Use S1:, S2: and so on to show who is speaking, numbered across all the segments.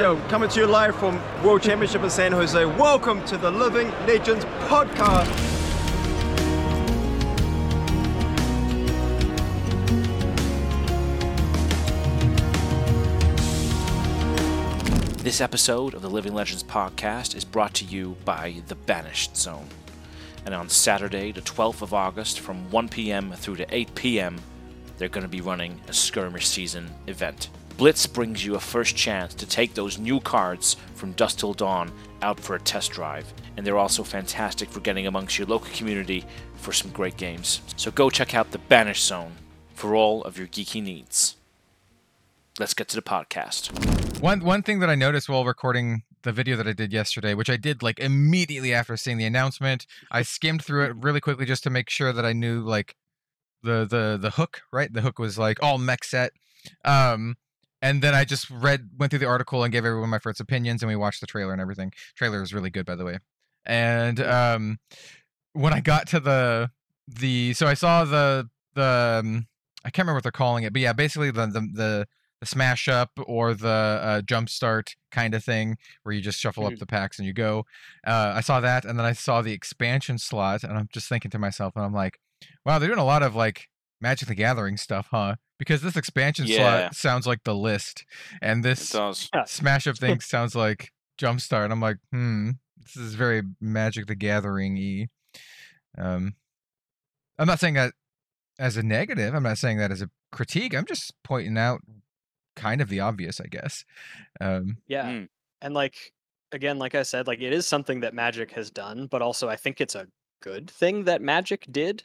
S1: Yo, coming to you live from World Championship in San Jose. Welcome to the Living Legends podcast.
S2: This episode of the Living Legends podcast is brought to you by The Banish Zone. And on Saturday, the 12th of August, from 1 p.m. through to 8 p.m., they're going to be running a skirmish season event. Blitz brings you a first chance to take those new cards from Dusk Till Dawn out for a test drive, and they're also fantastic for getting amongst your local community for some great games. So go check out the Banish Zone for all of your geeky needs. Let's get to the podcast.
S3: One one thing that I noticed while recording the video that I did yesterday, which I did like immediately after seeing the announcement, I skimmed through it really quickly just to make sure that I knew like the the the hook, right? The hook was like all mech set. Um and then I just read went through the article and gave everyone my first opinions and we watched the trailer and everything. Trailer is really good by the way. And um when I got to the the so I saw the the um, I can't remember what they're calling it, but yeah, basically the the the the smash up or the uh, jump start kind of thing where you just shuffle up
S4: Mhm.
S3: the packs and you go. Uh, I saw that, and then I saw the expansion slot, and I'm just thinking to myself, and I'm like, wow, they're doing a lot of like Magic the Gathering stuff, huh? Because this expansion
S2: Yeah.
S3: slot sounds like the list, and this
S2: does.
S3: smash up thing sounds like Jumpstart. And I'm like, hmm, this is very Magic the Gathering y. Um, I'm not saying that as a negative. I'm not saying that as a critique. I'm just pointing out kind of the obvious, I guess. Um,
S4: Yeah.
S2: Mm.
S4: And like again, like I said, like it is something that Magic has done, but also I think it's a good thing that Magic did.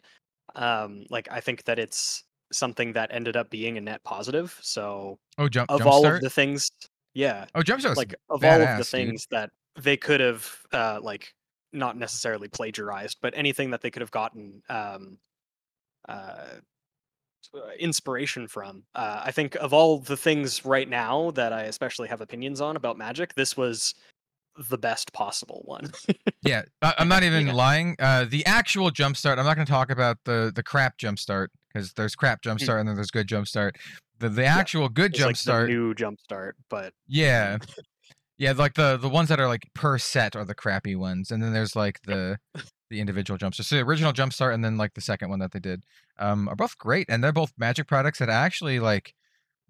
S4: Um, like I think that it's something that ended up being a net positive. So
S3: oh, jump,
S4: of all
S3: Jumpstart.
S4: of the things, yeah,
S3: oh, Jumpstart's
S4: like of all of the
S3: badass, dude.
S4: things that they could have uh like not necessarily plagiarized, but anything that they could have gotten um uh uh, inspiration from. Uh, I think of all the things right now that I especially have opinions on about Magic, this was the best possible one.
S3: Yeah, I'm not even
S4: Yeah.
S3: lying. Uh, the actual Jumpstart. I'm not going to talk about the the crap Jumpstart because there's crap Jumpstart and then there's good Jumpstart. The the actual good
S4: It's like
S3: Jumpstart.
S4: new Jumpstart, but
S3: Yeah. Yeah, like the the ones that are like per set are the crappy ones, and then there's like the the individual jumpstart. So the original jumpstart and then like the second one that they did um are both great, and they're both magic products that I actually like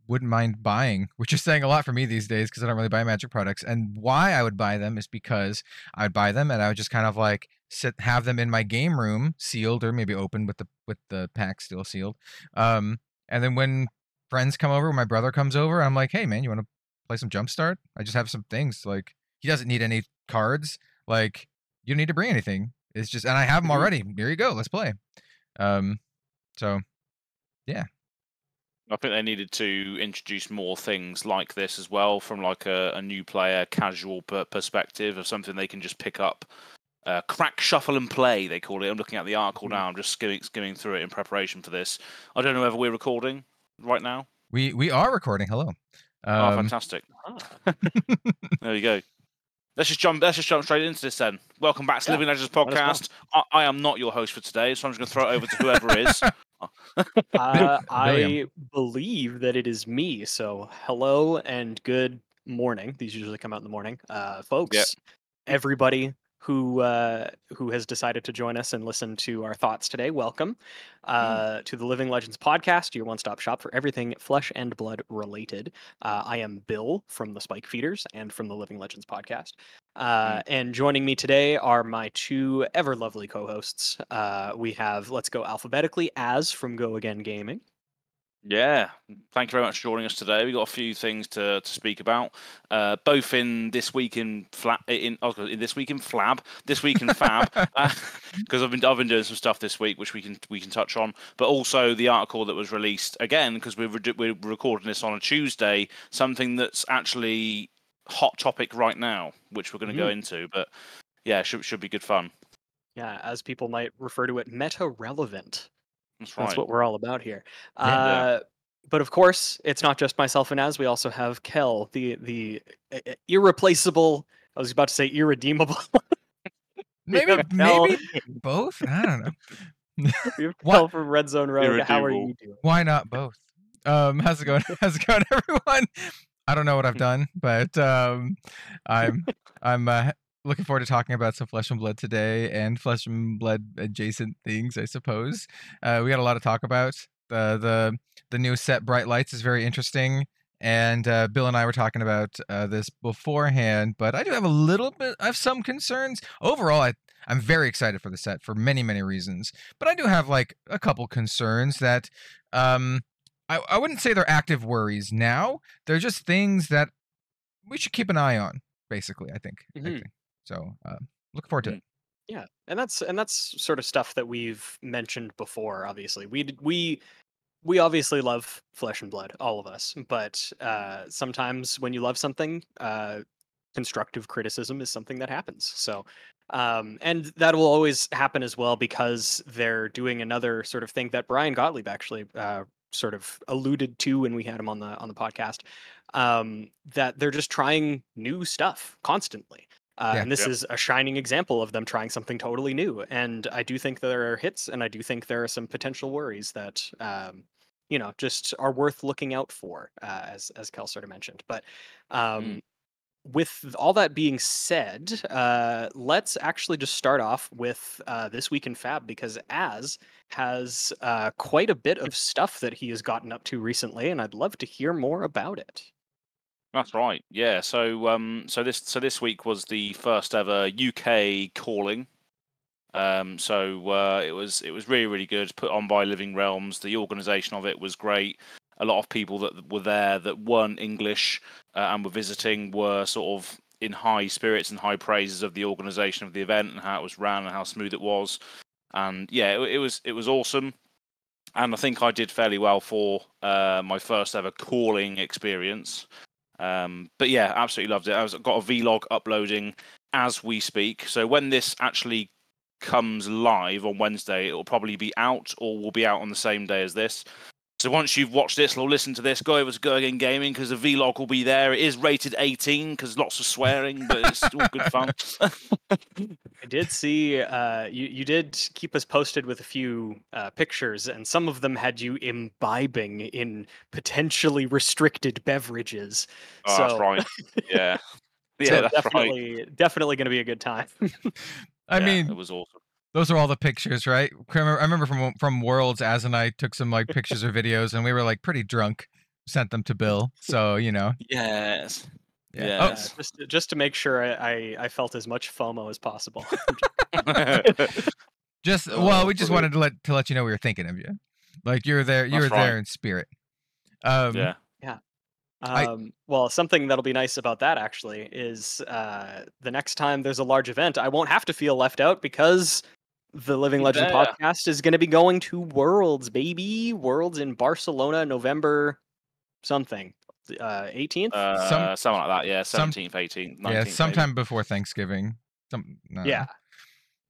S3: wouldn't mind buying, which is saying a lot for me these days because I don't really buy magic products. And why I would buy them is because I'd buy them and I would just kind of like sit have them in my game room sealed or maybe open with the with the pack still sealed. Um and then when friends come over, when my brother comes over, I'm like, "Hey man, you want to play some Jumpstart. I just have some things. Like he doesn't need any cards. Like you don't need to bring anything. It's just and I have them
S4: Mhm.
S3: already. Here you go. Let's play. Um, so
S2: I think they needed to introduce more things like this as well, from like a, a new player casual per- perspective of something they can just pick up. Uh, crack, shuffle, and play. They call it. I'm looking at the article
S4: Mhm.
S2: now. I'm just skimming, skimming through it in preparation for this. I don't know whether we're recording right now.
S3: we we are recording. Hello.
S2: oh,
S3: Um,
S2: fantastic!
S4: ah,
S2: There you go. Let's just jump. Let's just jump straight into this then. Welcome back to
S4: Yeah,
S2: Living Legends
S4: might as well.
S2: podcast. I, I am not your host for today, so I'm just going to throw it over to whoever is.
S4: uh, I
S3: William.
S4: believe that it is me. So hello and good morning. These usually come out in the morning, uh, folks. Everybody who uh, who has decided to join us and listen to our thoughts today, welcome uh, to the Living Legends podcast, your one-stop shop for everything flesh and blood related. Uh, I am Bill from the Spike Feeders and from the Living Legends podcast. Uh, And joining me today are my two ever lovely co-hosts. Uh, we have Let's Go Alphabetically Az from Go Again Gaming.
S2: Yeah, thank you very much for joining us today. We've got a few things to, to speak about, uh, both in this week in Flab, in, gonna- in this week in Flab, this week in Fab, because I've been I've been doing some stuff this week which we can we can touch on, but also the article that was released again because we're re- we're recording this on a Tuesday, something that's actually hot topic right now, which we're going to go into. But yeah, should should be good fun.
S4: Yeah, as people might refer to it, meta relevant.
S2: That's right.
S4: That's what we're all about here.
S3: Yeah.
S4: Uh, but of course, it's not just myself and Az. We also have Kel, the the irreplaceable. I was about to say irredeemable.
S3: maybe maybe both. I don't know.
S4: we have
S3: What?
S4: Kel from Red Zone Road. How are you doing?
S3: Why not both? Um, how's it going? How's it going, everyone? I don't know what I've done, but um, I'm I'm uh, looking forward to talking about some flesh and blood today and flesh and blood adjacent things, I suppose. Uh, we got a lot to talk about. The the the new set Bright Lights is very interesting. And uh, Bill and I were talking about uh, this beforehand, but I do have a little bit, I have some concerns. Overall, I, I'm very excited for the set for many, many reasons, but I do have like a couple concerns that um, I, I wouldn't say they're active worries now. They're just things that we should keep an eye on, basically, I think. I
S4: Mhm.
S3: think. So uh, look forward to
S2: Mm.
S3: it.
S4: Yeah, and that's and that's sort of stuff that we've mentioned before. Obviously, we we we obviously love flesh and blood, all of us. But uh, sometimes when you love something, uh, constructive criticism is something that happens. So, um, and that will always happen as well because they're doing another sort of thing that Brian Gottlieb actually uh, sort of alluded to when we had him on the on the podcast. Um, that they're just trying new stuff constantly. Uh,
S3: Yeah.
S4: and this
S2: Yep.
S4: is a shining example of them trying something totally new. And I do think there are hits, and I do think there are some potential worries that, um, you know, just are worth looking out for, uh, as as Kel sort of mentioned. But um, with all that being said, uh, let's actually just start off with uh, this week in Fab because Az has uh, quite a bit of stuff that he has gotten up to recently, and I'd love to hear more about it.
S2: That's right. Yeah. So um so this so this week was the first ever UK calling. Um so uh it was it was really really good put on by Living Realms. The organization of it was great. A lot of people that were there that weren't English uh, and were visiting were sort of in high spirits and high praises of the organization of the event and how it was ran and how smooth it was. And yeah, it, it was it was awesome. And I think I did fairly well for uh, my first ever calling experience. Um, but yeah, absolutely loved it. I've got a vlog uploading as we speak. So when this actually comes live on Wednesday, it will probably be out or will be out on the same day as this. So once you've watched this or listened to this, go over to Go Again Gaming because the vlog will be there. It is rated 18 because lots of swearing, but it's all good fun.
S4: I did see uh, you. You did keep us posted with a few uh, pictures, and some of them had you imbibing in potentially restricted beverages.
S2: Oh,
S4: so
S2: that's right. Yeah. Yeah,
S4: so
S2: that's right.
S4: definitely, definitely going to be a good time.
S3: I
S2: Yeah,
S3: mean,
S2: it was awesome.
S3: Those are all the pictures, right? I remember- from from Worlds, Az and I took some like pictures or videos, and we were like pretty drunk. Sent them to Bill, so you know.
S2: Yes.
S3: Yeah.
S2: Yeah.
S3: Oh,
S4: Uh, just, just to make sure I, I, I felt as much FOMO as possible.
S3: Just
S2: Oh,
S3: well, we just wanted to let to let you know we were thinking of you. Like you were there, you
S2: That's
S3: were there
S2: right.
S3: in spirit. Um,
S2: yeah.
S3: I-
S4: Um, well, something that'll be nice about that actually is uh, the next time there's a large event, I won't have to feel left out because the Living Legend
S2: better.
S4: podcast is going to be going to Worlds, baby. Worlds in Barcelona, November something, uh, 18th.
S2: Uh,
S3: Some-
S2: something like that. Yeah. 17th, 18th, 19th.
S3: yeah,
S2: maybe.
S3: sometime before Thanksgiving. Some no, no.
S4: yeah.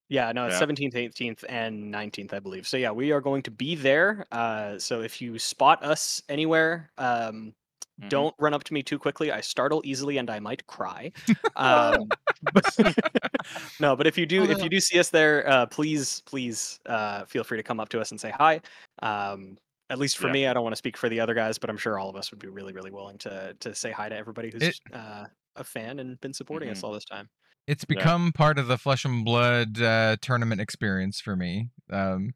S4: Yeah, no, it's
S2: Yeah.
S4: 17th, 18th, and 19th, I believe. So, yeah, we are going to be there. Uh, so, if you spot us anywhere, um,
S2: Mhm.
S4: don't run up to me too quickly. I startle easily and I might cry. Um, but- no, but if you do, if you do see us there, uh, please, please uh, feel free to come up to us and say hi. Um, at least for
S2: Yeah.
S4: me, I don't want to speak for the other guys, but I'm sure all of us would be really, really willing to to say hi to everybody who's
S3: It-
S4: uh, a fan and been supporting us all this time.
S3: It's become part of the Flesh and Blood uh, tournament experience for me. Um,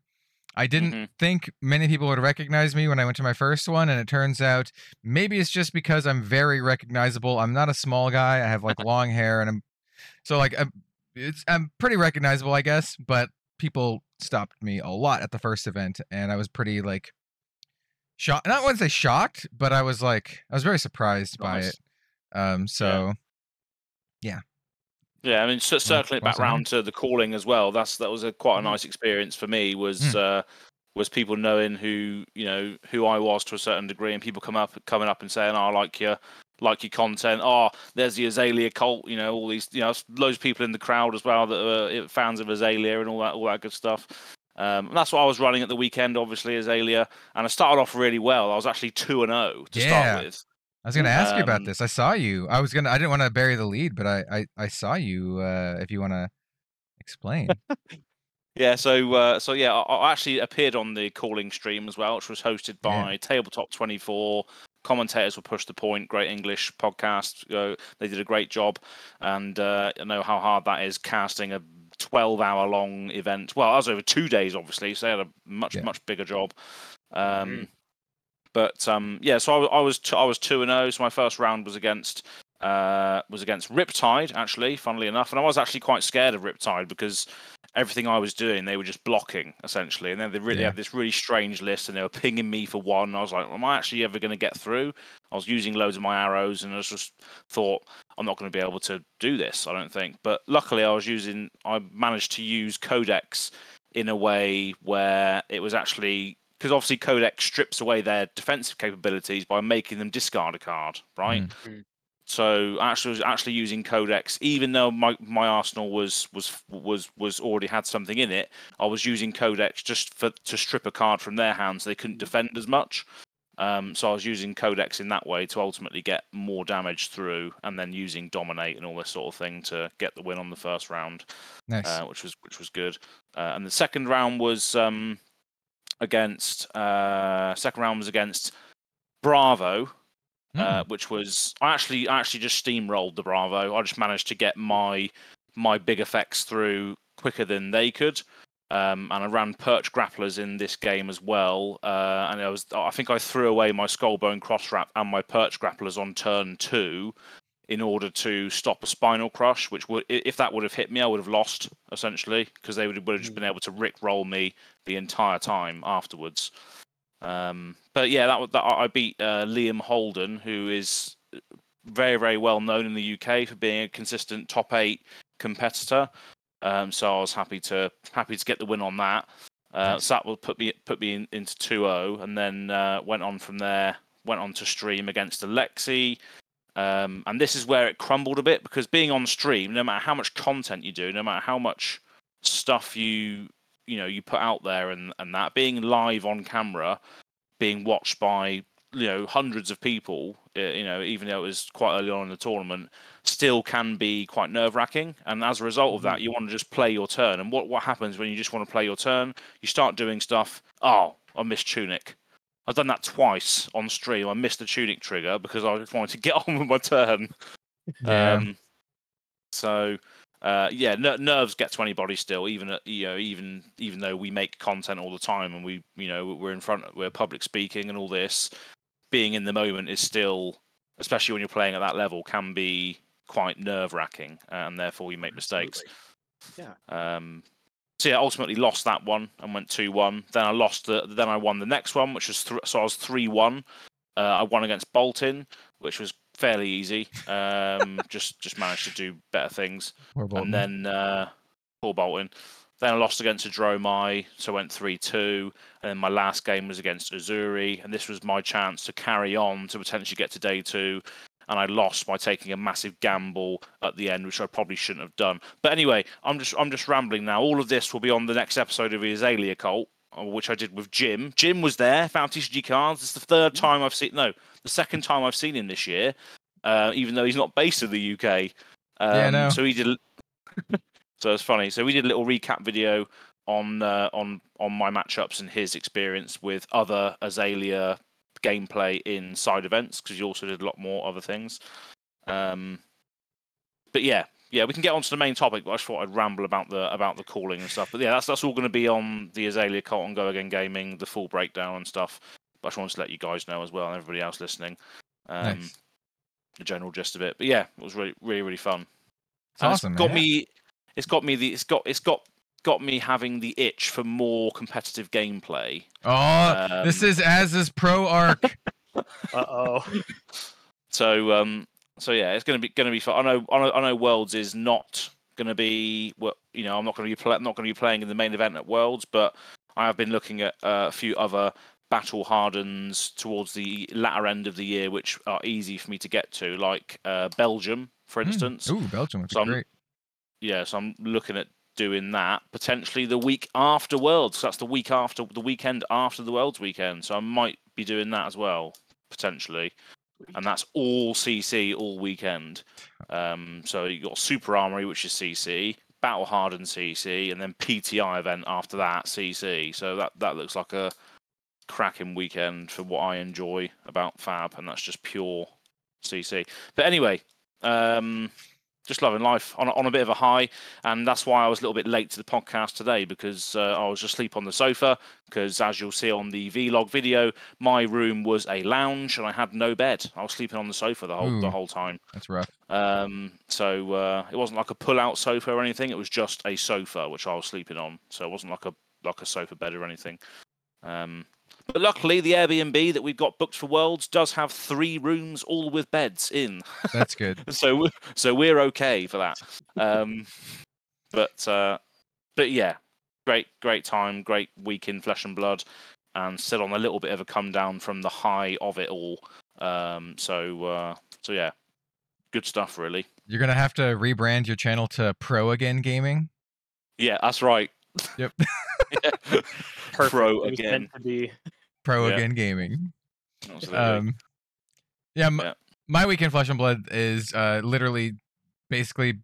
S3: I didn't
S2: Mhm.
S3: think many people would recognize me when I went to my first one, and it turns out maybe it's just because I'm very recognizable. I'm not a small guy. I have like long hair, and I'm so like I'm, it's I'm pretty recognizable, I guess. But people stopped me a lot at the first event, and I was pretty like shocked. Not want to say shocked, but I was like I was very surprised by it. Um, so
S2: Yeah, I mean, c- circling it back round to the calling as well. That's that was a quite a
S4: Mhm.
S2: nice experience for me. Was
S3: Mm.
S2: uh, was people knowing who you know who I was to a certain degree, and people come up coming up and saying, "Oh, I like your like your content." Oh, there's the Azalea cult. You know, all these you know loads of people in the crowd as well that are fans of Azalea and all that all that good stuff. Um, and that's what I was running at the weekend, obviously Azalea, and I started off really well. I was actually two and zero to
S3: Yeah.
S2: start with.
S3: I was gonna ask you about
S2: Um,
S3: this. I saw you. I was gonna. I didn't want to bury the lead, but I I, I saw you. Uh, if you want to explain.
S2: Yeah, so uh, so yeah, I, I actually appeared on the calling stream as well, which was hosted
S3: Yeah.
S2: by Tabletop Twenty Four, commentators will push the point. Great English podcast. Uh, they did a great job, and uh, I know how hard that is casting a 12 hour long event. Well, I was over two days, obviously, so they had a much
S3: Yeah.
S2: much bigger job. Um, But um, yeah, so I, I was t- I was two and zero. So my first round was against uh, was against Riptide, actually, funnily enough, and I was actually quite scared of Riptide because everything I was doing, they were just blocking essentially, and then they really
S3: Yeah.
S2: had this really strange list, and they were pinging me for one. I was like, am I actually ever going to get through? I was using loads of my arrows, and I just thought I'm not going to be able to do this. I don't think, but luckily I was using. I managed to use Codex in a way where it was actually because obviously Codex strips away their defensive capabilities by making them discard a card, right?
S4: Mm.
S2: So actually, was actually using Codex, even though my, my arsenal was was was was already had something in it. I was using Codex just for to strip a card from their hands. So They couldn't defend as much. Um, so I was using Codex in that way to ultimately get more damage through, and then using Dominate and all this sort of thing to get the win on the first round
S3: Nice.
S2: uh, which was which was good. Uh, and the second round was um, against uh, second round was against Bravo, uh, which was I actually I actually just steamrolled the Bravo. I just managed to get my my big effects through quicker than they could. Um, and I ran perch grapplers in this game as well. Uh, and I was I think I threw away my skullbone cross wrap and my perch grapplers on turn two in order to stop a spinal crush, which would, if that would have hit me, I would have lost essentially because they would would have just been able to rick roll me the entire time afterwards. Um, but yeah, that that. I I beat uh, Liam Holden, who is very very well known in the UK for being a consistent top eight competitor. Um, so I was happy to happy to get the win on that. Uh,
S3: Nice.
S2: So that will put me put me in, into 2-0, and then uh, went on from there. Went on to stream against Alexi, um, and this is where it crumbled a bit because being on stream, no matter how much content you do, no matter how much stuff you you know you put out there, and and that being live on camera, being watched by you know hundreds of people, uh, you know even though it was quite early on in the tournament, still can be quite nerve wracking. And as a result of that, you want to just play your turn. And what what happens when you just want to play your turn? You start doing stuff. Oh, I missed tunic. I've done that twice on stream. I missed the tunic trigger because I just wanted to get on with my turn.
S3: Yeah.
S2: Um, so uh, yeah, ner- nerves get to anybody still, even at, you know, even even though we make content all the time and we you know we're in front, we're public speaking and all this. Being in the moment is still, especially when you're playing at that level, can be quite nerve wracking, and therefore you make mistakes.
S4: Yeah.
S2: Um, so yeah, ultimately lost that one and went two one. Then I lost the. Then I won the next one, which was th- so I was three one. Uh, I won against Boltyn, which was fairly easy. Um, just just managed to do better things, and then uh, poor Boltyn. Then I lost against Dromai, so went three two. And then my last game was against Uzuri, and this was my chance to carry on to potentially get to day two. And I lost by taking a massive gamble at the end, which I probably shouldn't have done. But anyway, I'm just I'm just rambling now. All of this will be on the next episode of the Azalea Cult, uh, which I did with Jim. Jim was there, found TCG cards. It's the third time I've seen no, the second time I've seen him this year. Uh, even though he's not based in the UK. Um,
S3: Yeah, know.
S2: So he did. so it's funny. So we did a little recap video on uh, on on my matchups and his experience with other Azalea gameplay in side events because you also did a lot more other things. Um, but yeah, yeah, we can get on to the main topic. But I just thought I'd ramble about the about the calling and stuff. But yeah, that's that's all going to be on the Azalea Cult and Go Again Gaming, the full breakdown and stuff. But I just wanted to let you guys know as well and everybody else listening. Um,
S3: Nice.
S2: The general gist of it. But yeah, it was really really really fun.
S3: It's
S2: And
S3: awesome.
S2: It's got me. It's got me the. It's got. It's got got me having the itch for more competitive gameplay.
S3: Oh, this
S2: Um,
S3: is Az's pro arc.
S4: Uh oh.
S2: So um. So yeah, it's gonna be gonna be fun. I know. I know. I know. Worlds is not gonna be. What you know. I'm not gonna be. Play, not gonna be playing in the main event at Worlds, but I have been looking at uh, a few other battle hardens towards the latter end of the year, which are easy for me to get to, like uh, Belgium, for
S3: Hmm.
S2: instance.
S3: Ooh, Belgium would be
S2: So I'm-
S3: great.
S2: yeah, so I'm looking at doing that potentially the week after Worlds. So that's the week after the weekend after the Worlds weekend. So I might be doing that as well potentially, and that's all CC all weekend. Um, so you got Super Armory, which is CC, Battle Hardened CC, and then PTI event after that CC. So that that looks like a cracking weekend for what I enjoy about Fab, and that's just pure CC. But anyway, um, just loving life on, a- on a bit of a high, and that's why I was a little bit late to the podcast today because uh, I was asleep on the sofa. Because as you'll see on the vlog video, my room was a lounge and I had no bed. I was sleeping on the sofa the whole the whole time.
S3: That's rough.
S2: Um, so uh, it wasn't like a pull-out sofa or anything. It was just a sofa which I was sleeping on. So it wasn't like a like a sofa bed or anything. Um, but luckily, the Airbnb that we've got booked for Worlds does have three rooms, all with beds in.
S3: That's good.
S2: so we- so we're okay for that. Um, but uh, but yeah, great great time, great week in Flesh and Blood, and still on a little bit of a come down from the high of it all. Um, so uh, so yeah, good stuff really.
S3: You're gonna have to rebrand your channel to Pro Again Gaming.
S2: Yeah, that's right.
S3: Yep.
S2: Yeah.
S4: Perfect.
S2: Pro
S4: It was
S2: again.
S4: Meant to be.
S3: Pro
S2: Yeah.
S3: Again Gaming. Um, yeah, m-
S2: Yeah.
S3: my weekend Flesh and Blood is uh, literally basically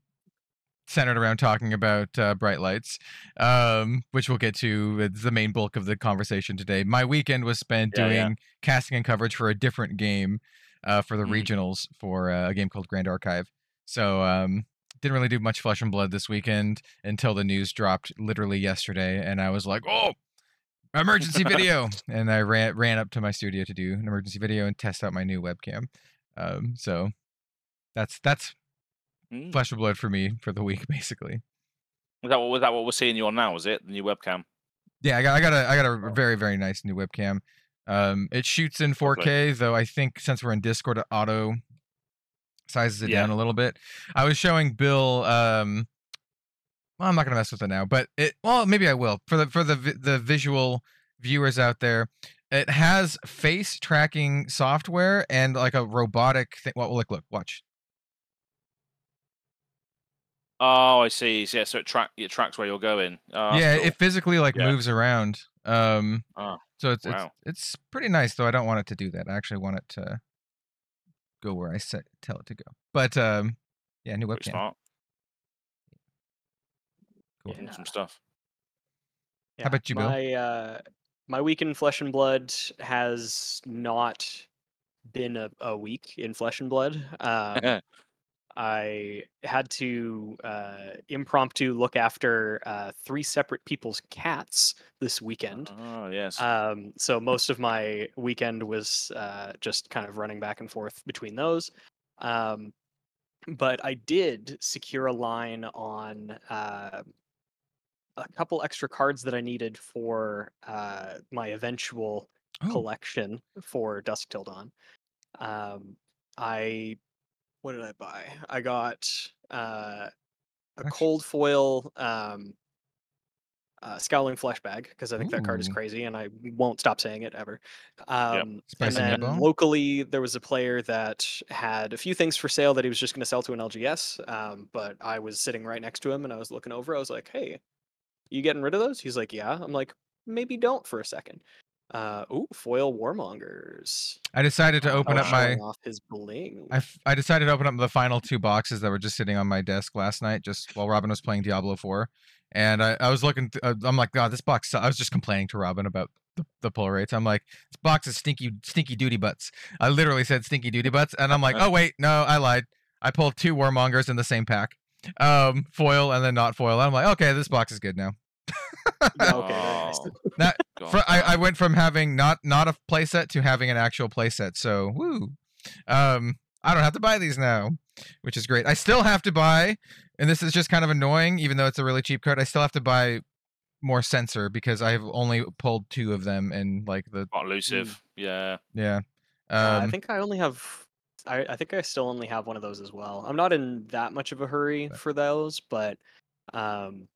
S3: centered around talking about uh, bright lights, um, which we'll get to. It's the main bulk of the conversation today. My weekend was spent
S2: Yeah,
S3: doing
S2: yeah.
S3: casting and coverage for a different game uh, for the
S2: Mhm.
S3: regionals for uh, a game called Grand Archive. So um, didn't really do much Flesh and Blood this weekend until the news dropped literally yesterday, and I was like, oh. Emergency video, and I ran ran up to my studio to do an emergency video and test out my new webcam. Um, so that's that's
S2: Mm.
S3: flesh and blood for me for the week, basically.
S2: Was that what was that what we're seeing you on now? Was it the new webcam?
S3: Yeah, I got I got a I got a
S2: Oh.
S3: very very nice new webcam. Um, it shoots in 4K, though. I think since we're in Discord, it auto sizes it
S2: Yeah.
S3: down a little bit. I was showing Bill. Um, well, I'm not gonna mess with it now, but it. Well, maybe I will for the for the the visual viewers out there. It has face tracking software and like a robotic thing. What? Well, look, look, watch.
S2: Oh, I see. Yeah, so it track it tracks where you're going. Oh,
S3: yeah,
S2: cool.
S3: it physically like
S2: Yeah.
S3: moves around. Um,
S2: Ah,
S3: so it's,
S2: wow.
S3: it's it's pretty nice though. I don't want it to do that. I actually want it to go where I set tell it to go. But um, yeah, new webcam.
S2: smart.
S3: Cool.
S4: Yeah.
S2: Some stuff.
S3: How about you, Bill?
S4: My uh, my week in Flesh and Blood has not been a, a week in Flesh and Blood. Um, I had to uh, impromptu look after uh, three separate people's cats this weekend.
S2: oh yes.
S4: Um, so most of my weekend was uh, just kind of running back and forth between those. Um, but I did secure a line on uh, a couple extra cards that I needed for uh, my eventual
S3: Oh,
S4: collection for Dusk Till Dawn. Um, I what did I buy? I got uh, a
S3: Gosh.
S4: cold foil um, uh, Scowling Flesh Bag because I think that card is crazy and I won't stop saying it ever. Um, and then locally, there was a player that had a few things for sale that he was just going to sell to an LGS. Um, but I was sitting right next to him and I was looking over. I was like, "Hey, you getting rid of those?" He's like, "Yeah." I'm like, "Maybe don't for a second. Uh, ooh, foil warmongers.
S3: I decided to open up my.
S4: off his bling.
S3: I, f- I decided to open up the final two boxes that were just sitting on my desk last night, just while Robin was playing Diablo 4. And I, I was looking, th- uh, I'm like, God, this box. su-" I was just complaining to Robin about the, the pull rates. I'm like, this box is stinky, stinky duty butts. I literally said stinky duty butts. And I'm like, oh, wait, no, I lied. I pulled two Warmongers in the same pack um, foil and then not foil. I'm like, okay, this box is good now.
S4: Okay, very nice.
S2: Oh,
S3: That-
S2: God
S3: I, I went from having not not a playset to having an actual playset. So woo. Um I don't have to buy these now, which is great. I still have to buy, and this is just kind of annoying, even though it's a really cheap card, I still have to buy more censor because I've only pulled two of them and like the
S2: Not elusive. Yeah.
S3: yeah.
S4: Uh, I
S3: Um
S4: think I only have. I, I think I still only have one of those as well. I'm not in that much of a hurry for those, but um,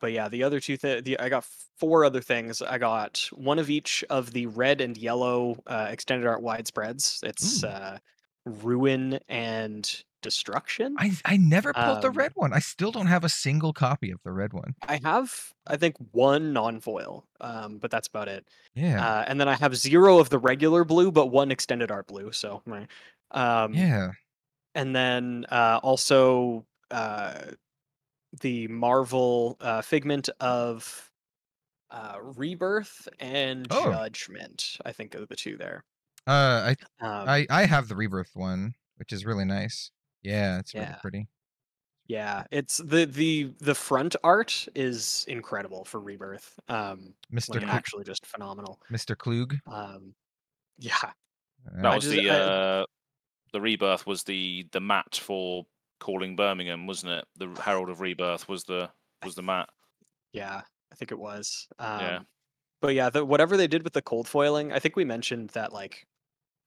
S4: but yeah, the other two th- the I got four other things. I got one of each of the red and yellow uh, extended art widespreads. It's
S3: Ooh.
S4: uh, ruin and destruction.
S3: I I never pulled the
S4: Um,
S3: red one. I still don't have a single copy of the red one.
S4: I have, I think, one non-foil, um, but that's about it.
S3: Yeah.
S4: Uh, and then I have zero of the regular blue, but one extended art blue. So, meh. um,
S3: yeah.
S4: and then uh, also uh, the Marvel uh, figment of uh, Rebirth and
S3: Oh.
S4: Judgment. I think are the two there.
S3: Uh, I
S4: Um,
S3: I I have the rebirth one, which is really nice. Yeah, it's really
S4: Yeah.
S3: pretty.
S4: yeah, it's the the the front art is incredible for Rebirth. Um,
S3: Mr.
S4: like
S3: Klug,
S4: actually just phenomenal.
S3: Mr. Klug.
S4: Um, yeah,
S3: Uh,
S2: That
S4: I
S2: was
S4: just-
S2: the
S4: I-
S2: uh, the rebirth was the the mat for calling Birmingham, wasn't it? The Herald of Rebirth was the was the mat.
S4: yeah, I think it was. Um,
S2: Yeah.
S4: But yeah, the, whatever they did with the cold foiling, I think we mentioned that like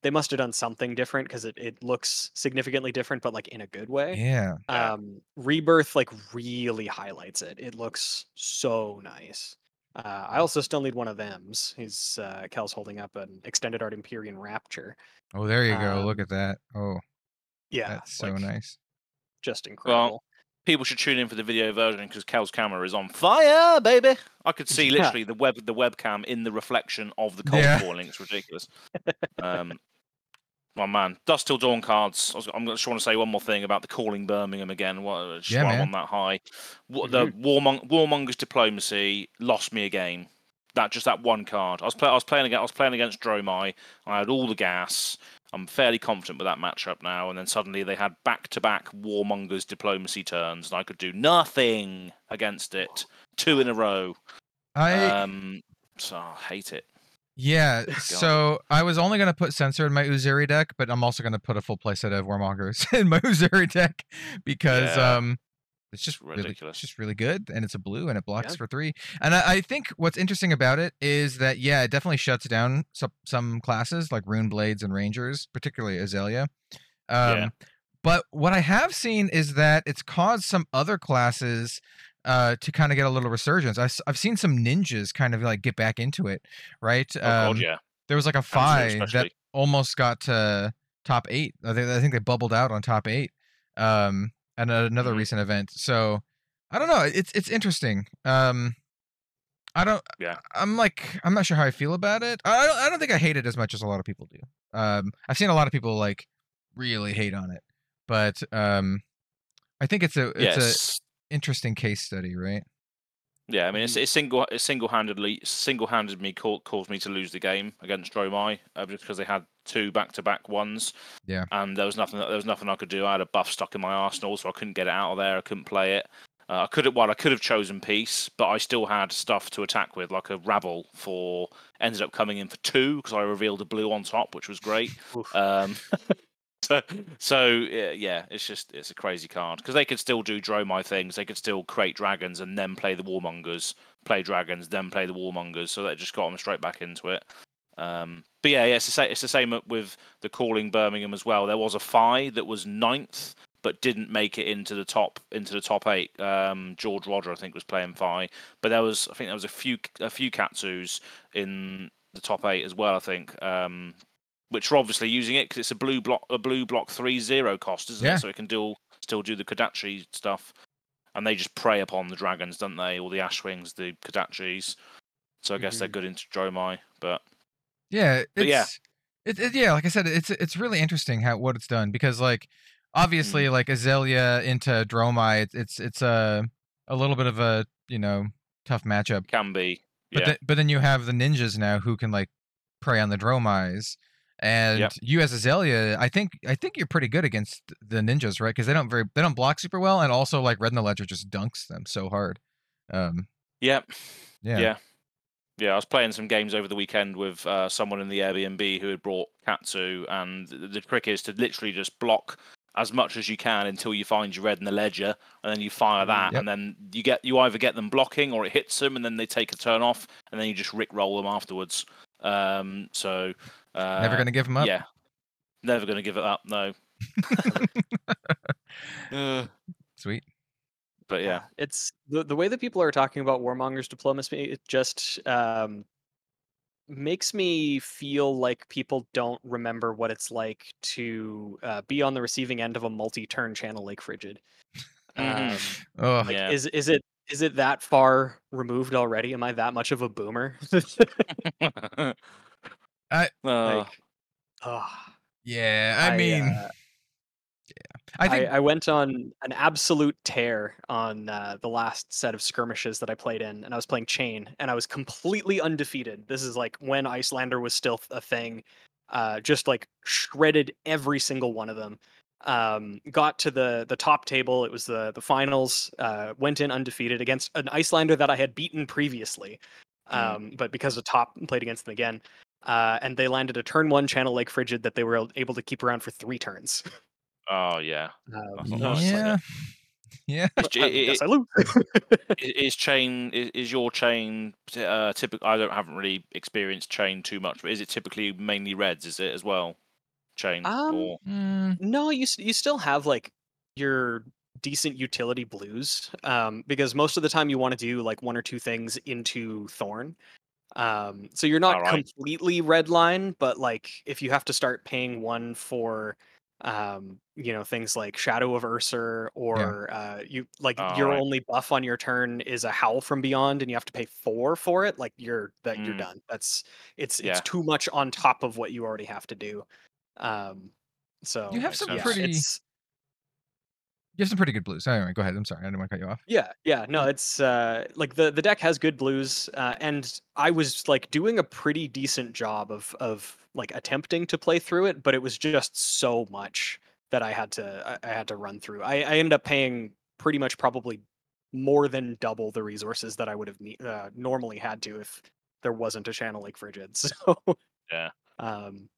S4: they must have done something different because it, it looks significantly different, but like in a good way.
S3: yeah.
S2: Yeah.
S4: um rebirth like really highlights it it looks so nice uh, i also still need one of them's he's uh kel's holding up an extended art empyrean rapture
S3: Oh, there you go. Look
S4: Um,
S3: at that. Oh,
S4: yeah
S3: that's so
S4: like,
S3: nice.
S4: just incredible Well,
S2: People should tune in for the video version because Kel's camera is on fire, baby. I could see
S4: Yeah.
S2: literally the web the webcam in the reflection of the cold
S3: Yeah.
S2: falling. It's ridiculous. um, my man, Dusk Till Dawn cards. I I'm just want to say one more thing about the calling Birmingham again. What, just
S3: Yeah,
S2: while on that high. What, The Warmong- Warmonger's diplomacy lost me a game. That just that one card. I was, play, I was playing against I was playing against Dromai. I had all the gas. I'm fairly confident with that matchup now. And then suddenly they had back-to-back Warmonger's diplomacy turns, and I could do nothing against it. Two in a row.
S3: I
S2: Um, so I hate it.
S3: Yeah. So I was only gonna put censor in my Uzuri deck, but I'm also gonna put a full playset of Warmongers in my Uzuri deck because
S2: Yeah.
S3: um, it's just really,
S2: Ridiculous.
S3: it's just really good, and it's a blue and it blocks for three. And I, I think what's interesting about it is that yeah, it definitely shuts down some some classes like Rune Blades and Rangers, particularly Azalea. Um,
S2: Yeah.
S3: But what I have seen is that it's caused some other classes uh, to kind of get a little resurgence. I've, I've seen some ninjas kind of like get back into it, right?
S2: Oh god,
S3: Um,
S2: yeah.
S3: There was like a five that almost got to top eight. I think, I think they bubbled out on top eight. Um, at another
S2: Mhm.
S3: recent event. So I don't know. It's it's interesting. Um, I don't.
S2: Yeah.
S3: I'm like I'm not sure how I feel about it. I don't, I don't think I hate it as much as a lot of people do. Um, I've seen a lot of people like really hate on it, but um, I think it's a it's
S2: yes.
S3: A interesting case study, right?
S2: Yeah, I mean, it's, it's single, it single-handedly, single-handed me cau- caused me to lose the game against Dromai uh, just because they had two back-to-back ones.
S3: Yeah.
S2: And there was nothing, there was nothing I could do. I had a buff stuck in my arsenal, so I couldn't get it out of there. I couldn't play it. Uh, I could have, well, I could have chosen peace, but I still had stuff to attack with, like a rabble for. Ended up coming in for two because I revealed a blue on top, which was great. Um, so, so yeah, it's just it's a crazy card because they could still do Dromai things. They could still create dragons and then play the Warmongers, play dragons, then play the Warmongers. So that just got them straight back into it. Um, but yeah, yeah, it's the same. It's the same with the calling Birmingham as well. There was a Fai that was ninth, but didn't make it into the top into the top eight. Um, George Roger, I think, was playing Fai, but there was I think there was a few a few Katsus in the top eight as well. I think. Um, which are obviously using it because it's a blue block, a blue block three zero cost, isn't
S3: Yeah.
S2: it? So it can do still do the Kodachi stuff, and they just prey upon the dragons, don't they? All the Ashwings, the Kodachis. So I guess they're
S4: Mhm.
S2: good into Dromai, but
S3: Yeah, it's
S2: But yeah.
S3: It, it, yeah, like I said, it's it's really interesting how what it's done because like obviously like Azalea into Dromai, it's it's it's a a little bit of a you know tough matchup.
S2: can be.
S3: But
S2: yeah,
S3: then, but then you have the ninjas now who can like prey on the Dromais, and you as Azalea, I think I think you're pretty good against the ninjas, right? Because they don't very they don't block super well, and also like Red in the Ledger just dunks them so hard. Um,
S2: yeah,
S3: yeah,
S2: yeah, yeah. I was playing some games over the weekend with uh, someone in the Airbnb who had brought Katsu, and the, the trick is to literally just block as much as you can until you find your red in the ledger, and then you fire
S4: Mhm.
S2: that,
S3: Yep.
S2: and then you get you either get them blocking or it hits them, and then they take a turn off, and then you just rick roll them afterwards. Um, so uh,
S3: never gonna give them up.
S2: Yeah, never gonna give it up. No. Uh,
S3: Sweet.
S2: but yeah,
S4: it's the the way that people are talking about warmongers diplomacy it just um makes me feel like people don't remember what it's like to uh, be on the receiving end of a multi-turn channel Lake Frigid
S2: Mhm.
S4: um,
S3: Oh,
S4: like
S2: Yeah.
S4: is is it is it that far removed already am i that much of a boomer
S3: I-
S2: Uh,
S4: like ah,
S3: yeah. I, mean,
S4: uh,
S3: I
S4: I,
S3: think
S4: I went on an absolute tear on uh, the last set of skirmishes that I played in, and I was playing Chane, and I was completely undefeated. This is like when Iyslander was still a thing. Uh, just like shredded every single one of them. Um, got to the the top table. It was the the finals. Uh, went in undefeated against an Iyslander that I had beaten previously,
S2: Mm.
S4: um, but because of top, played against them again. Uh, and they landed a turn one channel Lake Frigid that they were able to keep around for three turns.
S2: Oh yeah.
S4: Um,
S2: That's
S4: I was just like,
S3: yeah, yeah.
S2: Is,
S4: I
S2: i-
S4: guess
S2: i-
S4: I lose.
S2: is Chane is, is your Chane uh, typical? I don't haven't really experienced Chane too much, but is it typically mainly reds? Is it as well? Chane
S4: Um,
S2: or
S3: Mm,
S4: no, you you still have like your decent utility blues, um, because most of the time you want to do like one or two things into Thorn. Um, so you're not
S2: Alright.
S4: completely red line, but like if you have to start paying one for um you know things like shadow of ursur or uh you like
S2: Oh,
S4: your
S2: right.
S4: only buff on your turn is a howl from beyond and you have to pay four for it like you're that you're
S2: Mm.
S4: done that's it's
S2: Yeah.
S4: it's too much on top of what you already have to do um so
S3: You have some
S4: yeah,
S3: pretty.
S4: It's-
S3: You have some pretty good blues. Anyway, go ahead. I'm sorry. I didn't want to cut you off.
S4: Yeah, yeah, no, it's uh like the the deck has good blues, uh, and I was like doing a pretty decent job of of like attempting to play through it, but it was just so much that I had to I, I had to run through. I, I ended up paying pretty much probably more than double the resources that I would have ne- uh, normally had to if there wasn't a channel Lake Frigid. So
S2: Yeah.
S4: um,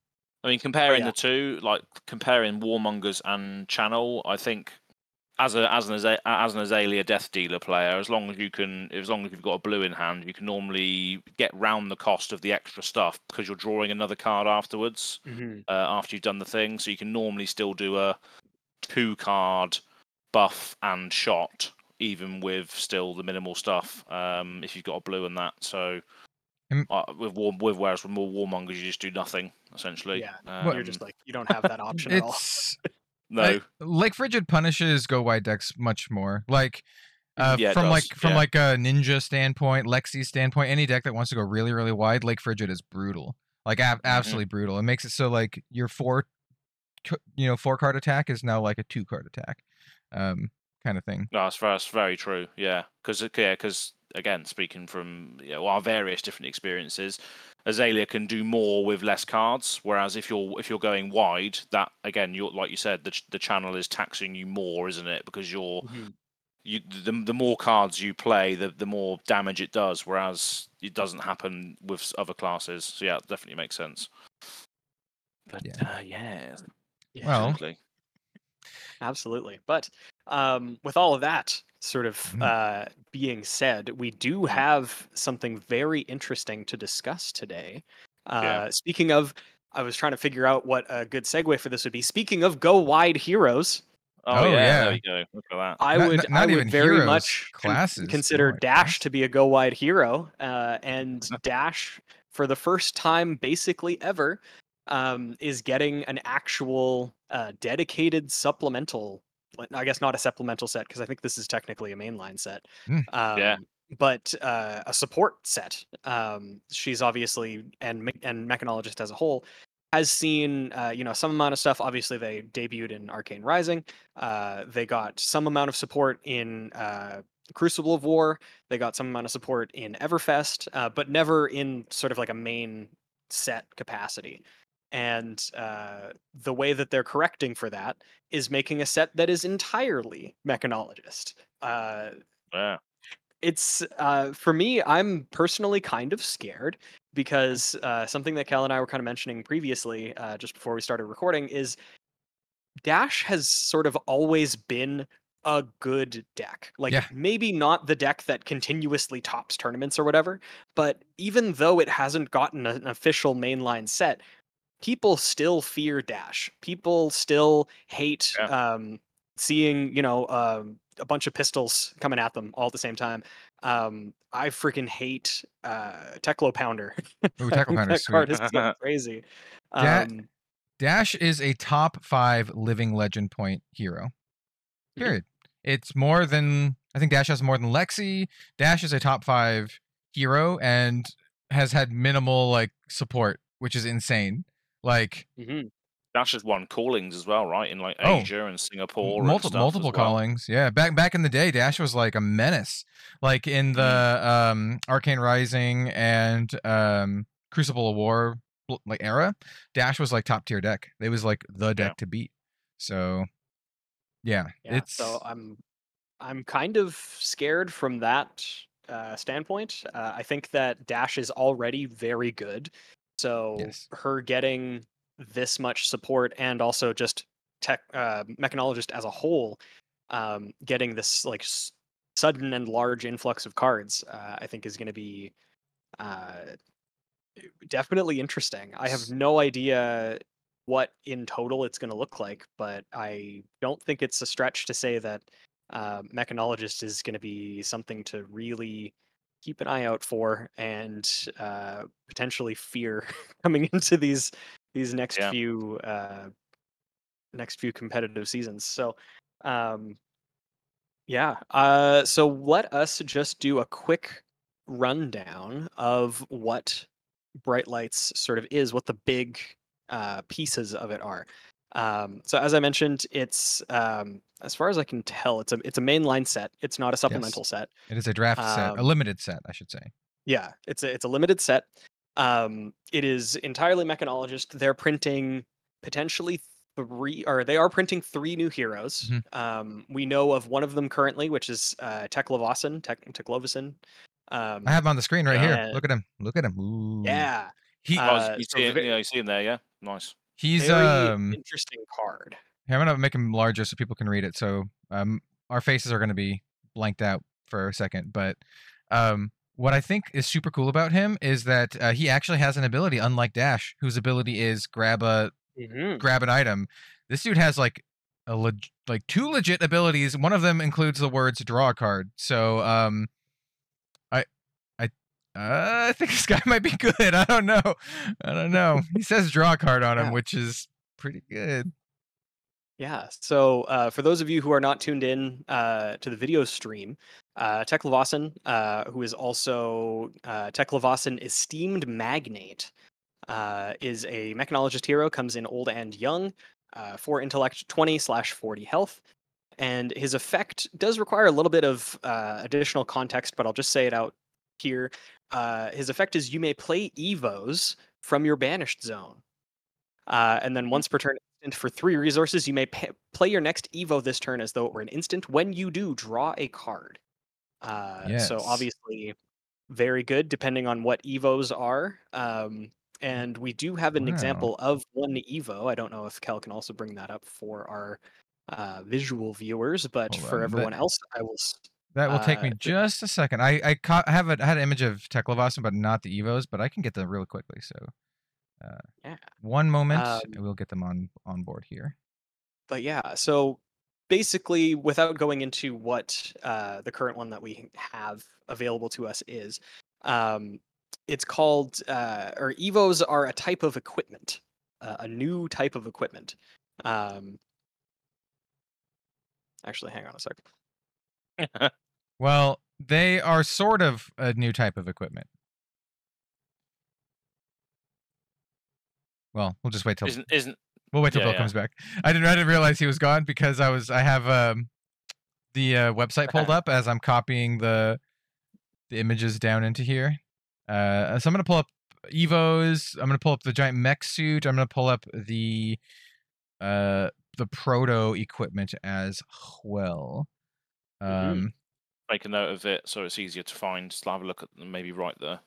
S2: I mean, comparing
S4: yeah.
S2: the two, like comparing Warmongers and Channel, I think as a as an as an Azalea Death Dealer player, as long as you can, as long as you've got a blue in hand, you can normally get round the cost of the extra stuff because you're drawing another card afterwards uh, after you've done the thing. So you can normally still do a two card buff and shot, even with still the minimal stuff. Um, if you've got a blue and that, so.
S3: Mm.
S2: Uh, with warm, with whereas with more warmongers, you just do nothing essentially.
S4: Yeah,
S3: Well,
S4: you're
S2: Um,
S4: just like you don't have that option at all.
S2: No.
S3: I- Lake Frigid punishes go wide decks much more. Like uh,
S2: Yeah,
S3: from like from
S2: yeah.
S3: like a ninja standpoint, Lexi standpoint, any deck that wants to go really really wide, Lake Frigid is brutal. Like ab-
S2: Mm-hmm.
S3: absolutely brutal. It makes it so like your four, you know, four card attack is now like a two card attack, um, kind of thing.
S2: No, that's, that's very true. Yeah, because yeah, because again, speaking from you know, our various different experiences, Azalea can do more with less cards. Whereas if you're if you're going wide, that again, you're like you said, the the channel is taxing you more, isn't it? Because you're
S4: Mhm.
S2: you the, the more cards you play, the the more damage it does. Whereas it doesn't happen with other classes. So yeah, it definitely makes sense. But
S3: Yeah.
S2: yeah, uh, yeah,
S4: Yeah.
S3: Well,
S2: absolutely.
S4: Absolutely. But um, with all of that sort of
S3: Mm.
S4: uh, being said, we do have something very interesting to discuss today. Uh,
S2: Yeah.
S4: Speaking of, I was trying to figure out what a good segue for this would be. Speaking of go wide heroes,
S2: Oh,
S3: Oh,
S2: yeah,
S3: yeah.
S2: there we go. Look at that.
S4: I
S3: Not-
S4: would,
S3: not-
S4: I
S3: not
S4: would
S3: even
S4: very
S3: heroes,
S4: much con- consider
S3: go
S4: Dash
S3: class.
S4: to be a go wide hero, uh, and Dash for the first time, basically ever, um, is getting an actual uh, dedicated supplemental. Like, I guess not a supplemental set because I think this is technically a mainline set.
S3: Mm.
S4: Um,
S2: Yeah.
S4: But uh, a support set. Um, she's obviously and and mechanologist as a whole has seen uh, you know some amount of stuff. Obviously, they debuted in Arcane Rising. Uh, they got some amount of support in uh, Crucible of War. They got some amount of support in Everfest, uh, but never in sort of like a main set capacity. And uh, the way that they're correcting for that is making a set that is entirely mechanologist. Uh,
S2: Yeah.
S4: it's uh, for me. I'm personally kind of scared because uh, something that Kel and I were kind of mentioning previously, uh, just before we started recording, is Dash has sort of always been a good deck. Like
S3: Yeah.
S4: maybe not the deck that continuously tops tournaments or whatever, but even though it hasn't gotten an official mainline set, people still fear Dash. People still hate
S2: Yeah.
S4: um, seeing, you know, um, a bunch of pistols coming at them all at the same time. Um, I freaking hate uh, Teklo Pounder.
S3: Ooh, Pounder
S4: that card is so crazy.
S3: Da-
S4: Um,
S3: Dash is a top five living legend point hero.
S4: Mhm.
S3: Period. It's more than I think Dash has more than Lexi. Dash is a top five hero and has had minimal like support, which is insane. Like
S4: mhm.
S2: Dash has won callings as well, right? In like
S3: Oh.
S2: Asia and Singapore. and
S3: multiple
S2: as
S3: multiple
S2: well.
S3: callings. Yeah, back back in the day, Dash was like a menace. Like in the
S2: Mm.
S3: um Arcane Rising and um Crucible of War like era, Dash was like top tier deck. It was like the deck to beat. So yeah,
S4: Yeah,
S3: it's
S4: so I'm I'm kind of scared from that uh, standpoint. Uh, I think that Dash is already very good, so
S3: Yes.
S4: her getting this much support and also just tech uh, mechanologist as a whole, um, getting this like s- sudden and large influx of cards, uh, I think is going to be uh, definitely interesting. I have no idea what in total it's going to look like, but I don't think it's a stretch to say that uh, mechanologist is going to be something to really keep an eye out for and uh, potentially fear coming into these these next
S2: Yeah.
S4: few uh, next few competitive seasons. So. Um, yeah. Uh, so let us just do a quick rundown of what Bright Lights sort of is, what the big uh, pieces of it are. Um, so as I mentioned, it's um, as far as I can tell, it's a it's a mainline set. It's not a supplemental set.
S3: it is a draft set, a
S4: Um,
S3: limited set, I should say.
S4: Yeah, it's a it's a limited set. Um, it is entirely mechanologist. They're printing potentially three, or they are printing three new heroes.
S3: Mhm.
S4: Um, we know of one of them currently, which is uh, Teklovossen, Tek Teklovossen. Um,
S3: I have him on the screen right here. Look at him. Look at him. Ooh.
S4: yeah,
S3: He
S2: Oh,
S4: Uh,
S2: you see, it, yeah, you see him there, yeah. Nice.
S3: He's
S4: very
S3: um
S4: interesting card.
S3: Here, I'm gonna make him larger so people can read it. So um, our faces are gonna be blanked out for a second. But um, what I think is super cool about him is that uh, he actually has an ability, unlike Dash, whose ability is grab a
S4: Mhm.
S3: grab an item. This dude has like a leg- like two legit abilities. One of them includes the words "draw a card." So um, uh, I think this guy might be good. I don't know. I don't know. He says "draw a card" on him,
S4: Yeah.
S3: which is pretty good.
S4: Yeah. So uh, for those of you who are not tuned in uh, to the video stream, uh, uh, who is also uh, Esteemed Magnate, uh, is a mechanologist hero, comes in old and young, uh, for intellect 20 slash 40 health. And his effect does require a little bit of uh, additional context, but I'll just say it out here. Uh, his effect is you may play Evos from your banished zone. Uh, and then once per turn instant for three resources, you may play your next Evo this turn as though it were an instant. When you do, draw a card. Uh, So obviously, very good depending on what Evos are. Um, and we do have an
S3: Wow.
S4: example of one Evo. I don't know if Kel can also bring that up for our uh, visual viewers, but
S3: Hold
S4: for
S3: on, that-
S4: everyone else, I will.
S3: That will take me
S4: Uh,
S3: just a second. I I, caught, I have a I had an image of Teklovossen, but not the Evos. But I can get them real quickly. So, uh,
S4: Yeah.
S3: one moment,
S4: Um,
S3: and we'll get them on on board here.
S4: but yeah, so basically, without going into what uh, the current one that we have available to us is, um, it's called, uh, or Evos are a type of equipment, uh, a new type of equipment. Um, actually, hang on a second.
S3: Well, they are sort of a new type of equipment. Well, we'll just wait till
S2: Isn't isn't
S3: we'll wait till
S2: yeah,
S3: Bill
S2: yeah.
S3: comes back. I didn't I didn't realize he was gone because I was I have um the uh, website pulled up as I'm copying the the images down into here. Uh, so I'm gonna pull up Evos. I'm gonna pull up the giant mech suit. I'm gonna pull up the uh the proto equipment as well.
S4: Mhm.
S3: Um,
S2: make a note of it so it's easier to find. Just have a look at them, maybe write the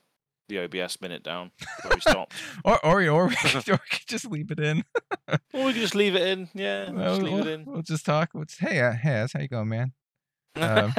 S2: the OBS minute down where we stopped.
S3: or or or we could, or we could just leave it in.
S2: or we can just leave it in. Yeah,
S3: Well,
S2: just leave
S3: we'll,
S2: it in.
S3: we'll just talk. What's hey uh, hey, that's how you going, man? um,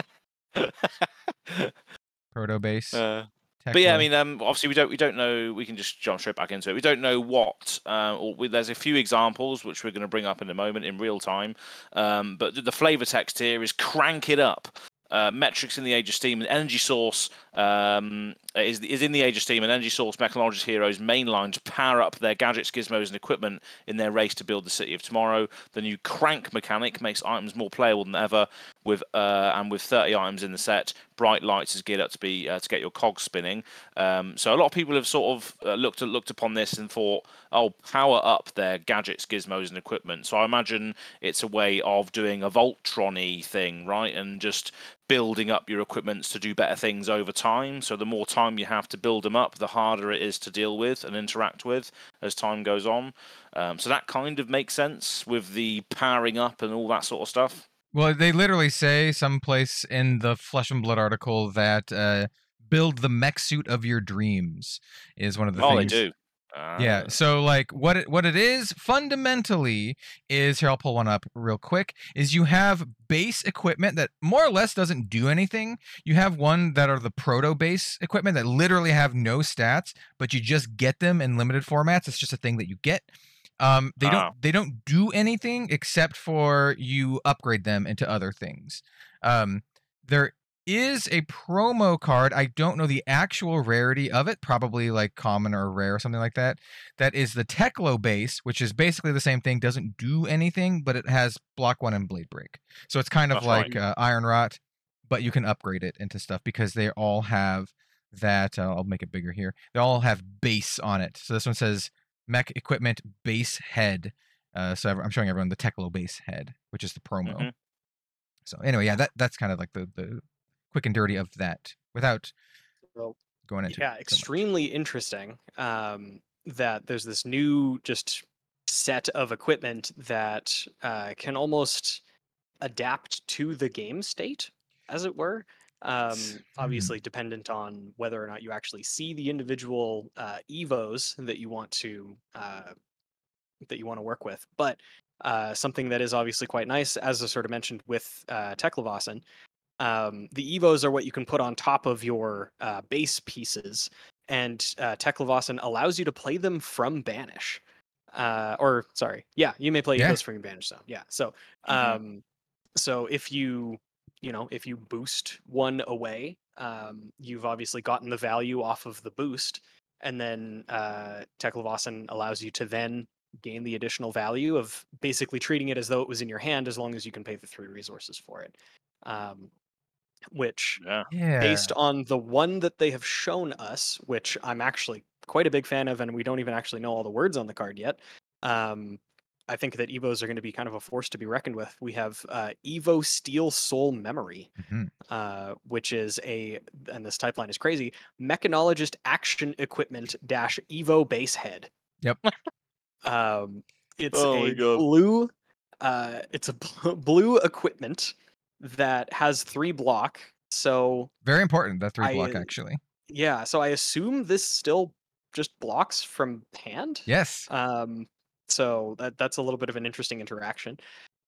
S3: Proto base.
S2: Uh, but yeah, I mean, um, obviously we don't we don't know. We can just jump straight back into it. We don't know what. Uh, or we, there's a few examples which we're going to bring up in a moment in real time. Um, but the, the flavor text here is crank it up. Uh, Metrix in the age of steam, and energy source, um, is is in the Age of Steam, an energy source Mechanologist heroes mainline to power up their gadgets, gizmos, and equipment in their race to build the city of tomorrow. The new crank mechanic makes items more playable than ever, with uh, and with 30 items in the set, bright lights is geared up to be uh, to get your cogs spinning. Um, so a lot of people have sort of uh, looked at, looked upon this and thought, oh, power up their gadgets, gizmos, and equipment. So I imagine it's a way of doing a Voltron-y thing, right, and just building up your equipments to do better things over time. So the more time you have to build them up, the harder it is to deal with and interact with as time goes on. Um, so that kind of makes sense with the powering up and all that sort of stuff.
S3: Well, they literally say someplace in the Flesh and Blood article that uh, build the mech suit of your dreams is one of the
S2: oh,
S3: things.
S2: they do.
S3: Yeah.
S2: Ah.
S3: So like what it what it is fundamentally is here I'll pull one up real quick is you have base equipment that more or less doesn't do anything. You have one that are the proto base equipment that literally have no stats, but you just get them in limited formats. It's just a thing that you get. Um, they
S2: Ah.
S3: don't they don't do anything except for you upgrade them into other things. Um, there is a promo card. I don't know the actual rarity of it, probably like common or rare or something like that. That is the Teklo base, which is basically the same thing, doesn't do anything, but it has block one and blade break. So it's kind of
S2: That's right.
S3: like uh, Iron Rot, but you can upgrade it into stuff because they all have that. Uh, I'll make it bigger here. They all have base on it. So this one says mech equipment base head. Uh, so I'm showing everyone the Teklo base head, which is the promo.
S2: Mhm.
S3: So anyway, yeah, that that's kind of like the the quick and dirty of that without
S4: Well,
S3: going into
S4: yeah
S3: so much.
S4: extremely interesting um, that there's this new just set of equipment that uh, can almost adapt to the game state as it were um,
S3: S-
S4: obviously dependent on whether or not you actually see the individual uh, evos that you want to uh, that you want to work with but uh, something that is obviously quite nice as i sort of mentioned with uh, Teklovossen, um, the evos are what you can put on top of your uh, base pieces and uh, Teklovossen allows you to play them from banish uh, or sorry yeah you may play
S3: Yeah.
S4: evos from your banish zone yeah so
S2: Mhm.
S4: um, so if you you know if you boost one away um, you've obviously gotten the value off of the boost and then uh, Teklovossen allows you to then gain the additional value of basically treating it as though it was in your hand as long as you can pay the three resources for it um, which
S2: Yeah.
S3: yeah.
S4: based on the one that they have shown us, which I'm actually quite a big fan of, and we don't even actually know all the words on the card yet. Um, I think that Evos are going to be kind of a force to be reckoned with. We have uh, Evo Steel Soul Memory,
S3: Mhm.
S4: uh, which is a, and this type line is crazy, Mechanologist Action Equipment dash Evo Base Head.
S3: Yep.
S4: um, it's
S2: Oh
S4: a blue, uh, it's a bl- blue equipment that has three block. So
S3: Very important that three block actually.
S4: yeah, so I assume this still just blocks from hand.
S3: Yes.
S4: Um, so that that's a little bit of an interesting interaction.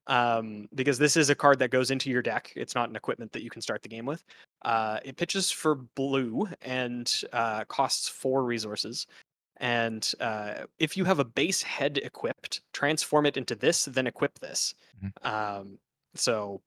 S4: Um, because this is a card that goes into your deck. It's not an equipment that you can start the game with. Uh, it pitches for blue and uh, costs four resources. And uh, if you have a base head equipped, transform it into this, then equip this. Um, so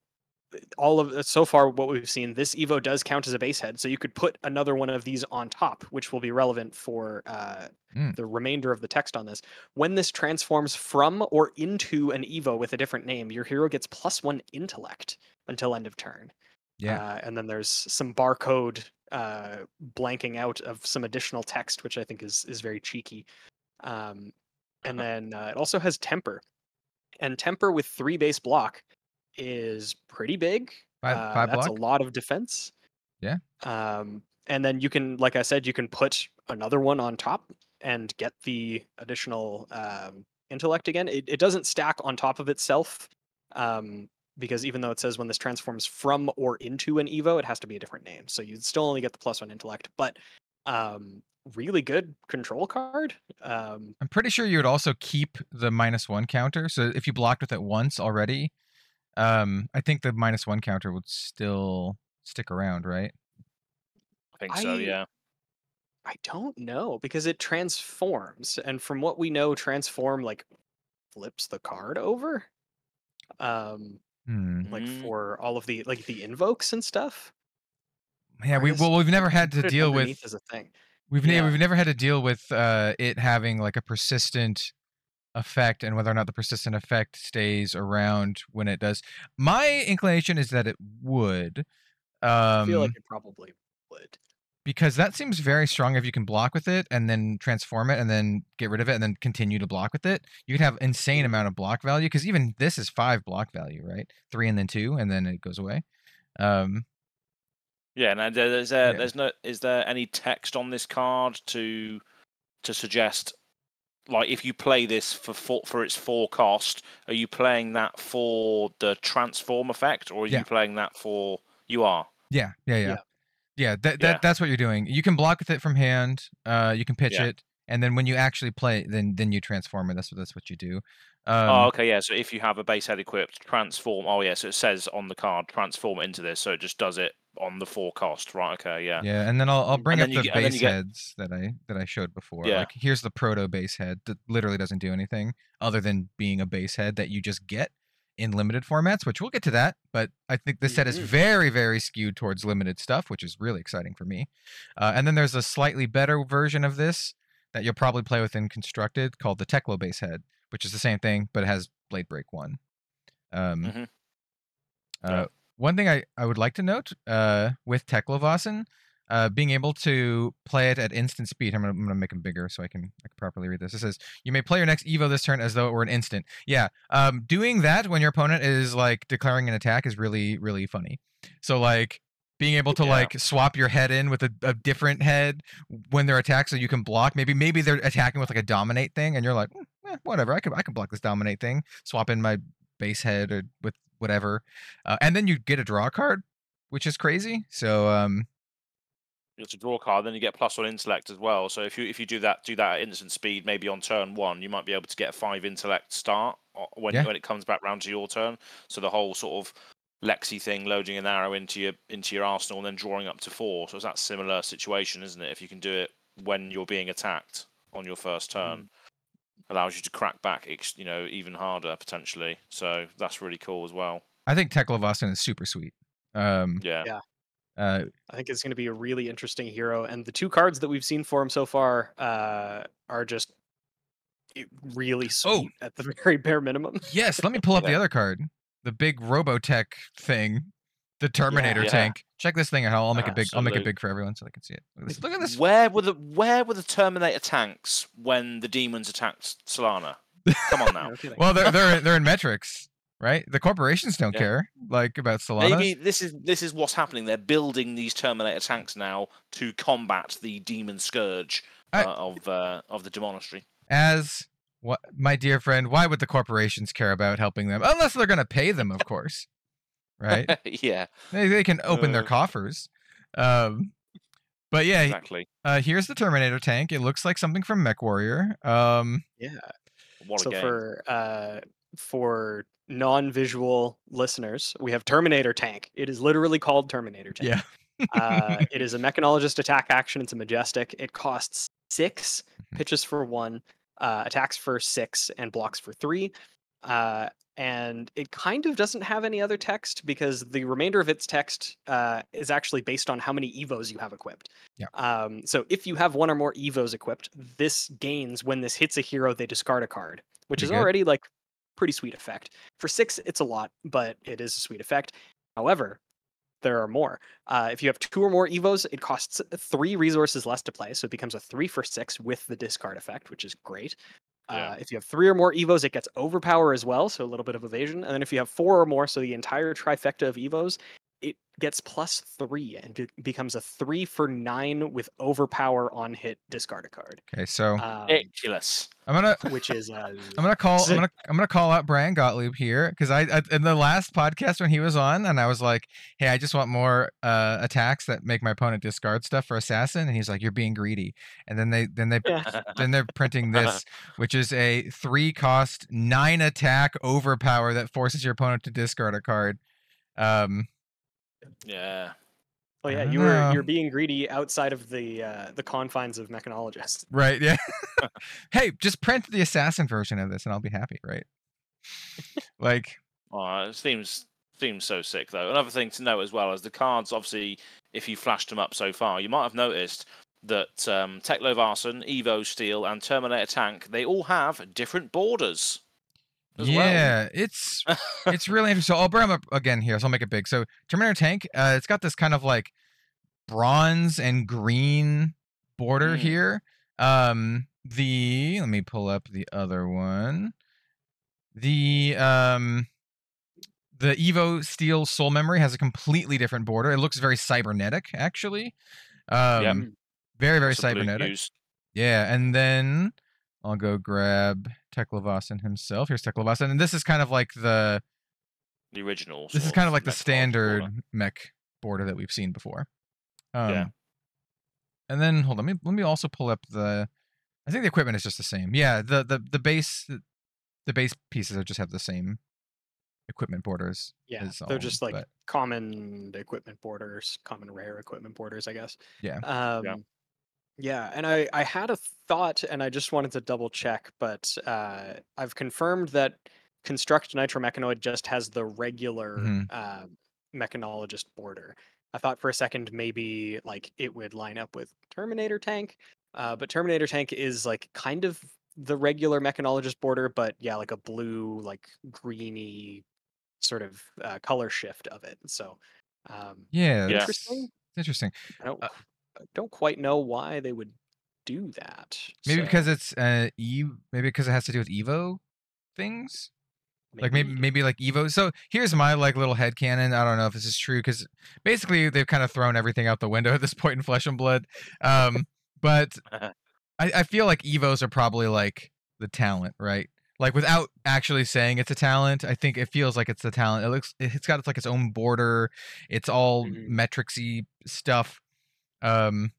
S4: all of so far what we've seen this evo does count as a base head so you could put another one of these on top which will be relevant for uh,
S3: Mm.
S4: the remainder of the text on this when this transforms from or into an evo with a different name your hero gets plus one intellect until end of turn
S3: Yeah.
S4: uh, and then there's some barcode uh, blanking out of some additional text which i think is is very cheeky um, and then uh, it also has temper and temper with three base block is pretty big.
S3: Five-
S4: Uh,
S3: five
S4: that's
S3: block?
S4: a lot of defense.
S3: Yeah.
S4: Um, and then you can, like I said, you can put another one on top and get the additional um, intellect again. It, it doesn't stack on top of itself um, because even though it says when this transforms from or into an Evo, it has to be a different name. So you'd still only get the plus one intellect, but um, really good control card. Um,
S3: I'm pretty sure you would also keep the minus one counter. So if you blocked with it once already, um, I think the minus one counter would still stick around, right?
S2: I think so.
S4: I-
S2: Yeah.
S4: I don't know because it transforms, and from what we know, transform like flips the card over. Um,
S3: Hmm.
S4: like
S2: Mm.
S4: for all of the like the invokes and stuff.
S3: Yeah, we
S4: Argus,
S3: well we've never had
S4: put
S3: to
S4: it
S3: deal with
S4: underneath as a thing.
S3: we've ne-
S4: Yeah.
S3: we've never had to deal with uh it having like a persistent effect and whether or not the persistent effect stays around when it does. My inclination is that it would.
S4: I feel like
S3: Um
S4: it probably would.
S3: because that seems very strong if you can block with it and then transform it and then get rid of it and then continue to block with it. You could have insane amount of block value because even this is 5 block value, right? 3 and then 2 and then it goes away. Um
S2: Yeah, and there's there,
S3: Yeah.
S2: there's no is there any text on this card to to suggest like if you play this for for, for its forecast, are you playing that for the transform effect or are
S3: Yeah.
S2: you playing that for you are?
S3: Yeah, yeah, yeah.
S4: Yeah.
S3: Yeah, that, that
S2: Yeah.
S3: that's what you're doing. You can block with it from hand. Uh, you can pitch
S2: Yeah.
S3: it, and then when you actually play, then then you transform it. That's what that's what you do. Um,
S2: oh, okay, yeah. So if you have a base head equipped, transform. Oh, yeah. So it says on the card, transform into this. So it just does it on the forecast, right? Okay, yeah.
S3: yeah, and then I'll I'll bring
S2: then
S3: up the
S2: get-
S3: base
S2: get-
S3: heads that I that I showed before.
S2: Yeah.
S3: Like here's the proto base head that literally doesn't do anything other than being a base head that you just get in limited formats, which we'll get to that. But I think this set is
S4: Mhm.
S3: very very skewed towards limited stuff, which is really exciting for me. Uh, and then there's a slightly better version of this that you'll probably play with in constructed called the Teklo base head, which is the same thing but it has blade break one. Um,
S2: Mhm.
S3: uh. One thing I, I would like to note uh, with Teklovossen, uh, being able to play it at instant speed. I'm gonna, make them bigger so I can, I can properly read this. It says you may play your next Evo this turn as though it were an instant. Yeah, um, doing that when your opponent is like declaring an attack is really really funny. So like being able to
S2: Yeah.
S3: like swap your head in with a, a different head when they're attacked so you can block. Maybe maybe they're attacking with like a dominate thing and you're like "Mm, eh, whatever I can I can block this dominate thing. Swap in my base head or with whatever, uh, and then you get a draw card, which is crazy. So um,
S2: have to draw card, then you get plus one intellect as well. So if you if you do that do that at instant speed, maybe on turn one, you might be able to get a five intellect start when
S3: Yeah.
S2: when it comes back round to your turn. So the whole sort of Lexi thing, loading an arrow into your into your arsenal and then drawing up to four. So it's that similar situation, isn't it? If you can do it when you're being attacked on your first turn, allows you to crack back, you know, even harder potentially. So that's really cool as well.
S3: I think Teklovossen is super sweet. Um,
S2: Yeah.
S4: Yeah.
S3: uh,
S4: I think it's going to be a really interesting hero, and the two cards that we've seen for him so far uh, are just i- really
S3: Oh.
S4: sweet at the very bare minimum.
S3: yes, let me pull up the other card, the big Robotech thing, the Terminator
S2: Yeah.
S3: tank. Check this thing out. I'll make it big. I'll make it
S2: Absolute.
S3: big for everyone so they can see it. Look at this. Look at this.
S2: Where were the where were the Terminator tanks when the demons attacked Solana? Come on now.
S3: Well, they're they're they're in Metrix, right? The corporations don't
S2: Yeah.
S3: care like about Solana.
S2: Maybe this is this is what's happening. They're building these Terminator tanks now to combat the demon scourge
S3: I-
S2: uh, of uh, of the demonastery.
S3: As what, my dear friend, why would the corporations care about helping them unless they're going to pay them, of course, right?
S2: yeah,
S3: they, they can open their
S2: Uh.
S3: coffers. Um, but yeah,
S2: exactly.
S3: uh, here's the Terminator tank. It looks like something from Mech Warrior. Um,
S4: yeah.
S2: What a
S4: so
S2: game.
S4: for uh, for non-visual listeners, we have Terminator Tank. It is literally called Terminator Tank.
S3: yeah,
S4: uh, it is a mechanologist attack action. It's a majestic. It costs six,
S3: Mhm.
S4: pitches for one, uh, attacks for six, and blocks for three. Uh, and it kind of doesn't have any other text because the remainder of its text uh, is actually based on how many evos you have equipped.
S3: Yeah.
S4: Um, so if you have one or more evos equipped, this gains when this hits a hero, they discard a card, which
S3: Pretty
S4: is
S3: good.
S4: already like pretty sweet effect. For six, it's a lot, but it is a sweet effect. However, there are more. Uh, if you have two or more evos, it costs three resources less to play, so it becomes a three for six with the discard effect, which is great.
S2: Yeah.
S4: Uh, if you have three or more evos, it gets overpower as well, so a little bit of evasion. And then if you have four or more, so the entire trifecta of evos, it gets plus three and it becomes a three for nine with overpower on hit discard a card,
S3: okay. So
S4: um,
S2: Ridiculous.
S3: I'm gonna
S4: which is uh,
S3: I'm gonna call. I'm gonna I'm gonna call out Brian Gottlieb here because I, I in the last podcast when he was on and I was like, hey, I just want more uh, attacks that make my opponent discard stuff for assassin, and he's like, you're being greedy. And then they then they
S4: yeah.
S3: then they're printing this, which is a three cost nine attack overpower that forces your opponent to discard a card. Um,
S2: yeah.
S4: Oh yeah, you were
S3: know.
S4: you're being greedy outside of the uh, the confines of mechanologist.
S3: right? Yeah. hey, just print the assassin version of this, and I'll be happy, right? like,
S2: Oh, it seems Seems so sick though. Another thing to note as well is the cards. Obviously, if you flashed them up so far, you might have noticed that um, Teklo Varson, Evo Steel, and Terminator Tank they all have different borders. As well.
S3: Yeah, it's it's really interesting. So I'll bring them up again here, so I'll make it big. So Terminator Tank, uh, it's got this kind of like bronze and green border
S2: Mm.
S3: here. Um, the let me pull up the other one. The um, the Evo Steel Soul Memory has a completely different border. It looks very cybernetic, actually. Um, very very cybernetic. Yeah, and then I'll go grab Teklovossen himself. Here's Teklovossen, and this is kind of like the
S2: The original.
S3: this is kind of like the standard
S2: border.
S3: mech border that we've seen before. Um,
S2: Yeah.
S3: And then hold on, let me let me also pull up the. I think the equipment is just the same. Yeah, the the the base the base pieces are just have the same equipment borders.
S4: Yeah,
S3: is
S4: they're
S3: all,
S4: just like
S3: but-
S4: common equipment borders, common rare equipment borders, I guess.
S3: Yeah.
S4: Um, yeah. And I I had a thought, and I just wanted to double check, but uh, I've confirmed that Construct Nitromechanoid just has the regular
S3: Mhm.
S4: um, mechanologist border. I thought for a second maybe like it would line up with Terminator Tank, uh, but Terminator Tank is like kind of the regular mechanologist border, but yeah, like a blue, like greeny sort of uh, color shift of it. So um,
S3: Yeah,
S2: Yeah.
S4: Interesting.
S3: interesting.
S4: I don't
S3: Uh,
S4: I don't quite know why they would do that.
S3: Maybe
S4: so
S3: because it's uh Eve. Maybe because it has to do with Evo things. like maybe maybe like evo so here's my like little head canon i don't know if this is true because basically they've kind of thrown everything out the window at this point in flesh and blood um but I, I feel like evos are probably like the talent right like without actually saying it's a talent i think it feels like it's the talent it looks it's got it's like its own border it's all
S4: Mhm.
S3: metricsy stuff um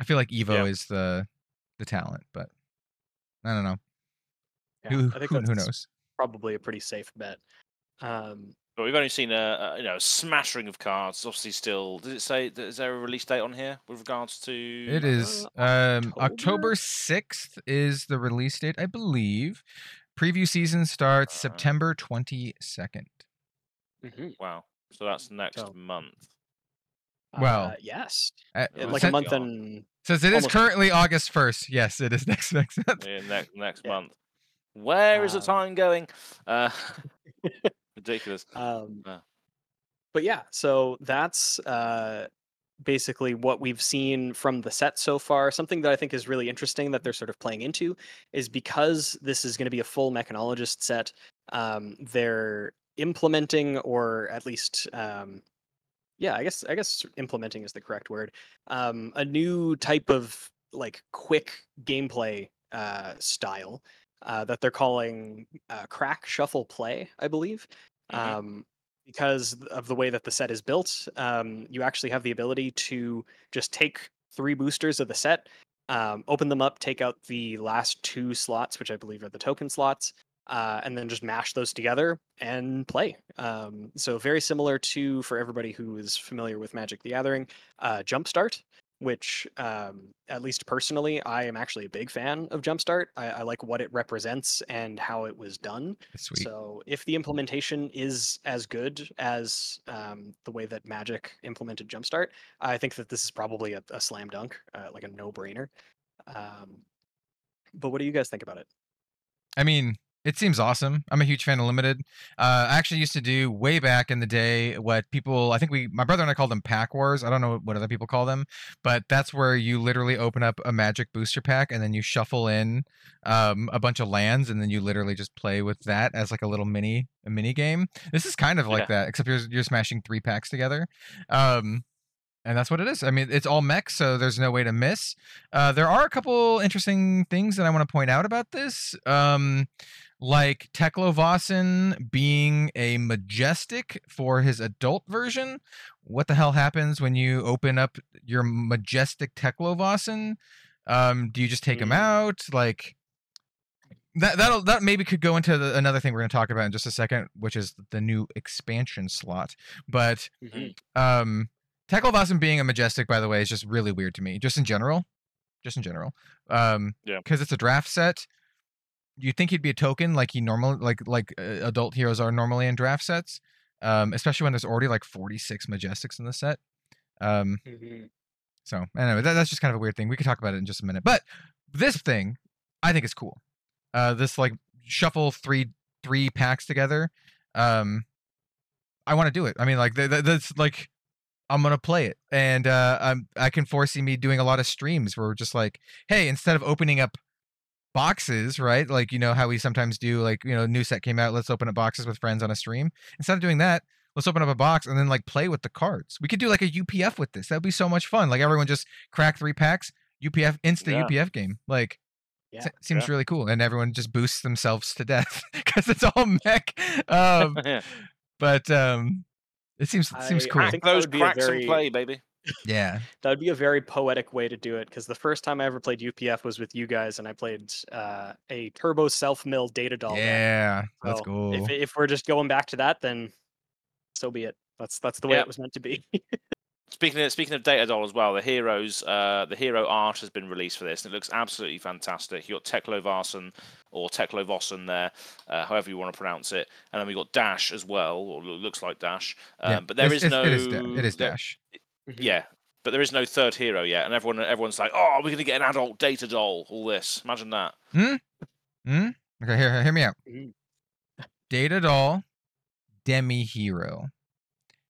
S3: i feel like evo
S2: Yeah.
S3: is the the talent but i don't know
S4: yeah,
S3: who,
S4: I think
S3: who, who knows
S4: probably a pretty safe bet. Um,
S2: But we've only seen a, a you know a smattering of cards. Obviously, still. Does it say? Is there a release date on here with regards to?
S3: It is
S4: Uh,
S3: um
S4: October?
S3: October 6th is the release date, I believe. Preview season starts
S2: Uh,
S3: September 22nd.
S4: mhm,
S2: Wow. So that's next
S4: So-
S2: month.
S3: Well,
S4: uh, yes,
S3: Uh,
S4: like a month
S2: God.
S4: and
S3: says it is
S4: almost-
S3: currently August 1st. Yes, it is next next month.
S2: Yeah, next next
S4: Yeah.
S2: month. Where is the
S4: Um,
S2: time going? Uh, ridiculous.
S4: Um,
S2: Uh.
S4: but yeah, so that's uh, basically what we've seen from the set so far. Something that I think is really interesting that they're sort of playing into is because this is going to be a full mechanologist set. Um, they're implementing, or at least, um, yeah, I guess I guess implementing is the correct word. Um, a new type of like quick gameplay uh, style uh, that they're calling uh, crack shuffle play, I believe
S2: Mhm.
S4: um, because of the way that the set is built. Um, you actually have the ability to just take three boosters of the set, um, open them up, take out the last two slots, which I believe are the token slots, uh, and then just mash those together and play. Um, so very similar to, for everybody who is familiar with Magic: The Gathering, uh, Jumpstart. Which, um, at least personally, I am actually a big fan of Jumpstart. I, I like what it represents and how it was done.
S3: Sweet.
S4: So if the implementation is as good as um, the way that Magic implemented Jumpstart, I think that this is probably a, a slam dunk, uh, like a no-brainer. Um, but what do you guys think about it?
S3: I mean, it seems awesome. I'm a huge fan of limited. Uh, I actually used to do way back in the day what people I think we my brother and I called them pack wars. I don't know what other people call them, but that's where you literally open up a magic booster pack and then you shuffle in um, a bunch of lands and then you literally just play with that as like a little mini a mini game. This is kind of like that, except you're you're smashing three packs together. Um, and that's what it is. I mean, it's all mech, so there's no way to miss. Uh, there are a couple interesting things that I want to point out about this. Um, like Teklovossen being a majestic for his adult version. What the hell happens when you open up your majestic Teklovossen? Um, do you just take him
S4: Mm.
S3: out? Like that that'll that maybe could go into the, another thing we're going to talk about in just a second, which is the new expansion slot. But um Teklo being a majestic, by the way, is just really weird to me, just in general. Just in general. Um
S2: Yeah.
S3: because it's a draft set. You think he'd be a token like he normally like like uh, adult heroes are normally in draft sets. um, especially when there's already like 46 majestics in the set. Um,
S4: Mhm.
S3: so anyway, that, that's just kind of a weird thing. We could talk about it in just a minute. But this thing, I think is cool. Uh, this like shuffle three three packs together. Um, I want to do it. I mean, like th- th- that's like I'm gonna play it, and uh, I'm I can foresee me doing a lot of streams where we're just like, hey, instead of opening up boxes, right? Like you know how we sometimes do, like you know, new set came out, let's open up boxes with friends on a stream. Instead of doing that, let's open up a box and then like play with the cards. We could do like a UPF with this. That'd be so much fun. Like everyone just crack three packs, UPF instant
S2: Yeah.
S3: UPF game. Like
S4: Yeah,
S3: se- seems
S2: yeah.
S3: really cool, and everyone just boosts themselves to death because it's all mech. Um,
S2: yeah.
S3: but um, it seems it seems
S4: I- I
S3: cool.
S4: think
S2: Those
S4: would be a
S2: cracks
S4: very-
S2: and play, baby.
S3: Yeah,
S4: That would be a very poetic way to do it because the first time I ever played UPF was with you guys, and I played uh, a turbo self mill data doll. deck.
S3: yeah, that's cool.
S4: If, if we're just going back to that, then so be it. That's that's the way
S2: Yep.
S4: it was meant to be.
S2: Speaking of speaking of data doll as well, the heroes uh, the hero art has been released for this, and it looks absolutely fantastic. You got Teklo Varson or Teklovossen there, uh, however you want to pronounce it, and then we got Dash as well, or looks like Dash. Um,
S3: yeah,
S2: but there
S3: it's-
S2: is
S3: it's-
S2: no
S3: It is, da- it is
S2: there-
S3: dash.
S2: Yeah, but there is no third hero yet, and everyone everyone's like, "Oh, we're gonna get an adult data doll." All this, imagine that.
S3: Hmm. Hmm. Okay, here, hear me out.
S4: Mhm.
S3: Data doll, demi hero,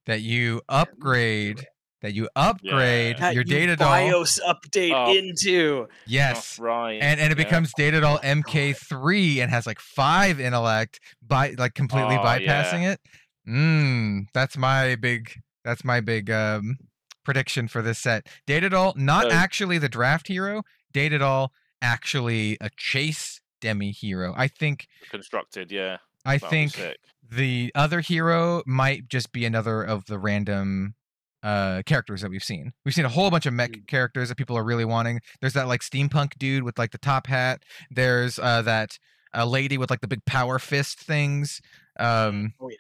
S3: that you upgrade. That you upgrade
S2: Yeah.
S3: your
S4: That you
S3: data doll.
S4: BIOS update
S2: Oh.
S4: into.
S3: Yes.
S2: Oh, right.
S3: and and it
S2: yeah.
S3: becomes data doll MK3 and has like five intellect by like completely
S2: Oh,
S3: bypassing it. Mmm, that's my big that's my big um prediction for this set. Data doll, not
S2: So-
S3: actually the draft hero, data doll, actually a chase demi hero. I think
S2: constructed. Yeah,
S3: I
S2: that'll
S3: think the other hero might just be another of the random uh characters that we've seen. We've seen a whole bunch of mech
S4: Mm.
S3: characters that people are really wanting. There's that like steampunk dude with like the top hat. There's uh that uh, lady with like the big power fist things. Um
S4: Oh, yeah.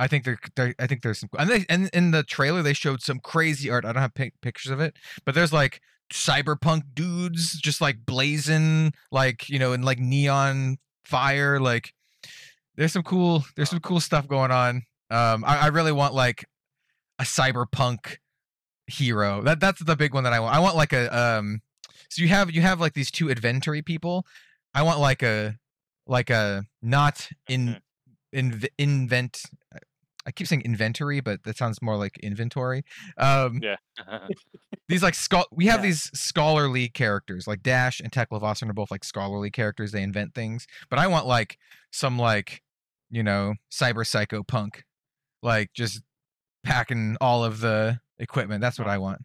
S3: I think there, there I think there's some and, they, and in the trailer they showed some crazy art. I don't have pic- pictures of it, but there's like cyberpunk dudes just like blazing like, you know, in like neon fire like there's some cool there's some cool stuff going on. Um I, I really want like a cyberpunk hero. That that's the big one that I want. I want like a um so you have you have like these two inventory people. I want like a like a not in inv- invent I keep saying inventory, but that sounds more like inventory. Um
S2: Yeah.
S3: these like schol- we have
S4: Yeah.
S3: these scholarly characters like Dash and Teklovossen are both like scholarly characters. They invent things, but I want like some like you know cyber psycho punk, like just packing all of the equipment. That's what I want.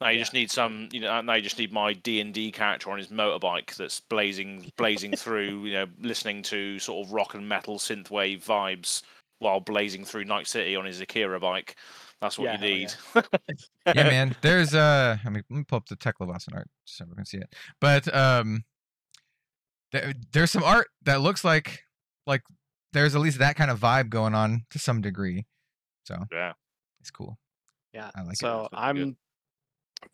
S2: Now you
S4: Yeah.
S2: just need some, you know. Now you just need my D and D character on his motorbike that's blazing, blazing through, you know, listening to sort of rock and metal synthwave vibes while blazing through Night City on his Akira bike. That's what
S4: Yeah,
S2: you
S4: hell yeah.
S2: need.
S3: yeah, man. There's uh, I mean, let me pull up the Teklovossen art so we can see it. But um, there, there's some art that looks like like there's at least that kind of vibe going on to some degree. So
S2: Yeah.
S3: it's cool.
S4: Yeah.
S3: I like it.
S4: so
S2: That's
S4: I'm
S2: good.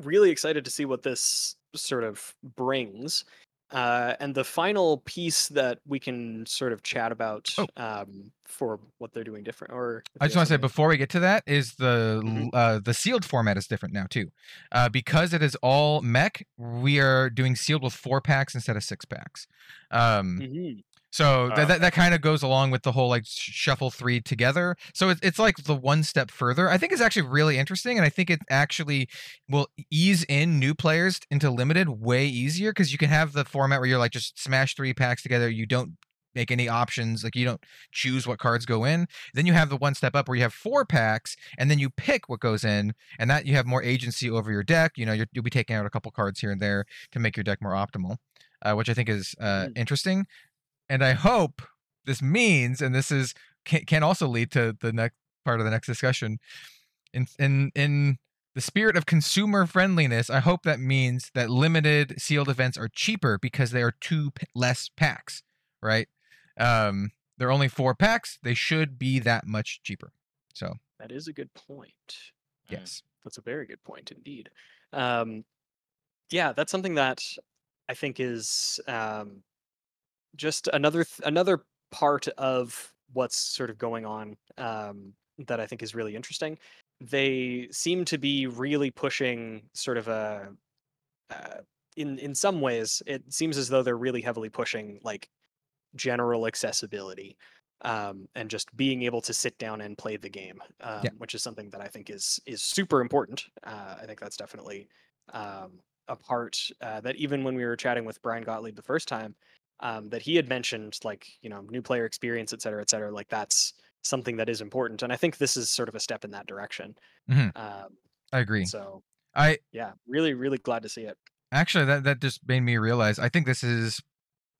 S4: really excited to see what this sort of brings. Uh, and the final piece that we can sort of chat about
S3: Oh.
S4: um, for what they're doing different, or
S3: I just want to say before we get to that is the
S4: Mhm.
S3: uh, the sealed format is different now too, uh, because it is all mech. We are doing sealed with four packs instead of six packs. Um,
S4: Mhm.
S3: So that that, that kind of goes along with the whole like shuffle three together. So it's it's like the one step further. I think it's actually really interesting, and I think it actually will ease in new players into limited way easier because you can have the format where you're like just smash three packs together. You don't make any options like you don't choose what cards go in then you have the one step up where you have four packs and then you pick what goes in and that you have more agency over your deck you know you're, you'll be taking out a couple cards here and there to make your deck more optimal uh, which i think is uh,
S4: Mm.
S3: interesting and I hope this means, and this is can, can also lead to the next part of the next discussion. In in in the spirit of consumer friendliness, I hope that means that limited sealed events are cheaper because they are two p- less packs, right? Um, they're only four packs; they should be that much cheaper. So
S4: that is a good point.
S3: Yes,
S4: That's a very good point indeed. Um, yeah, that's something that I think is um, just another th- another part of what's sort of going on um, that I think is really interesting. They seem to be really pushing sort of a uh, in in some ways it seems as though they're really heavily pushing like general accessibility um, and just being able to sit down and play the game, um,
S3: Yeah.
S4: which is something that I think is is super important. Uh, I think that's definitely um, a part uh, that even when we were chatting with Brian Gottlieb the first time, um, that he had mentioned like you know new player experience, et cetera, et cetera. Like that's something that is important, and I think this is sort of a step in that direction.
S3: Mhm.
S4: Um,
S3: I agree.
S4: so
S3: I
S4: yeah, really, really glad to see it.
S3: actually that that just made me realize I think this is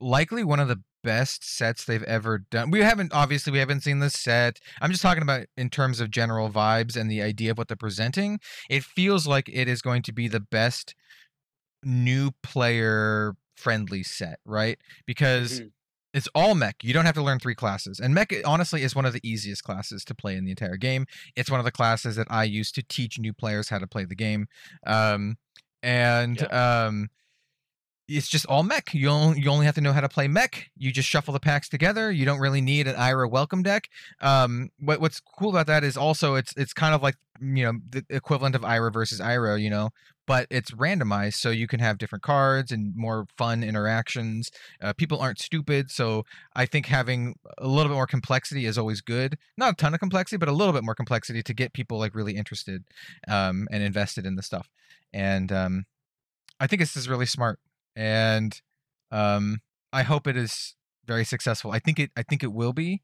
S3: likely one of the best sets they've ever done. We haven't obviously we haven't seen this set. I'm just talking about in terms of general vibes and the idea of what they're presenting. It feels like it is going to be the best new player friendly set, right? Because
S4: Mhm.
S3: it's all mech. You don't have to learn three classes. And mech honestly is one of the easiest classes to play in the entire game. It's one of the classes that I use to teach new players how to play the game. Um and um it's just all mech. You only, you only have to know how to play mech. You just shuffle the packs together. You don't really need an Ira welcome deck. Um, what what's cool about that is also it's it's kind of like you know the equivalent of Ira versus Ira, you know, but it's randomized, so you can have different cards and more fun interactions. Uh, people aren't stupid, so I think having a little bit more complexity is always good. Not a ton of complexity, but a little bit more complexity to get people like really interested um, and invested in the stuff. And um, I think this is really smart and um i hope it is very successful i think it i think it will be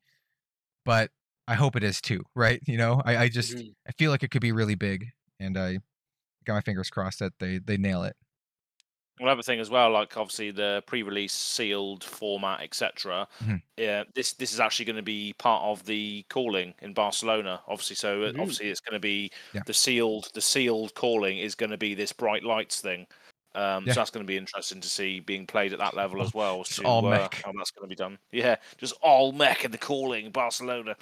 S3: but i hope it is too right you know i i just
S4: Mhm.
S3: i feel like it could be really big and i got my fingers crossed that they they nail it Well,
S2: Another thing as well, like obviously the pre-release sealed format, etc.
S3: Mhm.
S2: Yeah, this this is actually going to be part of the calling in Barcelona. Obviously, so uh,
S4: Mhm.
S2: obviously it's going to be
S3: Yeah.
S2: the sealed the sealed calling is going to be this bright lights thing. Um,
S3: Yeah.
S2: So that's going to be interesting to see being played at that level as well.
S3: just
S2: to,
S3: all
S2: uh,
S3: mech.
S2: how that's going to be done. Yeah, just all mech in the calling Barcelona.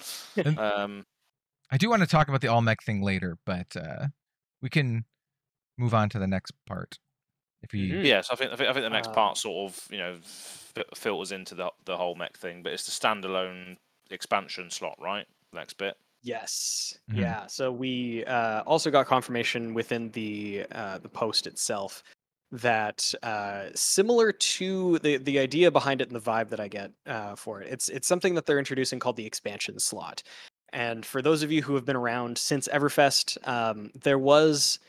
S2: Um,
S3: i do want to talk about the all mech thing later but uh we can move on to the next part if we
S4: Mhm.
S2: Yeah, so I think I think, I think the next
S4: Um,
S2: part sort of you know f- filters into the the whole mech thing, but it's the standalone expansion slot, right? Next bit.
S4: Yes.
S3: Mhm.
S4: Yeah. So we uh, also got confirmation within the uh, the post itself that uh, similar to the the idea behind it and the vibe that I get uh, for it, it's it's something that they're introducing called the expansion slot. And for those of you who have been around since Everfest, um, there was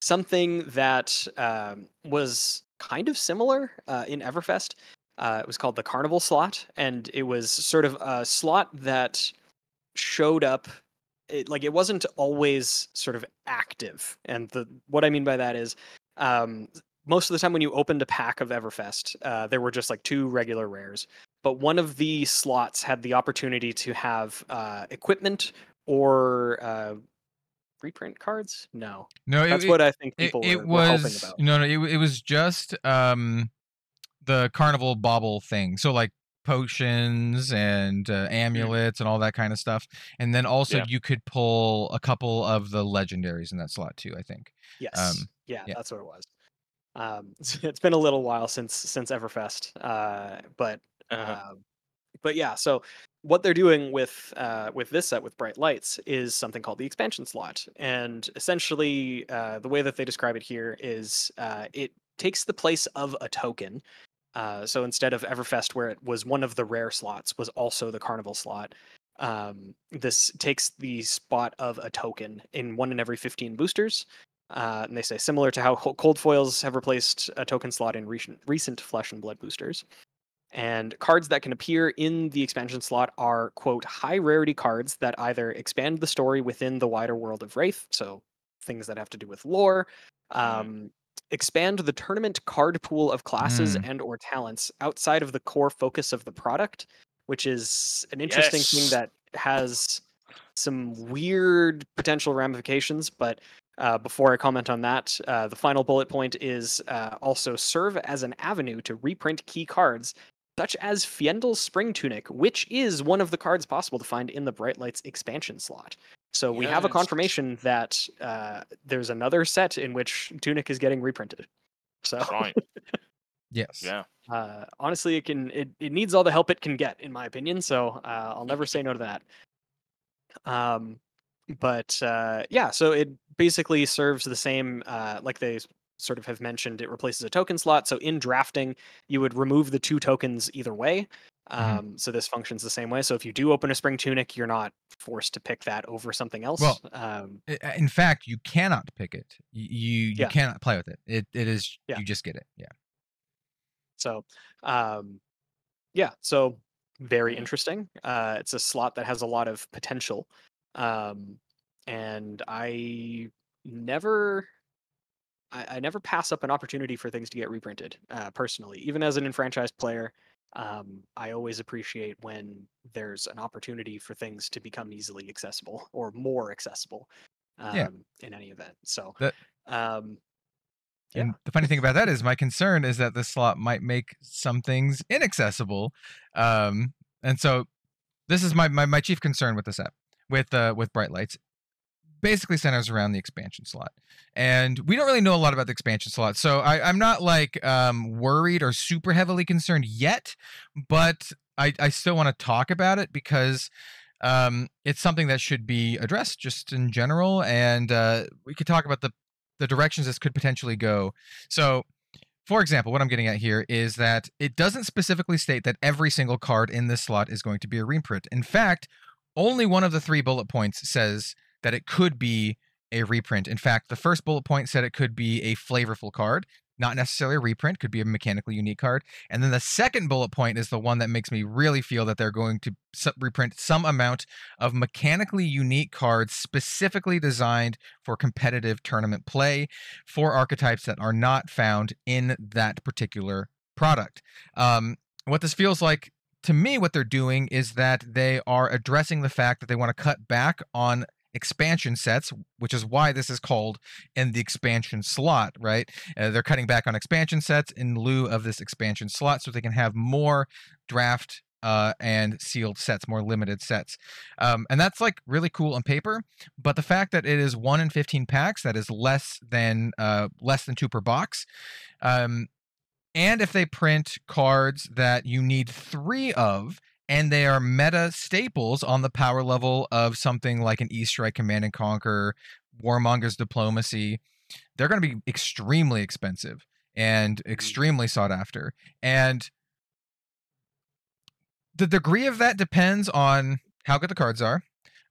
S4: something that um, was kind of similar uh, in Everfest. Uh, it was called the Carnival slot, and it was sort of a slot that showed up it, like it wasn't always sort of active and the what i mean by that is um most of the time when you opened a pack of everfest uh, there were just like two regular rares but one of the slots had the opportunity to have uh, equipment or uh, reprint cards? No.
S3: No it-
S4: that's
S3: it,
S4: what i think
S3: it,
S4: people
S3: it
S4: were, were hoping
S3: was
S4: about.
S3: no no it, it was just um the carnival bauble thing. So like potions and uh, amulets and all that kind of stuff and then also
S2: Yeah.
S3: you could pull a couple of the legendaries in that slot too i think.
S4: Yes.
S3: Um,
S4: yeah,
S3: yeah.
S4: that's what it was um it's been a little while since since everfest uh but
S2: Uh,
S4: Um, but yeah, so what they're doing with uh, with this set with bright lights is something called the expansion slot, and essentially uh, the way that they describe it here is uh, it takes the place of a token. Uh, so instead of Everfest, where it was one of the rare slots, was also the carnival slot. Um, this takes the spot of a token in one in every 15 boosters. Uh, and they say similar to how cold foils have replaced a token slot in recent, recent flesh and blood boosters. And cards that can appear in the expansion slot are, quote, high rarity cards that either expand the story within the wider world of Rathe, so things that have to do with lore, um, expand the tournament card pool of classes
S3: Mm.
S4: and or talents outside of the core focus of the product, which is an interesting
S2: Yes.
S4: thing that has some weird potential ramifications, but uh, before I comment on that, uh, the final bullet point is uh, also serve as an avenue to reprint key cards such as Fyendal's Spring Tunic, which is one of the cards possible to find in the Bright Lights expansion slot. So we have a confirmation that uh, there's another set in which Tunic is getting reprinted. So
S2: right.
S3: yes
S2: Yeah.
S4: uh, honestly, it can it, it needs all the help it can get, in my opinion. So uh, I'll never say no to that. Um, but uh, yeah, so it basically serves the same, uh, like they sort of have mentioned, it replaces a token slot. So in drafting, you would remove the two tokens either way.
S3: Mhm.
S4: Um, So this functions the same way. So if you do open a spring tunic, you're not forced to pick that over something else.
S3: Well,
S4: um,
S3: In fact, you cannot pick it. You you, you
S4: Yeah.
S3: cannot play with it. It it is
S4: Yeah.
S3: you just get it. Yeah.
S4: So, um, yeah, so very interesting. Uh, it's a slot that has a lot of potential, um, and I never, I, I never pass up an opportunity for things to get reprinted. Uh, personally, even as an enfranchised player, um, I always appreciate when there's an opportunity for things to become easily accessible or more accessible. Um,
S3: Yeah.
S4: In any event, so
S3: That-
S4: um, Yeah.
S3: And the funny thing about that is my concern is that this slot might make some things inaccessible. Um, and so this is my, my, my chief concern with this app, with uh, with Bright Lights. Basically centers around the expansion slot. And we don't really know a lot about the expansion slot. So I, I'm not like um, worried or super heavily concerned yet, but I, I still want to talk about it because um, it's something that should be addressed just in general. And uh, we could talk about the the directions this could potentially go. So, for example, what I'm getting at here is that it doesn't specifically state that every single card in this slot is going to be a reprint. In fact, only one of the three bullet points says that it could be a reprint. In fact, the first bullet point said it could be a flavorful card, not necessarily a reprint, could be a mechanically unique card. And then the second bullet point is the one that makes me really feel that they're going to reprint some amount of mechanically unique cards specifically designed for competitive tournament play for archetypes that are not found in that particular product. Um, what this feels like to me, what they're doing is that they are addressing the fact that they want to cut back on expansion sets, which is why this is called in the expansion slot, right? Uh, they're cutting back on expansion sets in lieu of this expansion slot so they can have more draft uh, and sealed sets, more limited sets. Um, and that's like really cool on paper. But the fact that it is one in 15 packs, that is less than uh, less than two per box. Um, and if they print cards that you need three of, and they are meta staples on the power level of something like an E Strike Command and Conquer, Warmonger's Diplomacy, they're going to be extremely expensive and extremely sought after. And the degree of that depends on how good the cards are,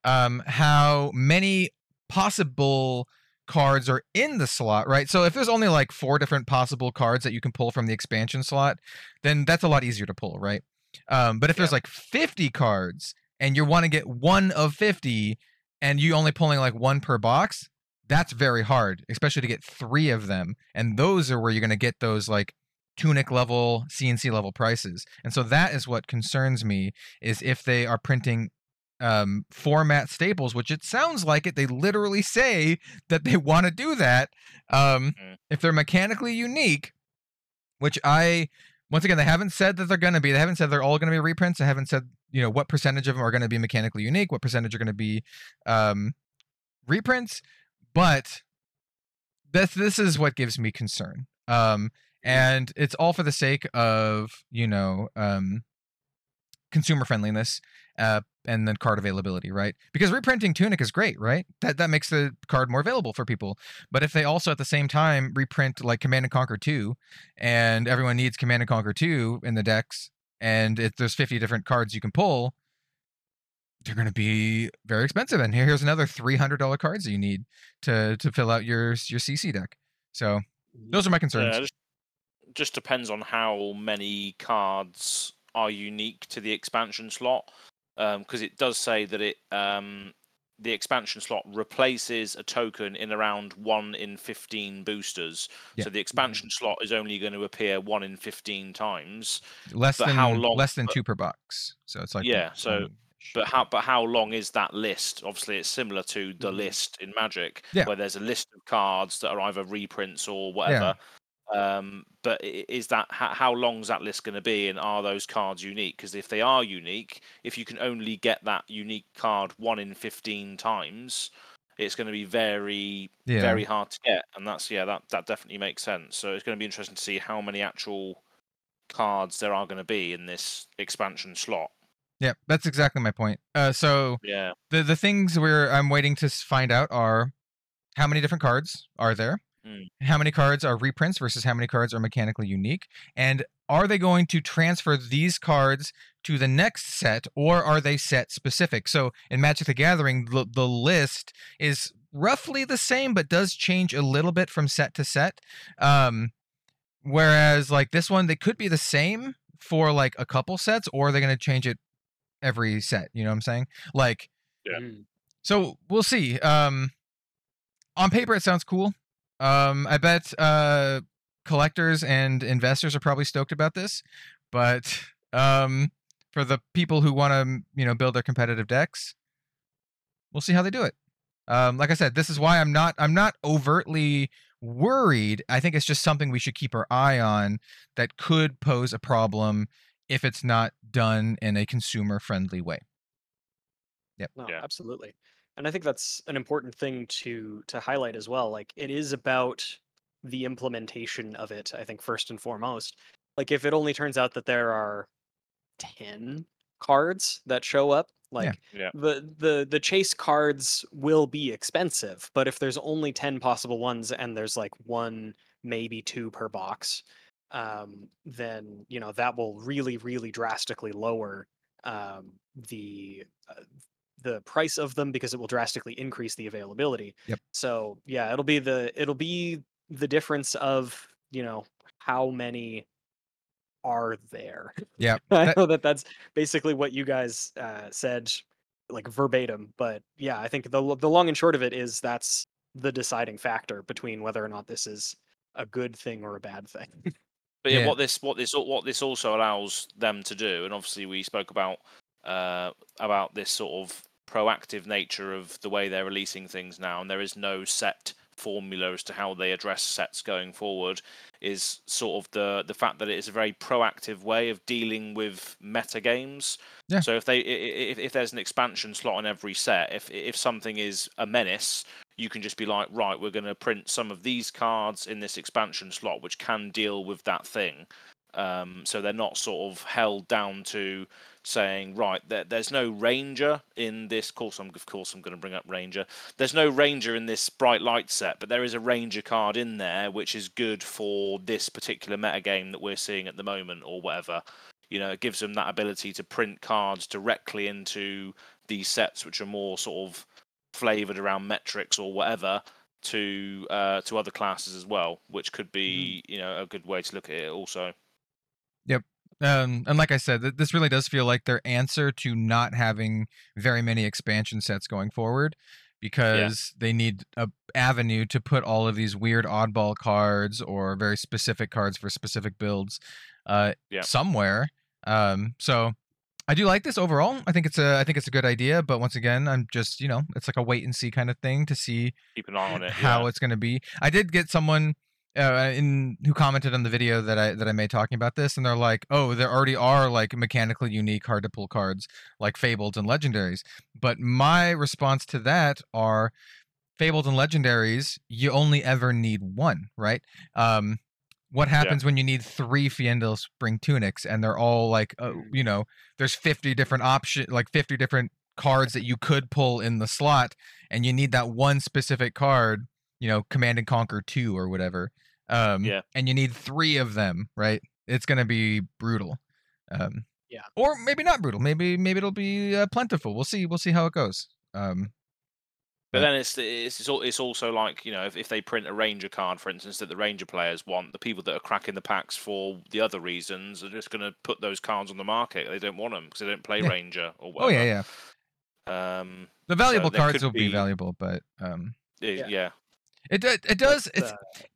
S3: um, how many possible cards are in the slot, right? So if there's only like four different possible cards that you can pull from the expansion slot, then that's a lot easier to pull, right? Um, but if there's like 50 cards and you want to get one of 50 and you only pulling like one per box, that's very hard, especially to get three of them. And those are where you're going to get those like tunic level, CNC level prices. And so that is what concerns me is if they are printing um, format staples, which it sounds like it. They literally say that they want to do that. Um,
S2: Mhm.
S3: If they're mechanically unique, which I once again they haven't said that they're going to be. They haven't said they're all going to be reprints. They haven't said you know what percentage of them are going to be mechanically unique, what percentage are going to be um, reprints. But this this is what gives me concern. Um, and it's all for the sake of you know um, consumer friendliness uh, and then card availability, right? Because reprinting Tunic is great, right? That that makes the card more available for people. But if they also at the same time reprint like Command and Conquer 2 and everyone needs Command and Conquer 2 in the decks and it, there's 50 different cards you can pull, they're going to be very expensive. And here- here's another $300 cards that you need to to fill out your your CC deck. So those are my concerns.
S2: Yeah, just depends on how many cards are unique to the expansion slot, because it does say that it um, the expansion slot replaces a token in around one in fifteen boosters.
S3: Yeah.
S2: So the expansion slot is only going to appear one in fifteen times.
S3: less
S2: but
S3: than
S2: how long-
S3: less than two per box. So it's like
S2: Yeah, so-. But how but how long is that list? Obviously, it's similar to the
S4: Mhm.
S2: list in Magic,
S3: Yeah.
S2: where there's a list of cards that are either reprints or whatever. Um, but is that how, long's that list going to be, and are those cards unique? Because if they are unique, if you can only get that unique card one in fifteen times, it's going to be very
S3: yeah.
S2: very hard to get, and that's yeah, that that definitely makes sense. So it's going to be interesting to see how many actual cards there are going to be in this expansion slot.
S3: Yeah, that's exactly my point. Uh, so
S2: Yeah.
S3: the the things where I'm waiting to find out are how many different cards are there,
S2: Mm.
S3: how many cards are reprints versus how many cards are mechanically unique, and are they going to transfer these cards to the next set or are they set specific? So in Magic the Gathering, the, the list is roughly the same but does change a little bit from set to set. Um, whereas like this one, they could be the same for like a couple sets or they're going to change it every set. You know what I'm saying? Like
S2: Yeah.
S4: Mm.
S3: so we'll see. Um, on paper, it sounds cool. Um, I bet uh, collectors and investors are probably stoked about this, but um, for the people who want to, you know, build their competitive decks, we'll see how they do it. Um, like I said, this is why I'm not I'm not overtly worried. I think it's just something we should keep our eye on that could pose a problem if it's not done in a consumer friendly way. Yep.
S4: No,
S2: Yeah.
S4: absolutely. And I think that's an important thing to to highlight as well. Like it is about the implementation of it, I think first and foremost. Like if it only turns out that there are 10 cards that show up, like
S2: Yeah.
S4: the the the chase cards will be expensive, but if there's only 10 possible ones and there's like one maybe two per box, um then, you know, that will really really drastically lower um the uh, the price of them because it will drastically increase the availability.
S3: Yep.
S4: So yeah, it'll be the it'll be the difference of you know how many are there.
S3: Yeah,
S4: I know that that's basically what you guys uh, said, like verbatim. But yeah, I think the the long and short of it is that's the deciding factor between whether or not this is a good thing or a bad thing.
S2: But yeah,
S3: Yeah.
S2: what this what this what this also allows them to do, and obviously we spoke about uh, about this sort of proactive nature of the way they're releasing things now, and there is no set formula as to how they address sets going forward. Is sort of the the fact that it is a very proactive way of dealing with meta games.
S3: Yeah.
S2: So if they if, if there's an expansion slot on every set, if if something is a menace, you can just be like, right, we're going to print some of these cards in this expansion slot, which can deal with that thing. Um, so they're not sort of held down to saying, right, there, there's no ranger in this. Of course, I'm of course I'm going to bring up ranger. There's no ranger in this bright light set, but there is a ranger card in there which is good for this particular meta game that we're seeing at the moment, or whatever. You know, it gives them that ability to print cards directly into these sets, which are more sort of flavored around Metrix or whatever to uh, to other classes as well, which could be you know a good way to look at it also.
S3: Um, and like I said, th- this really does feel like their answer to not having very many expansion sets going forward, because they need a avenue to put all of these weird oddball cards or very specific cards for specific builds, uh,
S2: Yeah.
S3: somewhere. Um, so I do like this overall. I think it's a I think it's a good idea, but once again, I'm just you know it's like a wait and see kind of thing to see
S2: Keep an eye on it.
S3: how
S2: yeah.
S3: it's going to be. I did get someone uh, in who commented on the video that I that I made talking about this, and they're like, "Oh, there already are like mechanically unique, hard to pull cards like Fabled and Legendaries." But my response to that are Fabled and Legendaries. You only ever need one, right? Um, what happens when you need three Fyendal Spring Tunics and they're all like, uh, you know, there's 50 different option, like 50 different cards that you could pull in the slot, and you need that one specific card, you know, Command and Conquer two or whatever. Um,
S2: Yeah.
S3: And you need three of them, right? It's gonna be brutal. Um,
S4: Yeah.
S3: Or maybe not brutal. Maybe maybe it'll be uh, plentiful. We'll see. We'll see how it goes. Um,
S2: But
S3: But-
S2: then it's it's it's, also like you know if, if they print a ranger card, for instance, that the ranger players want, the people that are cracking the packs for the other reasons are just going to put those cards on the market. They don't want them because they don't play
S3: Yeah.
S2: ranger or
S3: oh
S2: whatever.
S3: yeah, yeah.
S2: Um,
S3: The valuable
S2: there
S3: cards will be
S2: be-
S3: valuable, but um,
S2: it-
S4: Yeah.
S2: yeah.
S3: it do- it does.
S4: But,
S3: It's
S4: uh,
S3: it-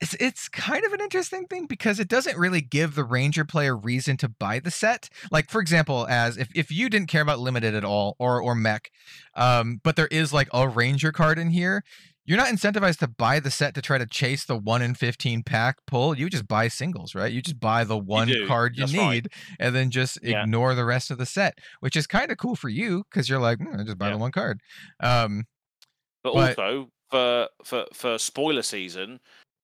S3: it's it's kind of an interesting thing because it doesn't really give the ranger player reason to buy the set like for example as if, if you didn't care about limited at all or or mech um but there is like a ranger card in here you're not incentivized to buy the set to try to chase the 1 in 15 pack pull you just buy singles right you just buy the one
S2: do,
S3: card you
S2: that's right.
S3: need and then just
S2: Yeah.
S3: ignore the rest of the set which is kind of cool for you because you're like "Hmm, I just buy
S2: Yeah.
S3: the one card um
S2: But,
S3: But-
S2: also for for for spoiler season,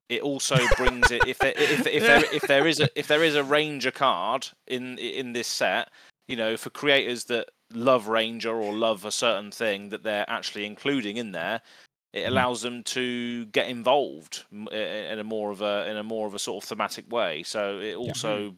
S2: it also brings it if there, if if there, if there is a if there is a ranger card in in this set, you know, for creators that love Ranger or love a certain thing that they're actually including in there, it
S3: Mhm.
S2: allows them to get involved m- i- i- in a more of a in a more of a sort of thematic way. So it also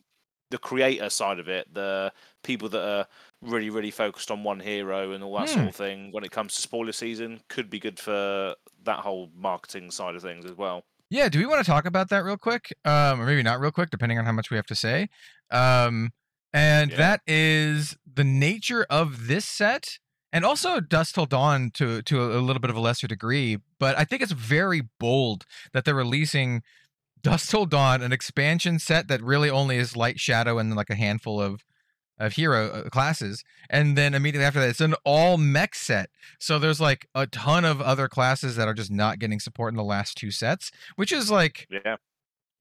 S2: the creator side of it, the people that are really really focused on one hero and all that sort
S3: Hmm.
S2: of thing when it comes to spoiler season could be good for that whole marketing side of things as well.
S3: Yeah, do we want to talk about that real quick? Um, or maybe not real quick, depending on how much we have to say. Um, and
S2: Yeah.
S3: that is the nature of this set, and also Dusk Till Dawn to to a little bit of a lesser degree. But I think it's very bold that they're releasing Dusk Till Dawn, an expansion set that really only is Light Shadow and like a handful of of hero uh, classes, and then immediately after that, it's an all mech set. So there's like a ton of other classes that are just not getting support in the last two sets, which is like
S2: Yeah.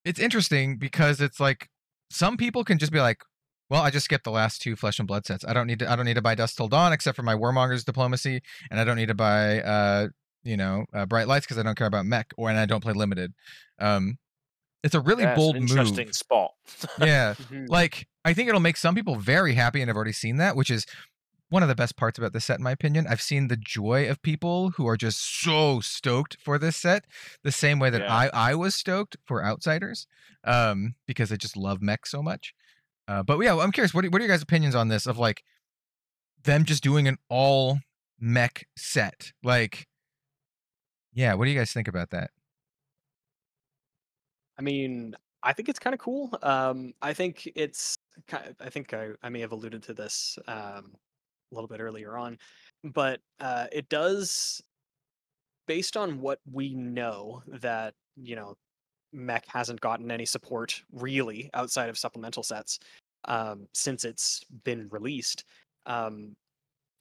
S3: it's interesting because it's like some people can just be like, well, I just skipped the last two flesh and blood sets. I don't need to. I don't need to buy Dusk Till Dawn except for my Warmonger's diplomacy, and I don't need to buy, uh, you know, uh, Bright Lights because I don't care about mech, or and I don't play limited. Um, it's a really
S2: an
S3: bold
S2: interesting
S3: move.
S2: spot.
S3: Yeah,
S4: Mhm.
S3: like I think it'll make some people very happy, and I've already seen that, which is one of the best parts about this set, in my opinion. I've seen the joy of people who are just so stoked for this set, the same way that
S2: Yeah.
S3: I I was stoked for Outsiders, um, because I just love mech so much. Uh, but yeah, I'm curious. What are, what are your guys' opinions on this? Of like them just doing an all mech set? Like, yeah, what do you guys think about that?
S4: I mean, I think it's kind of cool. Um, I think it's. I think I, I may have alluded to this um, a little bit earlier on, but uh, it does, based on what we know, that you know, mech hasn't gotten any support really outside of supplemental sets um, since it's been released. Um,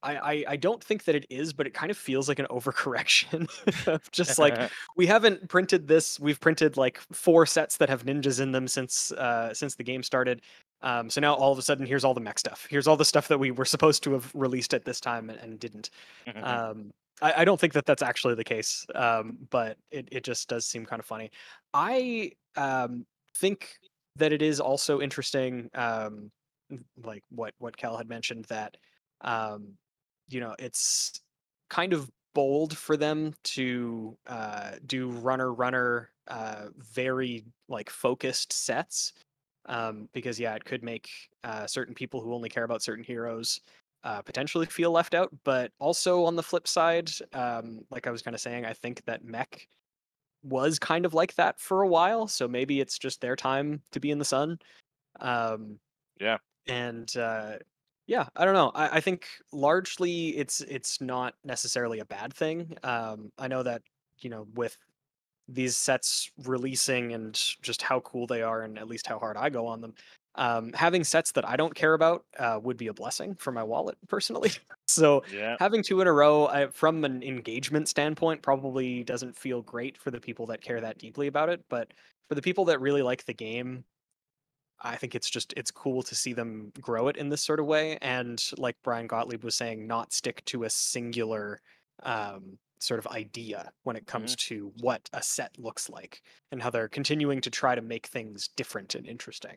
S4: I, I, I don't think that it is, but it kind of feels like an overcorrection of just like we haven't printed this. We've printed like four sets that have ninjas in them since uh, since the game started. Um, so now all of a sudden, here's all the mech stuff. Here's all the stuff that we were supposed to have released at this time and, and didn't. Um, I, I don't think that that's actually the case, um, but it, it just does seem kind of funny. I um, think that it is also interesting, um, like what what Kel had mentioned that um, you know it's kind of bold for them to uh, do runner runner uh, very like focused sets um, because yeah it could make uh, certain people who only care about certain heroes uh, potentially feel left out but also on the flip side um, like i was kind of saying i think that mech was kind of like that for a while so maybe it's just their time to be in the sun um,
S2: Yeah.
S4: and uh, yeah i don't know I, I think largely it's it's not necessarily a bad thing um, i know that you know with these sets releasing and just how cool they are and at least how hard i go on them um, having sets that i don't care about uh, would be a blessing for my wallet personally so
S2: yeah.
S4: having two in a row I, from an engagement standpoint probably doesn't feel great for the people that care that deeply about it but for the people that really like the game i think it's just it's cool to see them grow it in this sort of way and like brian gottlieb was saying not stick to a singular um, sort of idea when it comes to what a set looks like and how they're continuing to try to make things different and interesting.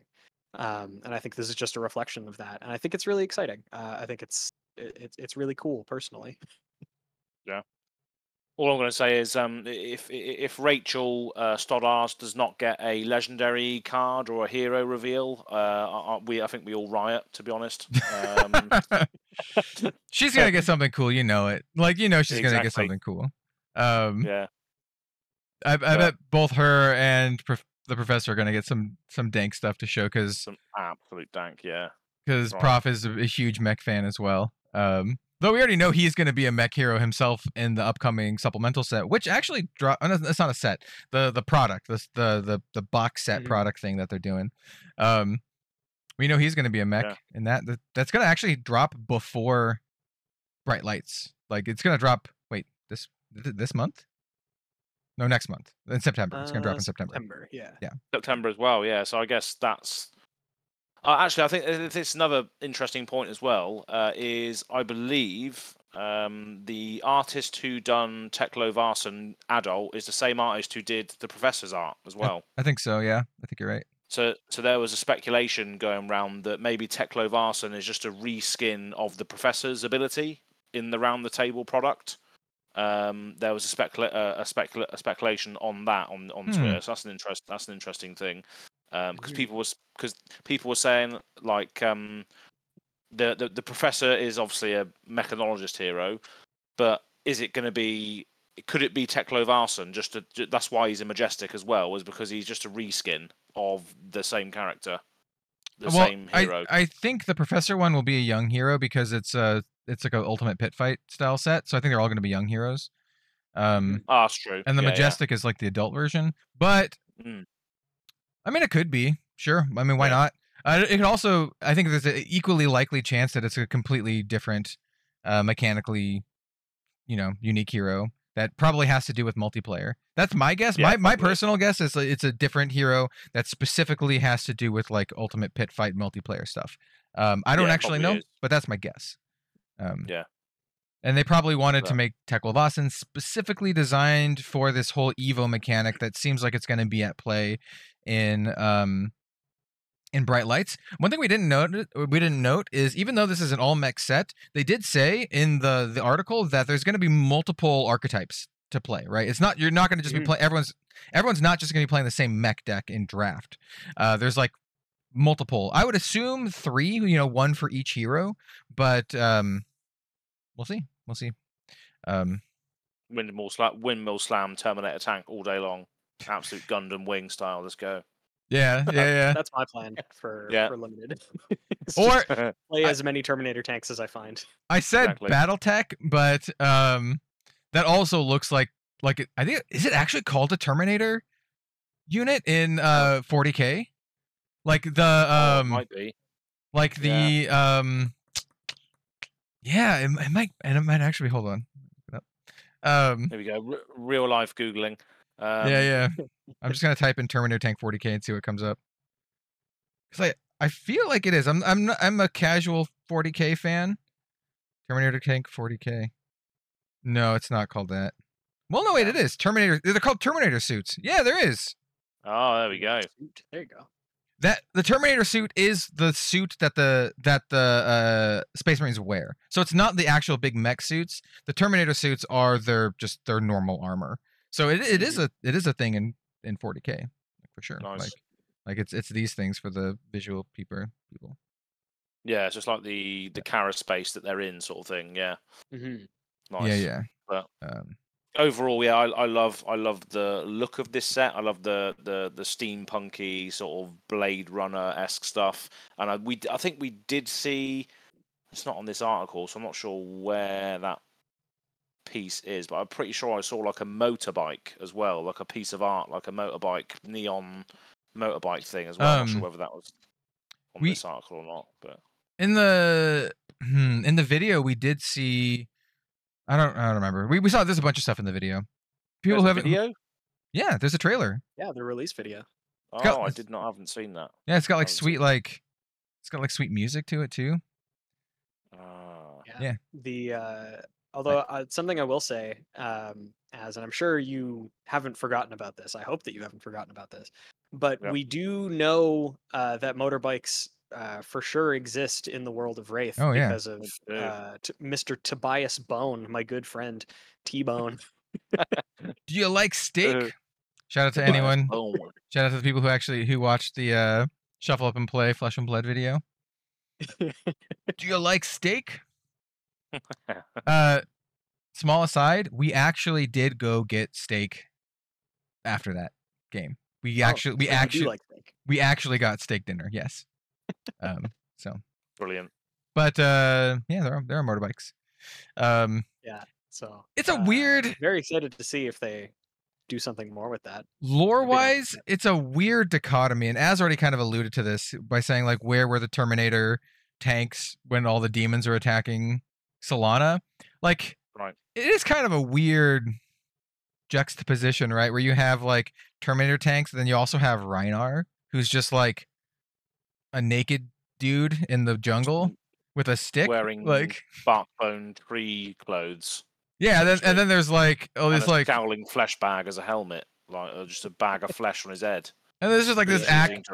S4: Um, and i think this is just a reflection of that and i think it's really exciting. Uh, i think it's it, it's it's really cool personally
S2: All I'm going to say is, um, if if Rachel uh, Stoddard does not get a legendary card or a hero reveal, uh, we I think we all riot. To be honest, um,
S3: she's gonna get something cool, you know it. Like you know she's gonna get something cool. Um,
S2: yeah,
S3: I, I
S2: Yeah.
S3: bet both her and prof- the professor are gonna get some some dank stuff to show because
S2: some absolute dank. Yeah,
S3: because
S2: Right.
S3: Prof is a, a huge mech fan as well. Um, though we already know he's going to be a mech hero himself in the upcoming supplemental set, which actually drop. It's not a set. The the product, the the the, the box set
S4: Mhm.
S3: product thing that they're doing. Um, we know he's going to be a mech,
S2: Yeah.
S3: and that, that that's going to actually drop before Bright Lights. Like it's going to drop. Wait, this this month? No, next month in September. It's going to drop
S4: Uh,
S3: in September.
S4: September, yeah. yeah.
S2: September as well. Yeah, so I guess that's. Uh, actually, I think th- this is another interesting point as well. Uh, is I believe um, the artist who done Teklovossen adult is the same artist who did the professor's art as well.
S3: I think so. Yeah, I think you're right.
S2: So, so there was a speculation going around that maybe Teklovossen is just a reskin of the Professor's ability in the round the table product. Um, there was a, specula- uh, a, specula- a speculation on that on on
S3: Hmm.
S2: Twitter. So that's an interest. That's an interesting thing because
S4: Mhm.
S2: people was because people were saying like um, the, the the professor is obviously a mechanologist hero, but is it going to be? Could it be Teklovossen? Just to, that's why he's a majestic as well, is because he's just a reskin of the same character, the
S3: well,
S2: same hero.
S3: I, I think the professor one will be a young hero because it's a it's like a ultimate pit fight style set. So I think they're all going to be young heroes. Um,
S2: Ah, that's true.
S3: and the
S2: Yeah, yeah.
S3: majestic is like the adult version. But
S2: Mm.
S3: I mean, it could be sure. I mean, why
S2: Yeah.
S3: not? Uh, it could also. I think there's an equally likely chance that it's a completely different, uh, mechanically, you know, unique hero that probably has to do with multiplayer. That's my guess.
S2: Yeah,
S3: my my
S2: probably.
S3: personal guess is it's a different hero that specifically has to do with like ultimate pit fight multiplayer stuff. Um, I don't
S2: Yeah,
S3: actually know,
S2: is.
S3: but that's my guess. Um,
S2: Yeah.
S3: And they probably wanted to make Teklovossen specifically designed for this whole Evo mechanic that seems like it's going to be at play in um in Bright Lights. One thing we didn't note we didn't note is even though this is an all mech set, they did say in the the article that there's going to be multiple archetypes to play. Right? It's not you're not going to just be
S4: Mhm.
S3: playing everyone's everyone's not just going to be playing the same mech deck in draft. Uh, there's like multiple. I would assume three. You know, one for each hero, but um, we'll see. We'll see. Um,
S2: Windmill slam, windmill slam, Terminator tank all day long. Absolute Gundam wing style. Let's go.
S3: yeah, yeah, yeah.
S4: That's my plan for
S2: Yeah.
S4: for limited.
S3: Or
S4: just play
S3: I-
S4: as many Terminator tanks as I find.
S3: I said
S2: Exactly.
S3: BattleTech, but um, that also looks like like it, I think is it actually called a Terminator unit in uh 40k? Like the
S2: Oh, it
S3: um,
S2: might be.
S3: like the um, yeah, it, it might and it might actually hold on. Um,
S2: There we go. R- real life googling. Um,
S3: yeah, yeah. I'm just gonna type in Terminator Tank 40k and see what comes up. Cause I I feel like it is. I'm I'm not, I'm a casual 40k fan. Terminator Tank 40k. No, it's not called that. Well, no, wait, it is Terminator. They're called Terminator suits. Yeah, there is.
S2: Oh, there we go.
S4: There you go.
S3: That the Terminator suit is the suit that the that the uh, Space Marines wear. So it's not the actual big mech suits. The Terminator suits are their just their normal armor. So it, it is a it is a thing in in 40k for sure.
S2: Nice.
S3: Like like it's it's these things for the visual people people.
S2: Yeah, it's just like the the Kara space that they're in, sort of thing. Yeah,
S4: hmm
S2: nice.
S3: Yeah, yeah.
S2: But-
S3: um,
S2: Overall, yeah, I, I love I love the look of this set. I love the the the steampunky sort of Blade Runner esque stuff. And I we I think we did see. It's not on this article, so I'm not sure where that piece is, but I'm pretty sure I saw like a motorbike as well, like a piece of art, like a motorbike neon motorbike thing as well. I'm not
S3: Um,
S2: sure whether that was on
S3: we-
S2: this article or not, but
S3: in the hmm, in the video we did see. I don't I don't remember. We we saw there's a bunch of stuff in the video. People
S2: There's
S3: who
S2: a
S3: haven't.
S2: video.
S3: Yeah, there's a trailer.
S4: Yeah, the release video.
S2: Oh,
S3: got-
S2: I did not haven't seen that.
S3: Yeah, it's got like
S2: haven't seen
S3: sweet like. It's got like sweet music to it too.
S2: Ah,
S3: Yeah.
S4: The uh, although uh, something I will say, um, as and I'm sure you haven't forgotten about this. I hope that you haven't forgotten about this. But
S2: Yeah.
S4: we do know uh, that motorbikes uh, for sure exist in the world of Rathe
S3: Oh, yeah.
S4: because of uh, t- Mr. Tobias Bone, my good friend T Bone.
S3: Do you like steak?
S2: Uh,
S3: Shout out to
S2: Tobias
S3: anyone.
S2: Bone.
S3: Shout out to the people who actually who watched the uh, Shuffle Up and Play Flesh and Blood video. Do you like steak? uh, small aside, we actually did go get steak after that game. We
S4: Oh,
S3: actually we
S4: so
S3: actually
S4: like steak.
S3: we actually got steak dinner. Yes. Um. So,
S2: Brilliant.
S3: but uh, yeah, there are there are motorbikes. Um, yeah,
S4: So
S3: it's a
S4: uh,
S3: weird
S4: Very excited to see if they do something more with that.
S3: lore wise, it's a weird dichotomy, and as already kind of alluded to this by saying like where were the Terminator tanks when all the demons are attacking Solana? Like,
S2: Right.
S3: it is kind of a weird juxtaposition, right? Where you have like Terminator tanks, and then you also have Rhinar, who's just like a naked dude in the jungle with a stick,
S2: Wearing
S3: like
S2: barkbone tree clothes.
S3: yeah. Then, and then there's like oh,
S2: and a
S3: like
S2: scowling flesh bag as a helmet, like uh, just a bag of flesh on his head.
S3: And there's just like this act,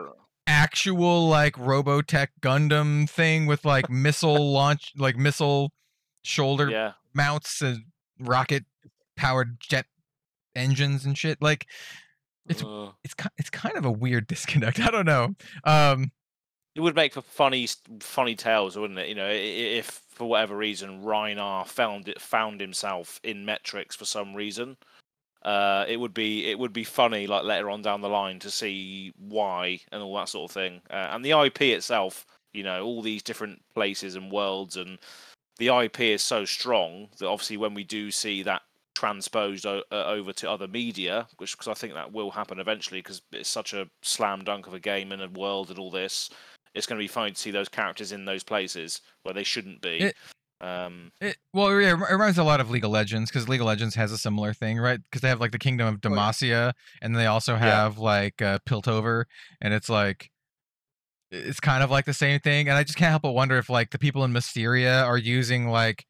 S3: actual like Robotech Gundam thing with like missile launch, like missile shoulder
S2: Yeah.
S3: mounts and rocket powered jet engines and shit. Like It's-
S2: Uh,
S3: it's it's kind of a weird disconnect. I don't know. Um,
S2: it would make for funny, funny tales, wouldn't it? You know, if for whatever reason Rhinar found it, found himself in Metrix for some reason, uh, it would be it would be funny, like later on down the line, to see why and all that sort of thing. Uh, and the IP itself, you know, all these different places and worlds, and the IP is so strong that obviously when we do see that transposed o- uh, over to other media, which because I think that will happen eventually, because it's such a slam dunk of a game and a world and all this. It's going to be funny to see those characters in those places where they shouldn't be.
S3: It-
S2: um,
S3: it, well, yeah, it reminds a lot of League of Legends because League of Legends has a similar thing, right? Because they have like the Kingdom of
S1: Oh, yeah.
S3: Demacia, and they also have like uh, Piltover, and it's like it's kind of like the same thing. And I just can't help but wonder if like the people in Misteria are using like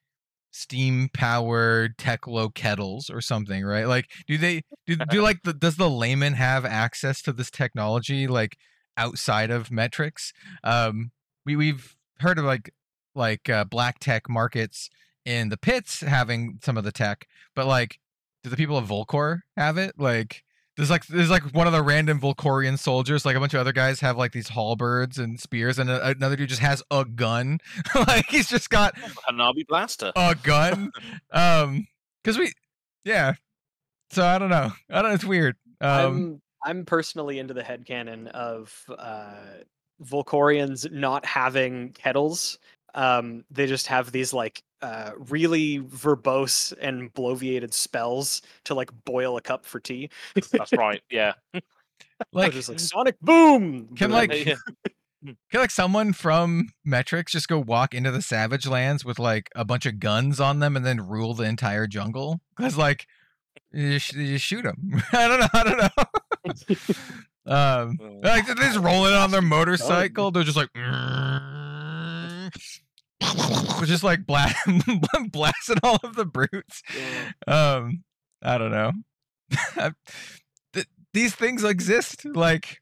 S3: steam powered Teklo kettles or something, right? Like, do they do, do like the does the layman have access to this technology like outside of Metrix? Um, we we've heard of like like uh, black tech markets in the pits having some of the tech, but like, do the people of Volcor have it? Like, there's like there's like one of the random Volcorian soldiers, like a bunch of other guys have like these halberds and spears, and a, another dude just has a gun. like he's just got a
S2: Hanabi Blaster.
S3: a gun. um, because we, yeah. So I don't know. I don't. Know. It's weird. Um,
S4: I'm I'm personally into the headcanon of uh, Volcorians not having kettles. Um, they just have these like uh, really verbose and bloviated spells to like boil a cup for tea.
S2: That's right. Yeah.
S3: Like,
S4: just like sonic boom.
S3: Can,
S4: boom.
S3: like,
S2: Yeah.
S3: can like someone from Metrix just go walk into the Savage Lands with like a bunch of guns on them and then rule the entire jungle? Because like, you just, you just shoot them. I don't know. I don't know. um,
S2: Uh,
S3: like they're just roll in on their motorcycle. They're just like. We're just like blast, blasting all of the brutes. Um, I don't know. Th- These things exist. Like,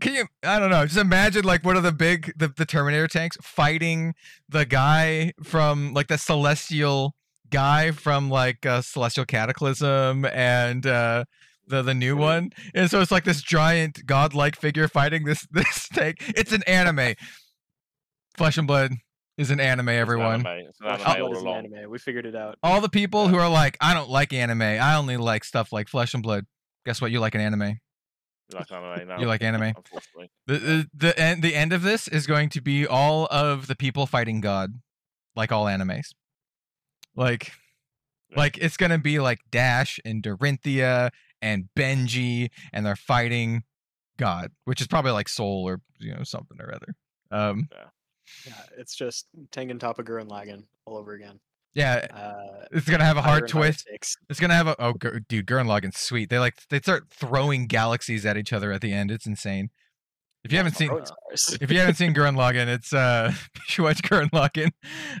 S3: can you? I don't know. Just imagine like one of the big the, the Terminator tanks fighting the guy from like the Celestial guy from like uh, Celestial Cataclysm and uh, the the new one. And so it's like this giant godlike figure fighting this this tank. It's an anime. Flesh and Blood is an anime.
S2: it's an
S3: Everyone.
S2: anime, It's an anime
S4: Blood
S2: all
S4: is an
S2: along.
S4: anime. We figured it out.
S3: all the people who are like, I don't like anime. I only like stuff like Flesh and Blood. Guess what? You like an anime.
S2: You like anime now?
S3: You like anime.
S2: Unfortunately.
S3: The the the end the end of this is going to be all of the people fighting God, like all animes. Like,
S2: Yeah.
S3: like it's gonna be like Dash and Dorinthia and Benji, and they're fighting God, which is probably like Soul or you know something or other. Um,
S4: Yeah, it's just Tengen Toppa Gurren Lagann all over again.
S3: yeah,
S4: Uh,
S3: it's gonna have a hard twist. It's gonna have a oh dude, Gurren Lagann's sweet. They like they start throwing galaxies at each other at the end. It's insane. If you haven't seen
S4: Road Stars.
S3: if you haven't seen Gurren Lagann, it's uh you should watch Gurren Lagann.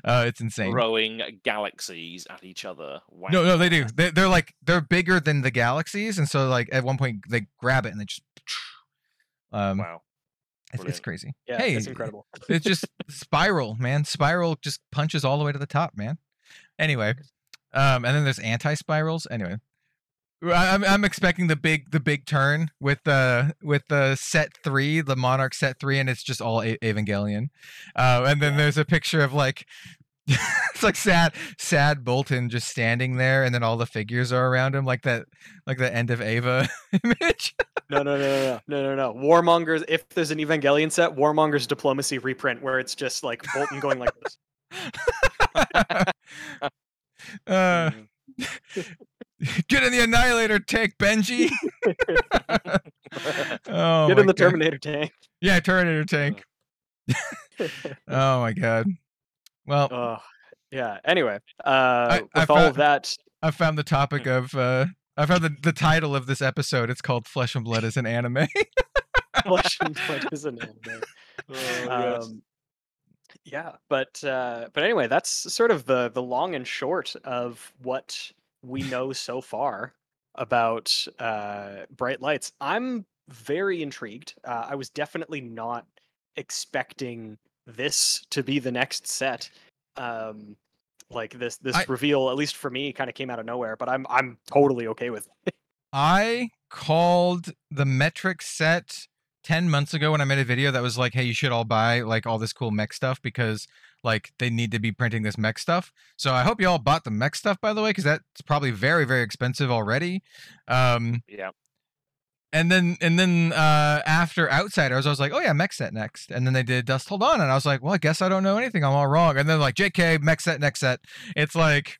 S3: Uh it's insane.
S2: Throwing galaxies at each other. Wow.
S3: No, no, they do. They, they're like they're bigger than the galaxies, and so like at one point they grab it and they just um
S2: Wow.
S3: it's, it's crazy.
S4: Yeah,
S3: hey,
S4: it's incredible.
S3: it's just spiral, man. Spiral just punches all the way to the top, man. Anyway, um, and then there's anti-spirals. Anyway, I- I'm I'm expecting the big the big turn with the with the set three, the Monarch set three, and it's just all A- Evangelion. Uh, and then there's a picture of like. it's like sad, sad Boltyn just standing there, and then all the figures are around him, like that, like the end of Eva image.
S4: No, no, no, no, no, no, no. No. Warmongers. If there's an Evangelion set, Warmongers diplomacy reprint where it's just like Boltyn going like this.
S3: uh,
S2: Mm.
S3: Get in the Annihilator tank, Benji. oh,
S4: Get in the
S3: God.
S4: Terminator tank.
S3: Yeah, Terminator tank. Oh my god. Well,
S4: Oh, yeah. Anyway, uh,
S3: I
S4: with all
S3: found-
S4: of that,
S3: I found the topic of uh I found the, the title of this episode. It's called Flesh and Blood is an anime.
S4: Flesh and Blood is an anime.
S2: Oh.
S4: Um, yeah, but uh, but anyway, that's sort of the the long and short of what we know so far about uh, bright lights. I'm very intrigued. Uh, I was definitely not expecting this to be the next set. Um, like this this
S3: I-
S4: reveal, at least for me, kind of came out of nowhere. But I'm I'm totally okay with. It.
S3: I called the Metrix set 10 months ago when I made a video that was like, hey, you should all buy like all this cool mech stuff because like they need to be printing this mech stuff. So I hope you all bought the mech stuff by the way, because that's probably very, very expensive already. Um
S2: Yeah.
S3: and then and then uh after Outsiders, I was like, oh yeah, mech set next. And then they did Dust Hold On, and I was like, well, I guess I don't know anything. I'm all wrong. And then like JK, mech set next set. It's like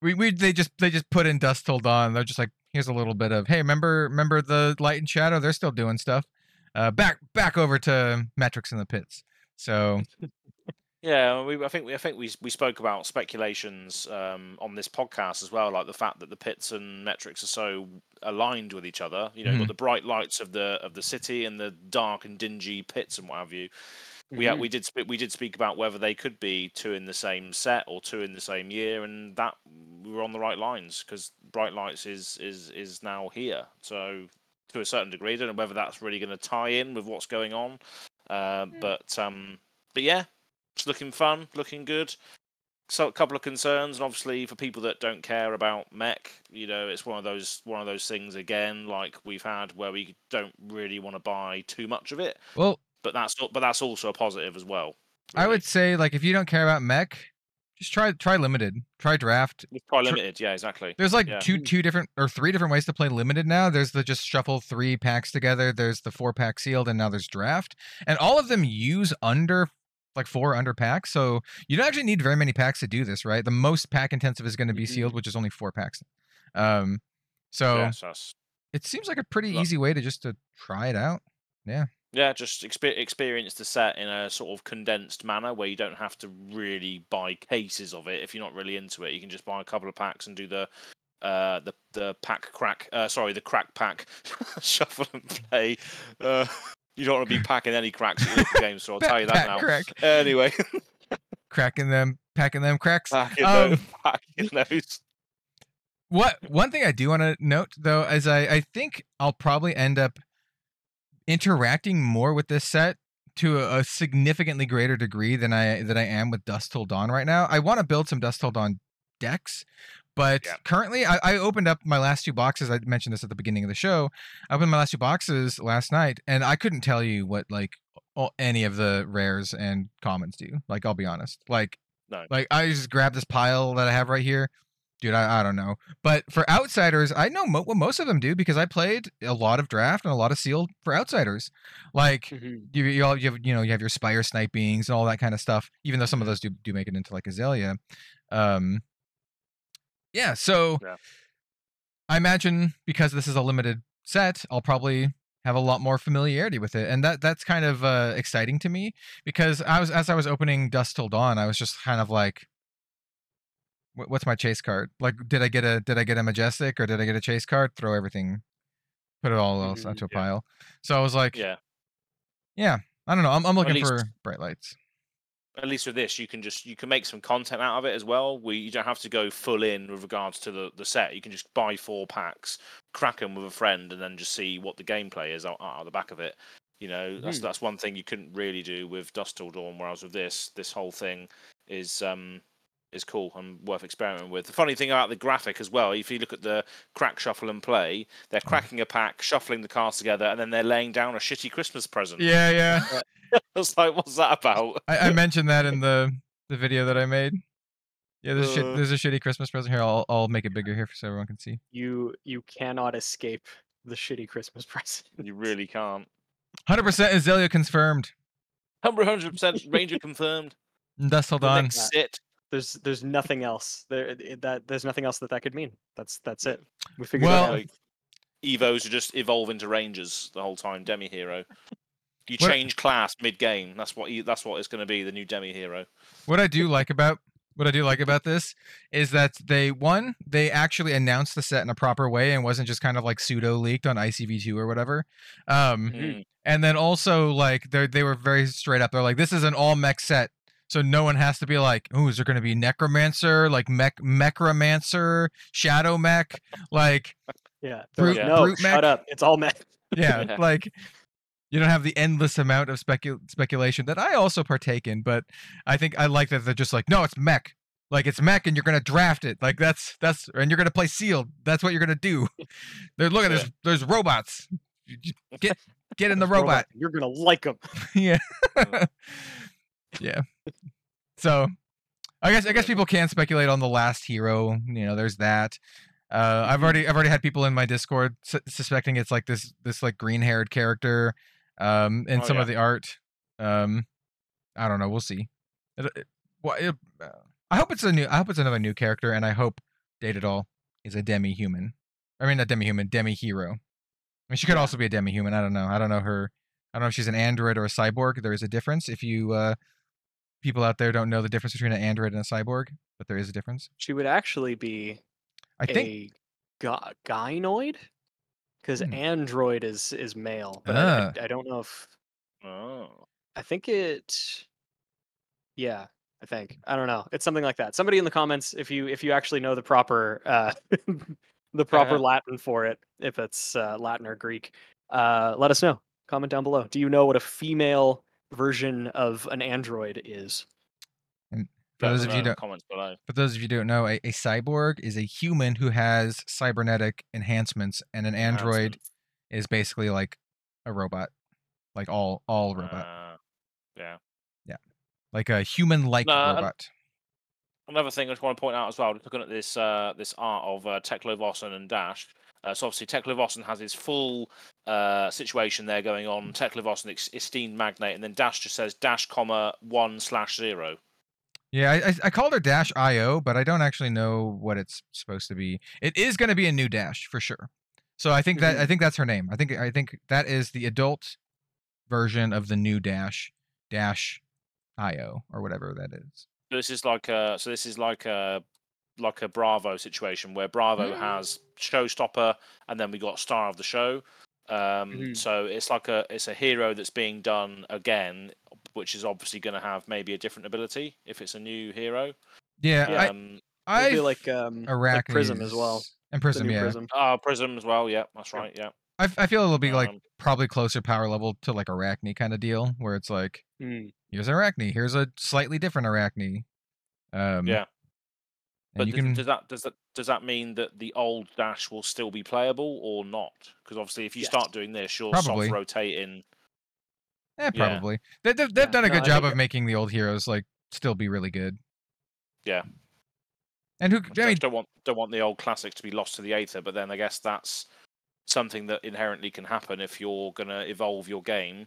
S3: we, we they just they just put in Dusk Till Dawn. They're just like, here's a little bit of hey, remember remember the Light and Shadow? They're still doing stuff. Uh, back back over to Metrix in the Pits. So
S2: Yeah, we, I think we, I think we we spoke about speculations um, on this podcast as well, like the fact that the pits and Metrix are so aligned with each other. You know, you've got the bright lights of the of the city and the dark and dingy pits and what have you. We
S4: Mhm.
S2: uh, we did sp- we did speak about whether they could be two in the same set or two in the same year, and that we were on the right lines because bright lights is is is now here. So to a certain degree, I don't know whether that's really going to tie in with what's going on, uh, but um, but yeah, it's looking fun, looking good. So a couple of concerns, and obviously for people that don't care about mech, you know, it's one of those one of those things again, like we've had where we don't really want to buy too much of it,
S3: well,
S2: but that's but that's also a positive as well.
S3: I would say like if you don't care about mech, just try try limited, try draft.
S2: Quite limited, yeah, exactly.
S3: There's like
S2: Yeah.
S3: two two different or three different ways to play limited now. There's the just shuffle three packs together. There's the four pack sealed, and now there's draft, and all of them use under like four under packs. So you don't actually need very many packs to do this, right? The most pack intensive is going to be
S4: Mhm.
S3: sealed, which is only four packs. Um, so it seems like a pretty easy way to just to try it out.
S2: yeah, Yeah, just expe- experience the set in a sort of condensed manner where you don't have to really buy cases of it if you're not really into it. You can just buy a couple of packs and do the uh the the pack crack uh sorry the crack pack shuffle and play uh you don't want to be packing any cracks at your local game store i'll tell you that now
S3: crack,
S2: anyway
S3: cracking them, packing them cracks.
S2: packing,
S3: Um,
S2: those, packing those
S3: What one thing I do want to note though is I I think I'll probably end up interacting more with this set to a, a significantly greater degree than I than I am with Dusk Till Dawn right now. I want to build some Dusk Till Dawn decks, but
S2: Yeah.
S3: currently I, I opened up my last two boxes. I mentioned this at the beginning of the show. I opened my last two boxes last night, and I couldn't tell you what like all, any of the rares and commons do. Like I'll be honest, like
S2: No.
S3: like I just grabbed this pile that I have right here. Dude, I, I don't know. But for outsiders, I know mo- what most of them do because I played a lot of draft and a lot of sealed for outsiders. Like
S4: Mhm.
S3: you you, all, you have you know you have your spire snipings and all that kind of stuff. Even though some of those do do make it into like Azalea. Um, yeah. So
S2: Yeah.
S3: I imagine because this is a limited set, I'll probably have a lot more familiarity with it, and that that's kind of uh, exciting to me because I was as I was opening Dusk Till Dawn, I was just kind of like. What's my chase card? Like, did I get a did I get a majestic or did I get a chase card? Throw everything, put it all else
S4: Mhm,
S3: onto a
S2: yeah.
S3: pile. So I was like,
S2: yeah
S3: yeah, I don't know. I'm, I'm looking
S2: least-
S3: for bright lights.
S2: At least with this you can just you can make some content out of it as well we you don't have to go full in with regards to the the set you can just buy four packs crack them with a friend and then just see what the gameplay is out, out of the back of it you know that's
S4: Mhm.
S2: that's one thing you couldn't really do with Dusk Till Dawn whereas with this this whole thing is um is cool and worth experimenting with. The funny thing about the graphic as well, if you look at the crack shuffle and play, they're cracking a pack, shuffling the cards together, and then they're laying down a shitty Christmas present.
S3: Yeah, yeah.
S2: I was like, what's that about?
S3: I, I mentioned that in the the video that I made. Yeah, there's a, shit,
S2: Uh.
S3: there's a shitty Christmas present here. I'll I'll make it bigger here so everyone can see.
S4: You you cannot escape the shitty Christmas present.
S2: You really can't.
S3: Hundred percent Azalea confirmed.
S2: Hundred percent Ranger confirmed.
S3: That's all
S2: The
S3: dawn.
S2: next sit.
S4: There's there's nothing else there that there's nothing else that that could mean. That's that's it. We figured
S3: Well-
S4: out.
S2: Like, Evos are just evolve into Rangers the whole time. Demi hero. You
S3: What-
S2: change class mid game. That's what you, that's what it's going to be. The new Demi hero.
S3: What I do like about what I do like about this is that they one they actually announced the set in a proper way and wasn't just kind of like pseudo leaked on ICV2 or whatever. Um,
S2: Mm.
S3: and then also like they they were very straight up. They're like, this is an all mech set, so no one has to be like, oh, is there going to be necromancer, like mech mechromancer, shadow mech, like
S4: yeah. they're like,
S3: brute-
S4: no,
S3: brute mech?
S4: shut up. It's all mech.
S3: yeah,
S2: Yeah.
S3: like you don't have the endless amount of specu- speculation that I also partake in, but I think I like that they're just like, no, it's mech. Like it's mech, and you're gonna draft it. Like that's that's, and you're gonna play sealed. That's what you're gonna do. There, look at
S2: Yeah.
S3: there's there's robots. Get get in the
S4: Robot. You're gonna like them.
S3: yeah, yeah. So, I guess I guess people can speculate on the last hero. You know, there's that. Uh, I've
S4: Mhm.
S3: already I've already had people in my Discord su- suspecting it's like this this like green haired character, um, in
S2: Oh,
S3: some
S2: yeah.
S3: of the art. Um, I don't know. We'll see. It, it, well, it, uh, I hope it's a new. I hope it's another new character, and I hope Data Doll is a demi human. I mean, not demi human, demi hero. I mean, she could
S4: Yeah.
S3: also be a demi human. I don't know. I don't know her. I don't know if she's an android or a cyborg. There is a difference. If you uh, people out there don't know the difference between an android and a cyborg, but there is a difference.
S4: She would actually be
S3: I think.
S4: a gy- gynoid because
S3: Hmm.
S4: android is is male, but I-
S3: Ah.
S4: I, I don't know if
S2: Oh.
S4: I think it. Yeah, I think I don't know. It's something like that. Somebody in the comments, if you if you actually know the proper uh, the proper
S2: Uh-huh.
S4: Latin for it, if it's uh, Latin or Greek, uh, let us know. Comment down below. Do you know what a female version of an android is?
S3: For those of you don't,
S2: comments below.
S3: for those of you who don't know, a, a cyborg is a human who has cybernetic enhancements, and an android is basically like a robot, like all all robot,
S2: Uh, yeah.
S3: like a human-like
S2: No,
S3: robot.
S2: Another thing I just want to point out as well, looking at this uh, this art of uh, Teklovossen and Dash. Uh, so obviously Teklovossen has his full uh, situation there going on. Teklovossen, ex- esteemed magnate, and then Dash just says dash comma one slash zero.
S3: Yeah, I, I, called her Dash IO, but I don't actually know what it's supposed to be. It is going to be a new Dash for sure. So I think that I think that's her name. I think I think that is the adult version of the new Dash, Dash IO or whatever that is.
S2: So this is like a so this is like a like a Bravo situation where Bravo
S4: Mm.
S2: has showstopper and then we got star of the show. Um,
S4: Mhm.
S2: So it's like a it's a hero that's being done again, which is obviously going to have maybe a different ability if it's a new hero.
S3: Yeah,
S4: Yeah.
S2: Um,
S3: I
S4: I
S3: I
S4: feel like um like Prism as well.
S3: And Prism, yeah.
S4: Prism.
S2: oh, Prism as well. Yeah, that's right. Yeah.
S3: I feel it'll be like
S2: Um,
S3: probably closer power level to like Arakni kind of deal, where it's like
S4: Mm.
S3: here's Arakni, here's a slightly different Arakni. Um,
S2: Yeah. But
S3: you
S2: does,
S3: can
S2: does that does that does that mean that the old dash will still be playable or not? Because obviously, if you
S4: Yes.
S2: start doing this, you're
S3: Probably.
S2: soft rotating.
S3: Eh,
S2: Yeah.
S3: probably. They, they've they've
S4: Yeah,
S3: done a good
S4: I
S3: job
S4: think-
S3: of making the old heroes like still be really good.
S2: Yeah.
S3: And who?
S2: I
S3: I mean,
S2: don't want don't want the old classics to be lost to the aether. But then I guess that's something that inherently can happen if you're going to evolve your game.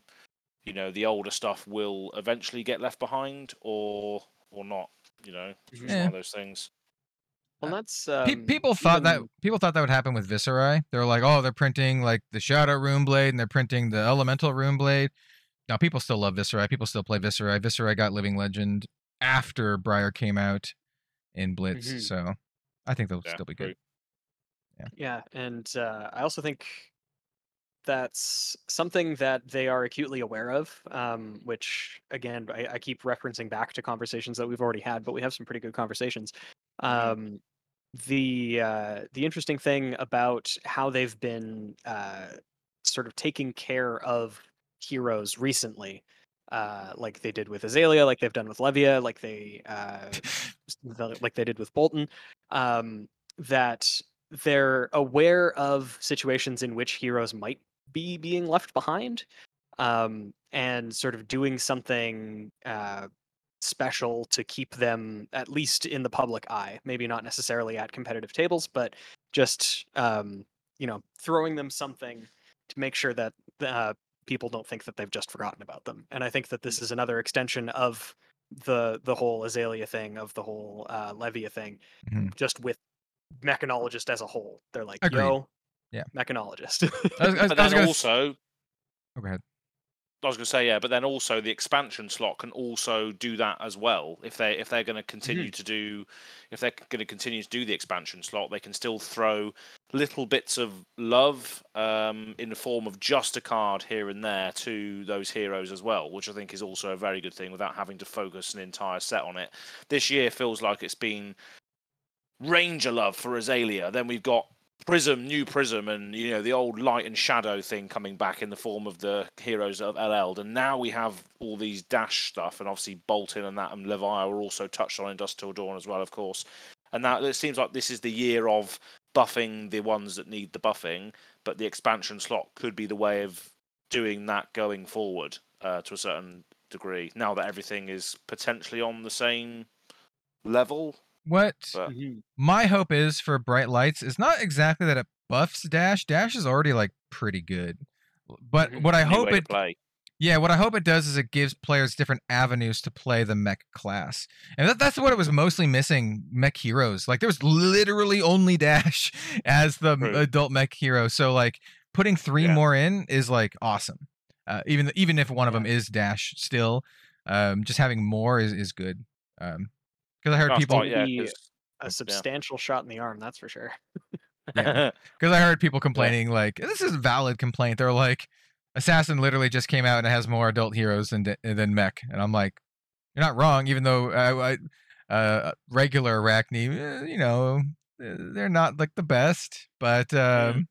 S2: You know, the older stuff will eventually get left behind, or or not. You know, it's
S3: Yeah.
S2: one of those things.
S4: Well, that's
S3: pe-
S4: um,
S3: people thought that people thought that would happen with Viserai. They're like, oh, they're printing like the Shadow Rune Blade and they're printing the Elemental Rune Blade. Now people still love Viserai. People still play Viserai. Viserai got Living Legend after Briar came out in Blitz,
S4: Mhm.
S3: so I think they'll
S2: Yeah,
S3: still be good.
S4: Yeah, and uh, I also think that's something that they are acutely aware of. Um, which again, I, I keep referencing back to conversations that we've already had, but we have some pretty good conversations. Um, the uh, the interesting thing about how they've been uh, sort of taking care of heroes recently. Uh, like they did with Azalea, like they've done with Levia, like they uh, like they did with Boltyn, um, that they're aware of situations in which heroes might be being left behind um, and sort of doing something uh, special to keep them at least in the public eye maybe not necessarily at competitive tables but just um, you know throwing them something to make sure that uh, people don't think that they've just forgotten about them and i think that this is another extension of the the whole azalea thing of the whole uh, levia thing
S3: Mhm.
S4: just with mechanologist as a whole they're like
S3: Agreed.
S4: yo
S3: Yeah.
S4: mechanologist
S3: I was, I was-
S2: But
S3: I was
S2: then
S3: gonna s-
S2: also,
S3: oh, go ahead.
S2: I was going to say yeah, but then also the expansion slot can also do that as well. If they if they're going to continue to do, if they're going to continue to do the expansion slot, they can still throw little bits of love um, in the form of just a card here and there to those heroes as well, which I think is also a very good thing without having to focus an entire set on it. This year feels like it's been Ranger love for Azalea. Then we've got Prism, new Prism, and you know the old light and shadow thing coming back in the form of the heroes of LL, and now we have all these dash stuff, and obviously Boltyn and that and Levi are also touched on in Dusk Till Dawn as well, of course. And that it seems like this is the year of buffing the ones that need the buffing, but the expansion slot could be the way of doing that going forward uh, to a certain degree. Now that everything is potentially on the same level,
S3: What
S2: but
S4: Mhm.
S3: my hope is for bright lights is not exactly that it buffs dash. Dash is already like pretty good. But
S4: Mhm.
S3: what I hope it
S2: play.
S3: Yeah, what I hope it does is it gives players different avenues to play the mech class. And that, that's what it was mostly missing mech heroes. Like there was literally only Dash as the
S2: True.
S3: adult mech hero. So like putting three
S2: Yeah.
S3: more in is like awesome. Uh, even even if one of
S4: Yeah.
S3: them is Dash still, um, just having more is, is good. Um, because I heard people
S2: right, yeah,
S4: Be
S2: 'cause-
S4: A
S2: yeah.
S4: substantial shot in the arm, that's for sure.
S3: Yeah. Because I heard people complaining like this is a valid complaint. They're like, Assassin literally just came out and it has more adult heroes than d- than Mech, and I'm like, you're not wrong. Even though uh, I, uh, regular Arakni, eh, you know, eh, they're not like the best, but um,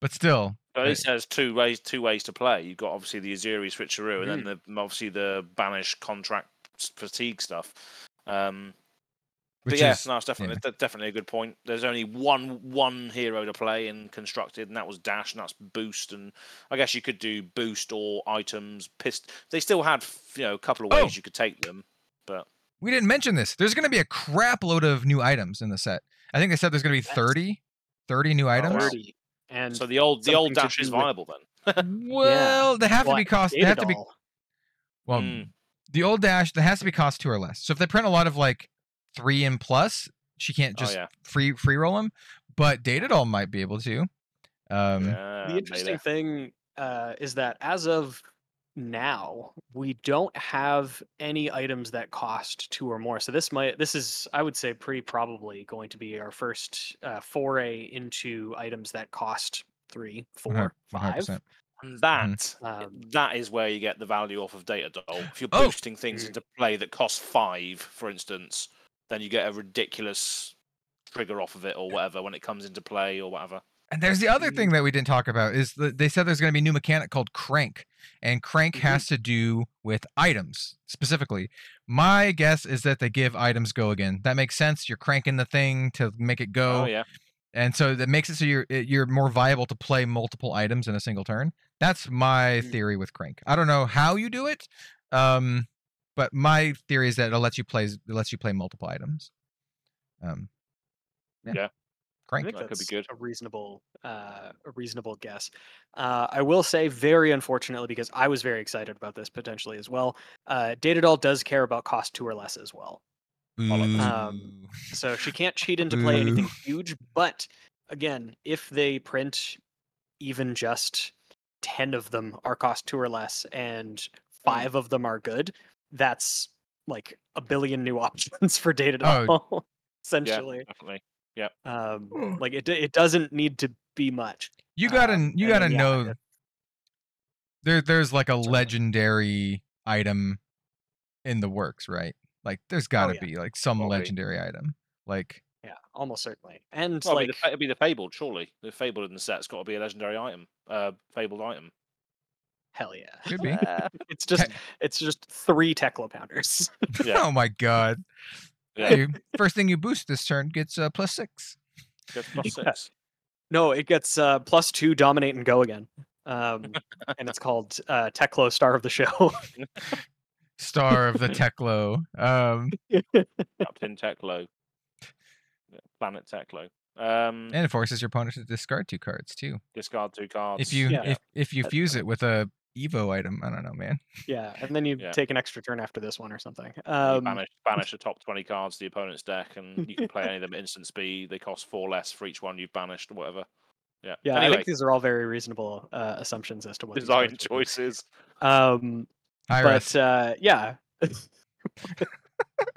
S3: but still,
S2: But at least there's two ways two ways to play. You've got obviously the Uzuri switcheroo, and then
S3: Mm-hmm.
S2: the obviously the banish contract s- fatigue stuff. Um,
S3: which
S2: but yeah,
S3: is
S2: no, it's definitely de- definitely a good point. There's only one one hero to play in constructed, and that was dash, and that's boost. And I guess you could do boost or items. Pist. They still had you know a couple of ways
S3: Oh.
S2: you could take them, but
S3: we didn't mention this. There's going to be a crap load of new items in the set. I think they said there's going to be
S4: That's-
S3: 30, 30 new items.
S2: wow.
S4: 30. And
S2: so the old the old dash is
S4: do with-
S2: viable then.
S3: Well, they have to be cost. They have to be
S4: Doll.
S3: Well,
S2: Mm.
S3: The old dash that has to be cost two or less. So if they print a lot of like three and plus, she can't
S2: Oh
S3: just
S2: yeah,
S3: free free roll them. But Data Doll might be able to. Um,
S2: yeah
S4: the interesting
S2: maybe.
S4: thing uh, is that as of now, we don't have any items that cost two or more. So this might, this is, I would say, pretty probably going to be our first uh, foray into items that cost three, four, five.
S3: 100%.
S2: And that
S4: Um,
S2: that is where you get the value off of data doll. If you're
S3: Oh!
S2: boosting things
S4: Mm.
S2: into play that cost five, for instance, then you get a ridiculous trigger off of it or whatever when it comes into play or whatever.
S3: And there's the other thing that we didn't talk about is that they said there's going to be a new mechanic called Crank, and Crank
S4: Mhm.
S3: has to do with items specifically. My guess is that they give items go again. That makes sense. You're cranking the thing to make it go.
S2: Oh yeah,
S3: and so that makes it so you're you're more viable to play multiple items in a single turn. That's my
S4: Mm.
S3: theory with Crank. I don't know how you do it, um, but my theory is that it lets you play it lets you play multiple items. Um,
S2: Yeah.
S4: I
S3: Crank.
S4: think
S2: That could be good.
S4: a reasonable, uh, a reasonable guess. Uh, I will say, very unfortunately, because I was very excited about this potentially as well. Uh, Data Doll does care about cost two or less as well, Um, so she can't cheat into play anything huge. But again, if they print even just ten of them are cost two or less, and five of them are good, that's like a billion new options for Data Doll. essentially,
S2: yeah, definitely.
S4: um, like it, it doesn't need to be much.
S3: you gotta
S4: um,
S3: you gotta
S4: yeah,
S3: know
S4: it-
S3: there there's like a
S4: Certainly.
S3: legendary item in the works, right? Like there's got to
S4: Oh, yeah.
S3: be like some
S2: Will be.
S3: legendary item. Like
S4: Yeah, almost certainly. And
S2: Well,
S4: like,
S2: it'd, be the, it'd be the fabled, surely. The fabled in the set's got to be a legendary item, uh, fabled item.
S4: hell yeah.
S3: could be.
S2: Uh,
S4: It's just
S3: Te-
S4: it's just three Teklo pounders.
S2: Yeah.
S3: oh my god.
S2: yeah,
S3: Hey, first thing you boost this turn gets uh, plus six.
S2: gets plus
S4: Yeah.
S2: six.
S4: no, it gets uh plus two dominate and go again. Um and it's called uh Teklo Star of the Show.
S3: Star of the Teklo. Um,
S2: Captain Teklo. Yeah, Planet Teklo. Um,
S3: and it forces your opponent to discard two cards too.
S2: discard two cards.
S3: If you
S4: Yeah.
S3: if if you fuse it with a Evo item, I don't know, man.
S4: yeah, and then you
S2: Yeah.
S4: take an extra turn after this one or something.
S2: you
S4: Um
S2: banish, banish the top 20 cards to the opponent's deck, and you can play any of them at instant speed. They cost four less for each one you've banished, or whatever. Yeah.
S4: yeah, I think these are all very reasonable uh, assumptions as to what these
S2: design
S4: cards
S2: choices.
S4: Um
S3: Iris.
S4: but uh, yeah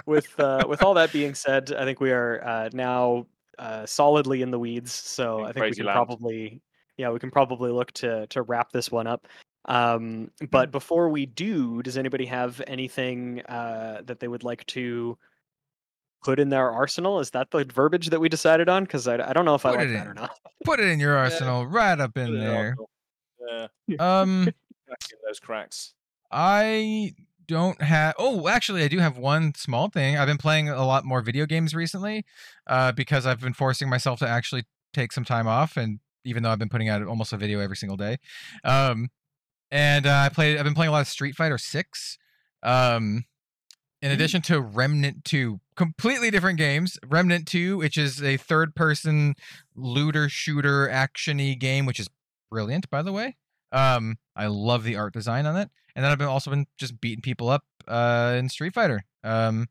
S4: with uh, with all that being said i think we are uh, now uh, solidly in the weeds so
S2: In
S4: i think we can
S2: land.
S4: probably yeah we can probably look to to wrap this one up um, but before we do does anybody have anything uh, that they would like to put in their arsenal. Is that the verbiage that we decided on? Because I, I don't know if I like
S3: it
S4: that or not.
S3: Put it in your arsenal, right up in there.
S2: Yeah,
S3: Um,
S2: those cracks.
S3: I don't have. Oh, actually, I do have one small thing. I've been playing a lot more video games recently, uh, because I've been forcing myself to actually take some time off, and even though I've been putting out almost a video every single day, um, and uh, I played. I've been playing a lot of Street Fighter Six. Um, in addition to Remnant 2, completely different games. Remnant 2, which is a third person looter shooter actiony game, which is brilliant, by the way. Um, I love the art design on it. And then I've been also been just beating people up uh, in Street Fighter. Um,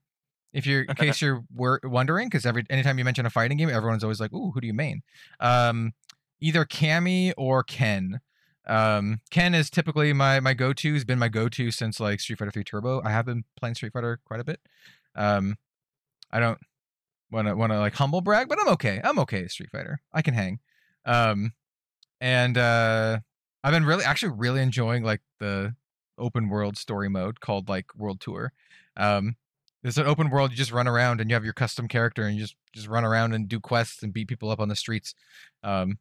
S3: if you're in case you're wondering, because every anytime you mention a fighting game, everyone's always like, "Ooh, who do you main?" Um, either Cammy or Ken. Um, Ken is typically my my go to. Has been my go to since like Street Fighter 3 Turbo. I have been playing Street Fighter quite a bit. Um, I don't want to want to like humble brag, but I'm okay. I'm okay at Street Fighter. I can hang. Um, and uh, I've been really actually really enjoying like the open world story mode called like World Tour. Um, there's an open world. You just run around and you have your custom character and you just just run around and do quests and beat people up on the streets. Um,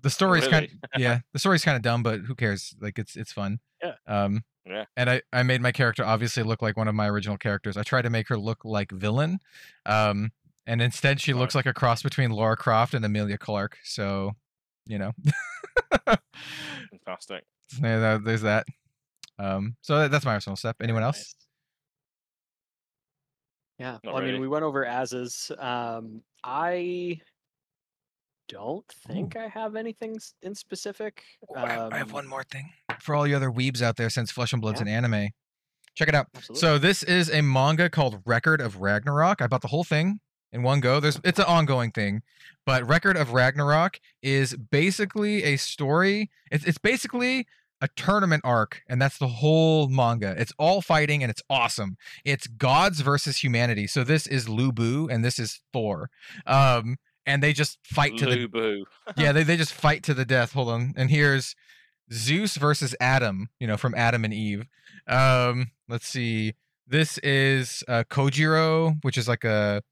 S3: the story's kind
S2: Really?
S3: yeah, the story's kind of dumb, but who cares? Like it's it's fun.
S4: Yeah.
S3: Um.
S2: Yeah.
S3: And I I made my character obviously look like one of my original characters. I tried to make her look like villain. Um. And instead, she looks like a cross between Lara Croft and Emilia Clarke. So, you know,
S2: Fantastic.
S3: Yeah, there's that. Um. So that's my personal step. Anyone else?
S4: Nice. Yeah.
S2: Not
S4: well, I mean, we went over as's. Um, I don't think I have anything in specific.
S3: Oh, I, have, I have
S4: Um,
S3: one more thing for all you other weebs out there. Since Flesh and Blood's
S4: Yeah.
S3: an anime, check it out.
S4: Absolutely.
S3: So this is a manga called Record of Ragnarok. I bought the whole thing in one go. There's it's an ongoing thing, but Record of Ragnarok is basically a story. It's it's basically a tournament arc, and that's the whole manga. It's all fighting, and it's awesome. It's gods versus humanity. So this is Lu Bu, and this is Thor. Um, and they just fight to the yeah, they, they just fight to the death. Hold on. And here's Zeus versus Adam, you know, from Adam and Eve. Um, let's see. This is uh, Kojiro, which is like a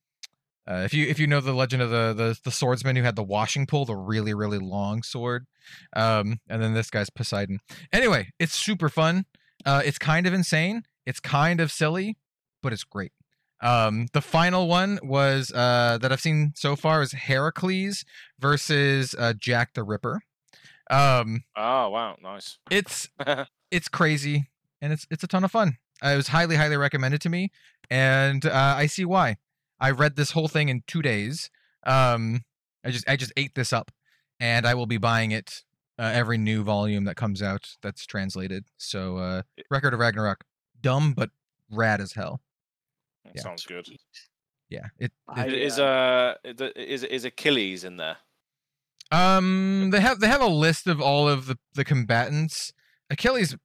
S3: uh, if you if you know the legend of the, the the swordsman who had the washing pole, the really really long sword, um, and then this guy's Poseidon. Anyway, it's super fun. Uh, it's kind of insane. It's kind of silly, but it's great. Um, the final one was uh, that I've seen so far is Heracles versus uh, Jack the Ripper. Um,
S2: Oh wow, nice.
S3: it's it's crazy and it's it's a ton of fun. Uh, it was highly highly recommended to me, and uh, I see why. I read this whole thing in two days. Um, I just I just ate this up, and I will be buying it uh, every new volume that comes out that's translated. So, uh, Record of Ragnarok, dumb but rad as hell.
S2: That
S3: Yeah.
S2: Sounds good.
S3: Yeah, it.
S4: I,
S3: it
S2: Is
S4: uh,
S2: uh is is Achilles in there?
S3: um, they have they have a list of all of the the combatants. Achilles.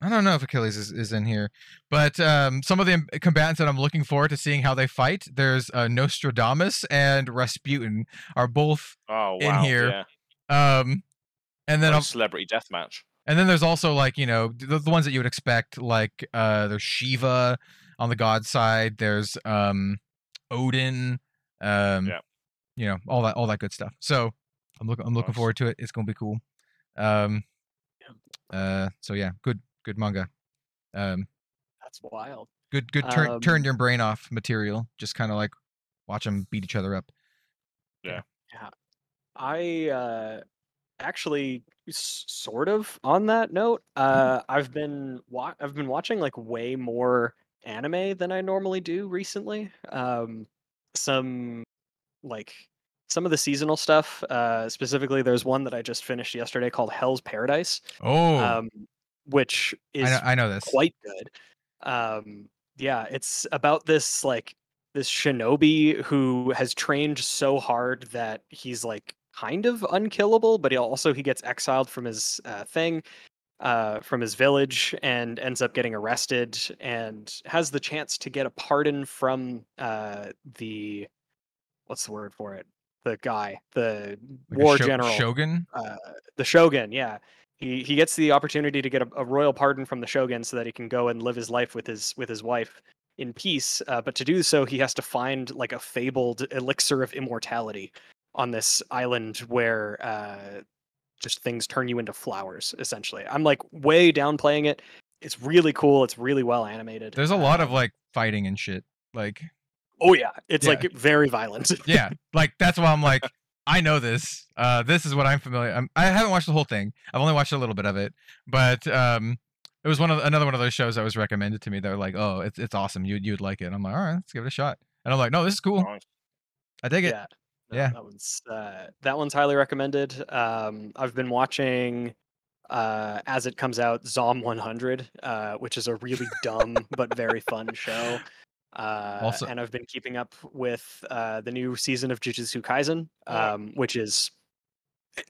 S3: I don't know if Achilles is, is in here, but um, some of the combatants that I'm looking forward to seeing how they fight. There's uh, Nostradamus and Rasputin are both
S2: Oh
S3: In
S2: wow.
S3: here.
S2: Yeah.
S3: um, and then I'll-
S2: celebrity death match.
S3: and then there's also like you know the, the ones that you would expect like uh there's Shiva on the god side there's um Odin um
S2: Yeah.
S3: you know all that all that good stuff so I'm looking I'm looking
S2: Nice.
S3: forward to it it's gonna be cool um uh so yeah good good manga um
S4: that's wild.
S3: good good turn turn
S4: Um,
S3: your brain off material just kind of like watch them beat each other up Yeah. Yeah.
S4: I uh, actually s- sort of on that note. Uh, I've been wa- I've been watching like way more anime than I normally do recently. Um, some like some of the seasonal stuff. Uh, specifically, there's one that I just finished yesterday called Hell's Paradise,
S3: oh
S4: um, which
S3: I
S4: is
S3: know, I know this
S4: quite good. Um, yeah, it's about this like this shinobi who has trained so hard that he's like kind of unkillable, but he also he gets exiled from his uh, thing, uh, from his village, and ends up getting arrested, and has the chance to get a pardon from uh, the what's the word for it? The guy, the
S3: Like
S4: war
S3: sho-
S4: general,
S3: shogun
S4: uh, the shogun yeah he he gets the opportunity to get a, a royal pardon from the shogun so that he can go and live his life with his with his wife in peace. Uh, but to do so, he has to find like a fabled elixir of immortality on this island where uh, just things turn you into flowers. Essentially, I'm like way downplaying it. It's really cool. It's really well animated.
S3: There's a lot of like fighting and shit. Like,
S4: oh yeah, it's
S3: Yeah.
S4: like very violent.
S3: yeah, like that's why I'm like, I know this. Uh, this is what I'm familiar. I'm, I haven't watched the whole thing. I've only watched a little bit of it, but um, it was one of another one of those shows that was recommended to me. They're like, oh, it's it's awesome. You you'd like it. And I'm like, all right, let's give it a shot. And I'm like, no, this is cool. I dig it.
S4: yeah no,
S3: Yeah.
S4: that one's uh, that one's highly recommended um i've been watching uh as it comes out zom 100 uh which is a really dumb but very fun show uh
S3: Also-
S4: and i've been keeping up with uh the new season of jujutsu kaisen um which is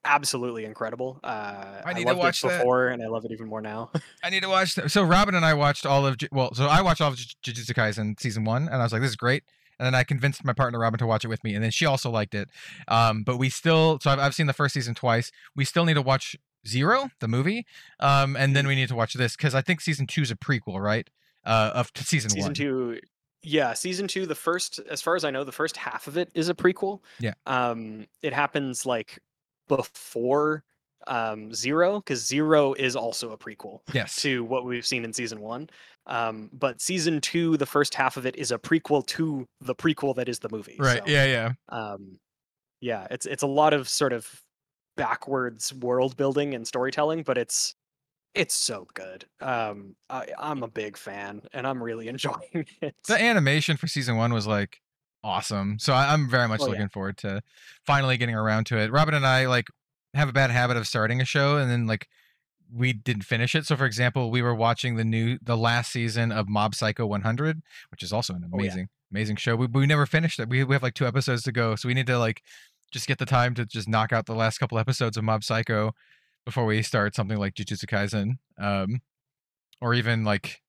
S4: absolutely incredible uh
S3: I need to
S4: loved
S3: watch
S4: it
S3: that.
S4: before and i love it even more now
S3: I need to watch. th- So Robin and I watched all of. Well, so I watched all of Ju- Jujutsu Kaisen season one, and I was like, "This is great." And then I convinced my partner Robin to watch it with me, and then she also liked it. Um, but we still. So I've, I've seen the first season twice. We still need to watch Zero, the movie, um, and then we need to watch this because I think season two is a prequel, right? Uh, of season,
S4: season
S3: one.
S4: two yeah season two the first as far as i know the first half of it is a prequel
S3: Yeah.
S4: um it happens like before um zero because zero is also a prequel
S3: Yes.
S4: to what we've seen in season one um but season two the first half of it is a prequel to the prequel that is the movie
S3: Right.
S4: so,
S3: Yeah. Yeah.
S4: um yeah it's it's a lot of sort of backwards world building and storytelling but it's it's so good um I, i'm a big fan and i'm really enjoying it
S3: The animation for season one was like awesome. So I, I'm very much
S4: Oh, yeah.
S3: looking forward to finally getting around to it. Robin and I like have a bad habit of starting a show and then like we didn't finish it. So for example, we were watching the new the last season of Mob Psycho 100, which is also an
S4: Oh, yeah.
S3: amazing amazing show. We we never finished it. We we have like two episodes to go, so we need to like just get the time to just knock out the last couple episodes of Mob Psycho before we start something like Jujutsu Kaisen, um, or even like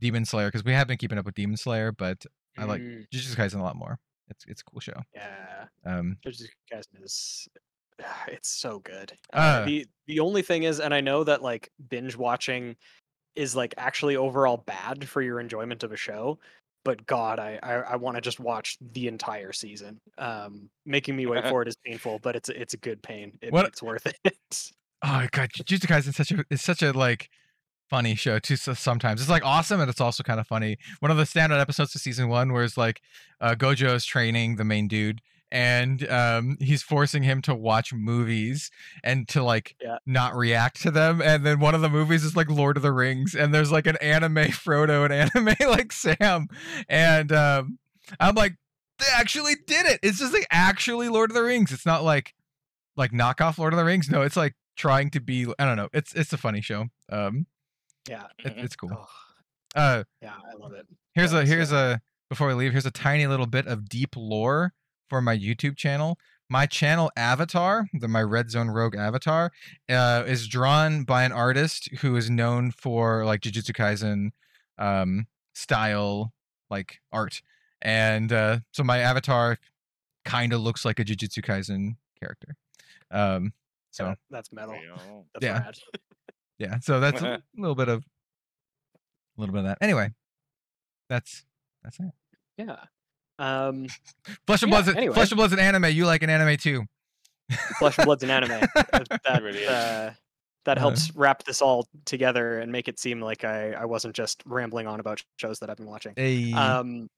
S3: Demon Slayer because we have been keeping up with Demon Slayer, but I like
S4: Mm,
S3: Jujutsu Kaisen a lot more. It's it's a cool show.
S4: yeah
S3: Um,
S4: Jujutsu Kaisen is it's so good uh,
S3: Uh.
S4: the the only thing is and i know that like binge watching is like actually overall bad for your enjoyment of a show but god i i, I want to just watch the entire season um making me wait for it is painful but it's a- it's a good pain it,
S3: What-
S4: it's worth it
S3: oh god, Jujutsu Kaisen is such a it's such a like funny show too. So sometimes it's like awesome and it's also kind of funny. One of the standout episodes of season one, where it's like uh, Gojo is training the main dude. And um, he's forcing him to watch movies and to like
S4: Yeah.
S3: not react to them. And then one of the movies is like Lord of the Rings, and there's like an anime Frodo and anime like Sam. And um, I'm like, they actually did it. It's just like actually Lord of the Rings. It's not like like knockoff Lord of the Rings. No, it's like trying to be. I don't know. It's it's a funny show. Um,
S4: yeah
S3: it,
S2: Mhm.
S3: it's cool.
S4: oh,
S3: Uh,
S4: yeah i love it
S3: here's a here's
S4: uh,
S3: a before we leave. Here's a tiny little bit of deep lore for my YouTube channel. My channel avatar, the my Red Zone Rogue avatar, uh, is drawn by an artist who is known for like Jujutsu Kaisen um, style like art, and uh, so my avatar kind of looks like a Jujutsu Kaisen character. Um, so
S4: that's metal
S2: Yeah.
S4: that's
S3: Yeah.
S4: rad.
S3: yeah, so that's a little bit of a little bit of that. Anyway, that's that's it.
S4: yeah um
S3: Flesh and
S4: Yeah,
S3: Blood's
S4: anyway.
S3: Flesh and Blood's an anime. You like an anime too.
S4: Flesh and Blood's an anime. That that,
S2: really
S4: uh, that
S3: Uh.
S4: helps wrap this all together and make it seem like I, I wasn't just rambling on about shows that I've been watching.
S3: Hey,
S4: Um,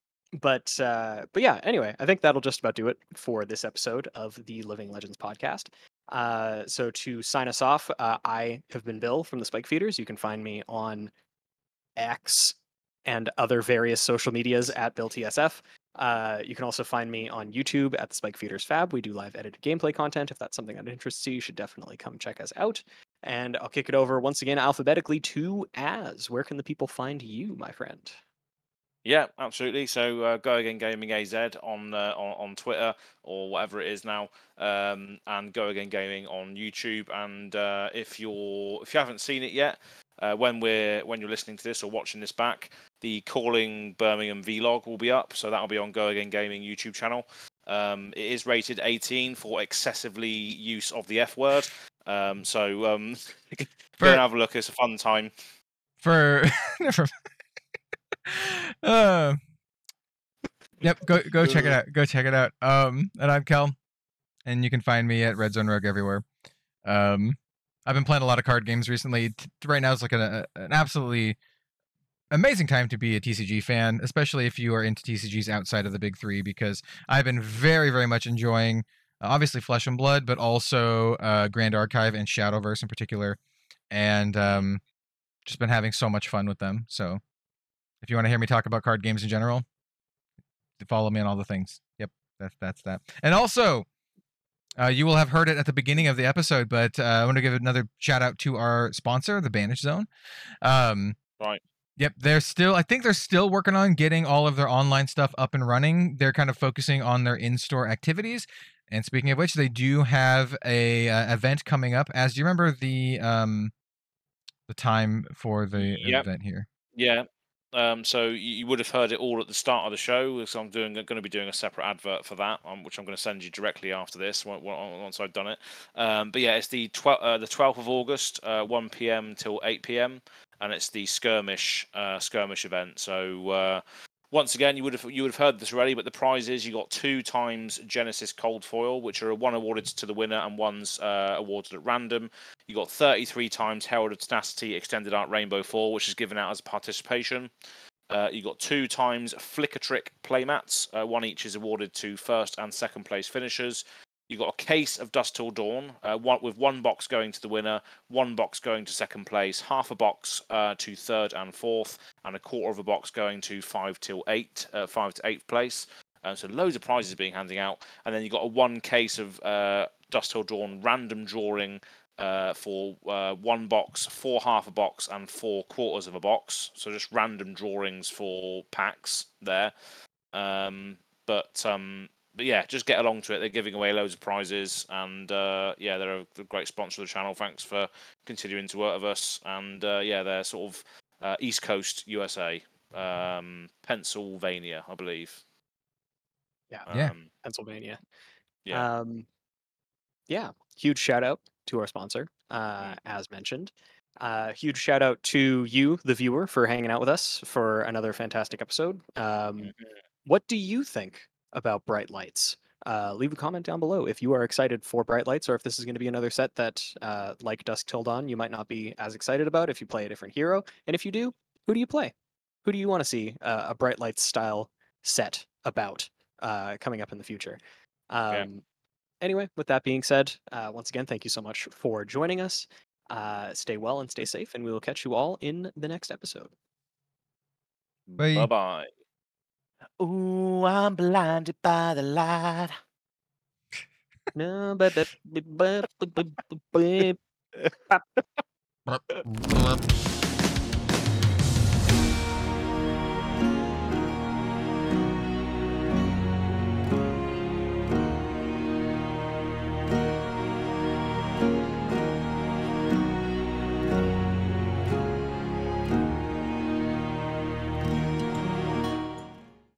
S4: but uh, but yeah. Anyway, I think that'll just about do it for this episode of the Living Legends podcast. Uh, so to sign us off, uh, I have been Bill from the Spike Feeders. You can find me on X and other various social medias at BillTSF. Uh, you can also find me on YouTube at the Spike Feeders Fab. We do live edited gameplay content. If that's something that interests you, you should definitely come check us out. And I'll kick it over once again alphabetically to Az. Where can the people find you, my friend?
S2: Yeah, absolutely. So uh, go again gaming AZ on, uh, on on Twitter or whatever it is now, um, and go again gaming on YouTube. And uh, if you're if you haven't seen it yet, uh, when we're when you're listening to this or watching this back, the Calling Birmingham vlog will be up. So that'll be on Go Again Gaming YouTube channel. Um, it is rated 18 for excessively use of the F word. Um, so um, go and have a look. It's a fun time.
S3: for never. uh, yep, go go check it out. Go check it out. Um, and I'm Kel, and you can find me at Red Zone Rogue everywhere. Um, I've been playing a lot of card games recently. T- right now, is like a, an absolutely amazing time to be a TCG fan, especially if you are into TCGs outside of the big three, because I've been very, very much enjoying uh, obviously Flesh and Blood, but also uh, Grand Archive and Shadowverse in particular, and um, just been having so much fun with them. So, if you want to hear me talk about card games in general, follow me on all the things. Yep, that's that's that. And also, uh, you will have heard it at the beginning of the episode, but uh, I want to give another shout out to our sponsor, the Banish Zone. Um,
S2: Right.
S3: Yep, they're still. I think they're still working on getting all of their online stuff up and running. They're kind of focusing on their in-store activities. And speaking of which, they do have a uh, event coming up. Az do you remember the um, the time for the
S2: Yep.
S3: event here?
S2: Yeah. Um, so you, you would have heard it all at the start of the show. So I'm doing going to be doing a separate advert for that, um, which I'm going to send you directly after this on- on- once I've done it. Um, but yeah, it's the 12th, uh, the 12th of August, uh, 1 p.m. till 8 p.m. and it's the skirmish uh, skirmish event. So uh, once again, you would have you would have heard this already, but the prize is you got two times Genesis Cold Foil, which are one awarded to the winner and one's uh, awarded at random. You got 33 times Herald of Tenacity Extended Art Rainbow 4, which is given out as participation. Uh, you got two times Flicker Trick playmats. Uh, one each is awarded to first and second place finishers. You got a case of Dusk Till Dawn, uh, one, with one box going to the winner, one box going to second place, half a box uh, to third and fourth, and a quarter of a box going to five till eight, uh, five to eighth place. Uh, so loads of prizes being handed out, and then you got a one case of uh, Dusk Till Dawn random drawing uh, for uh, one box, four half a box, and four quarters of a box. So just random drawings for packs there. Um, but um, but yeah, just get along to it. They're giving away loads of prizes, and uh, yeah, they're a, a great sponsor of the channel. Thanks for continuing to work with us. And uh, yeah, they're sort of uh, East Coast USA, um, Pennsylvania, I believe.
S4: Yeah.
S3: Yeah.
S2: Um,
S4: Pennsylvania.
S2: Yeah.
S4: Um, yeah. Huge shout out to our sponsor, uh, as mentioned. Uh, huge shout out to you, the viewer, for hanging out with us for another fantastic episode. Um,
S2: Mhm.
S4: what do you think about Bright Lights? Uh, leave a comment down below if you are excited for Bright Lights or if this is going to be another set that, uh, like Dusk Till Dawn, you might not be as excited about if you play a different hero. And if you do, who do you play? Who do you want to see uh, a Bright Lights style set about uh, coming up in the future? Um, Anyway, with that being said, uh, once again, thank you so much for joining us. Uh, stay well and stay safe, and we will catch you all in the next episode.
S3: Bye.
S2: Bye bye. Ooh, I'm blinded by the light.
S4: No, but- but- but- but- but- but- but-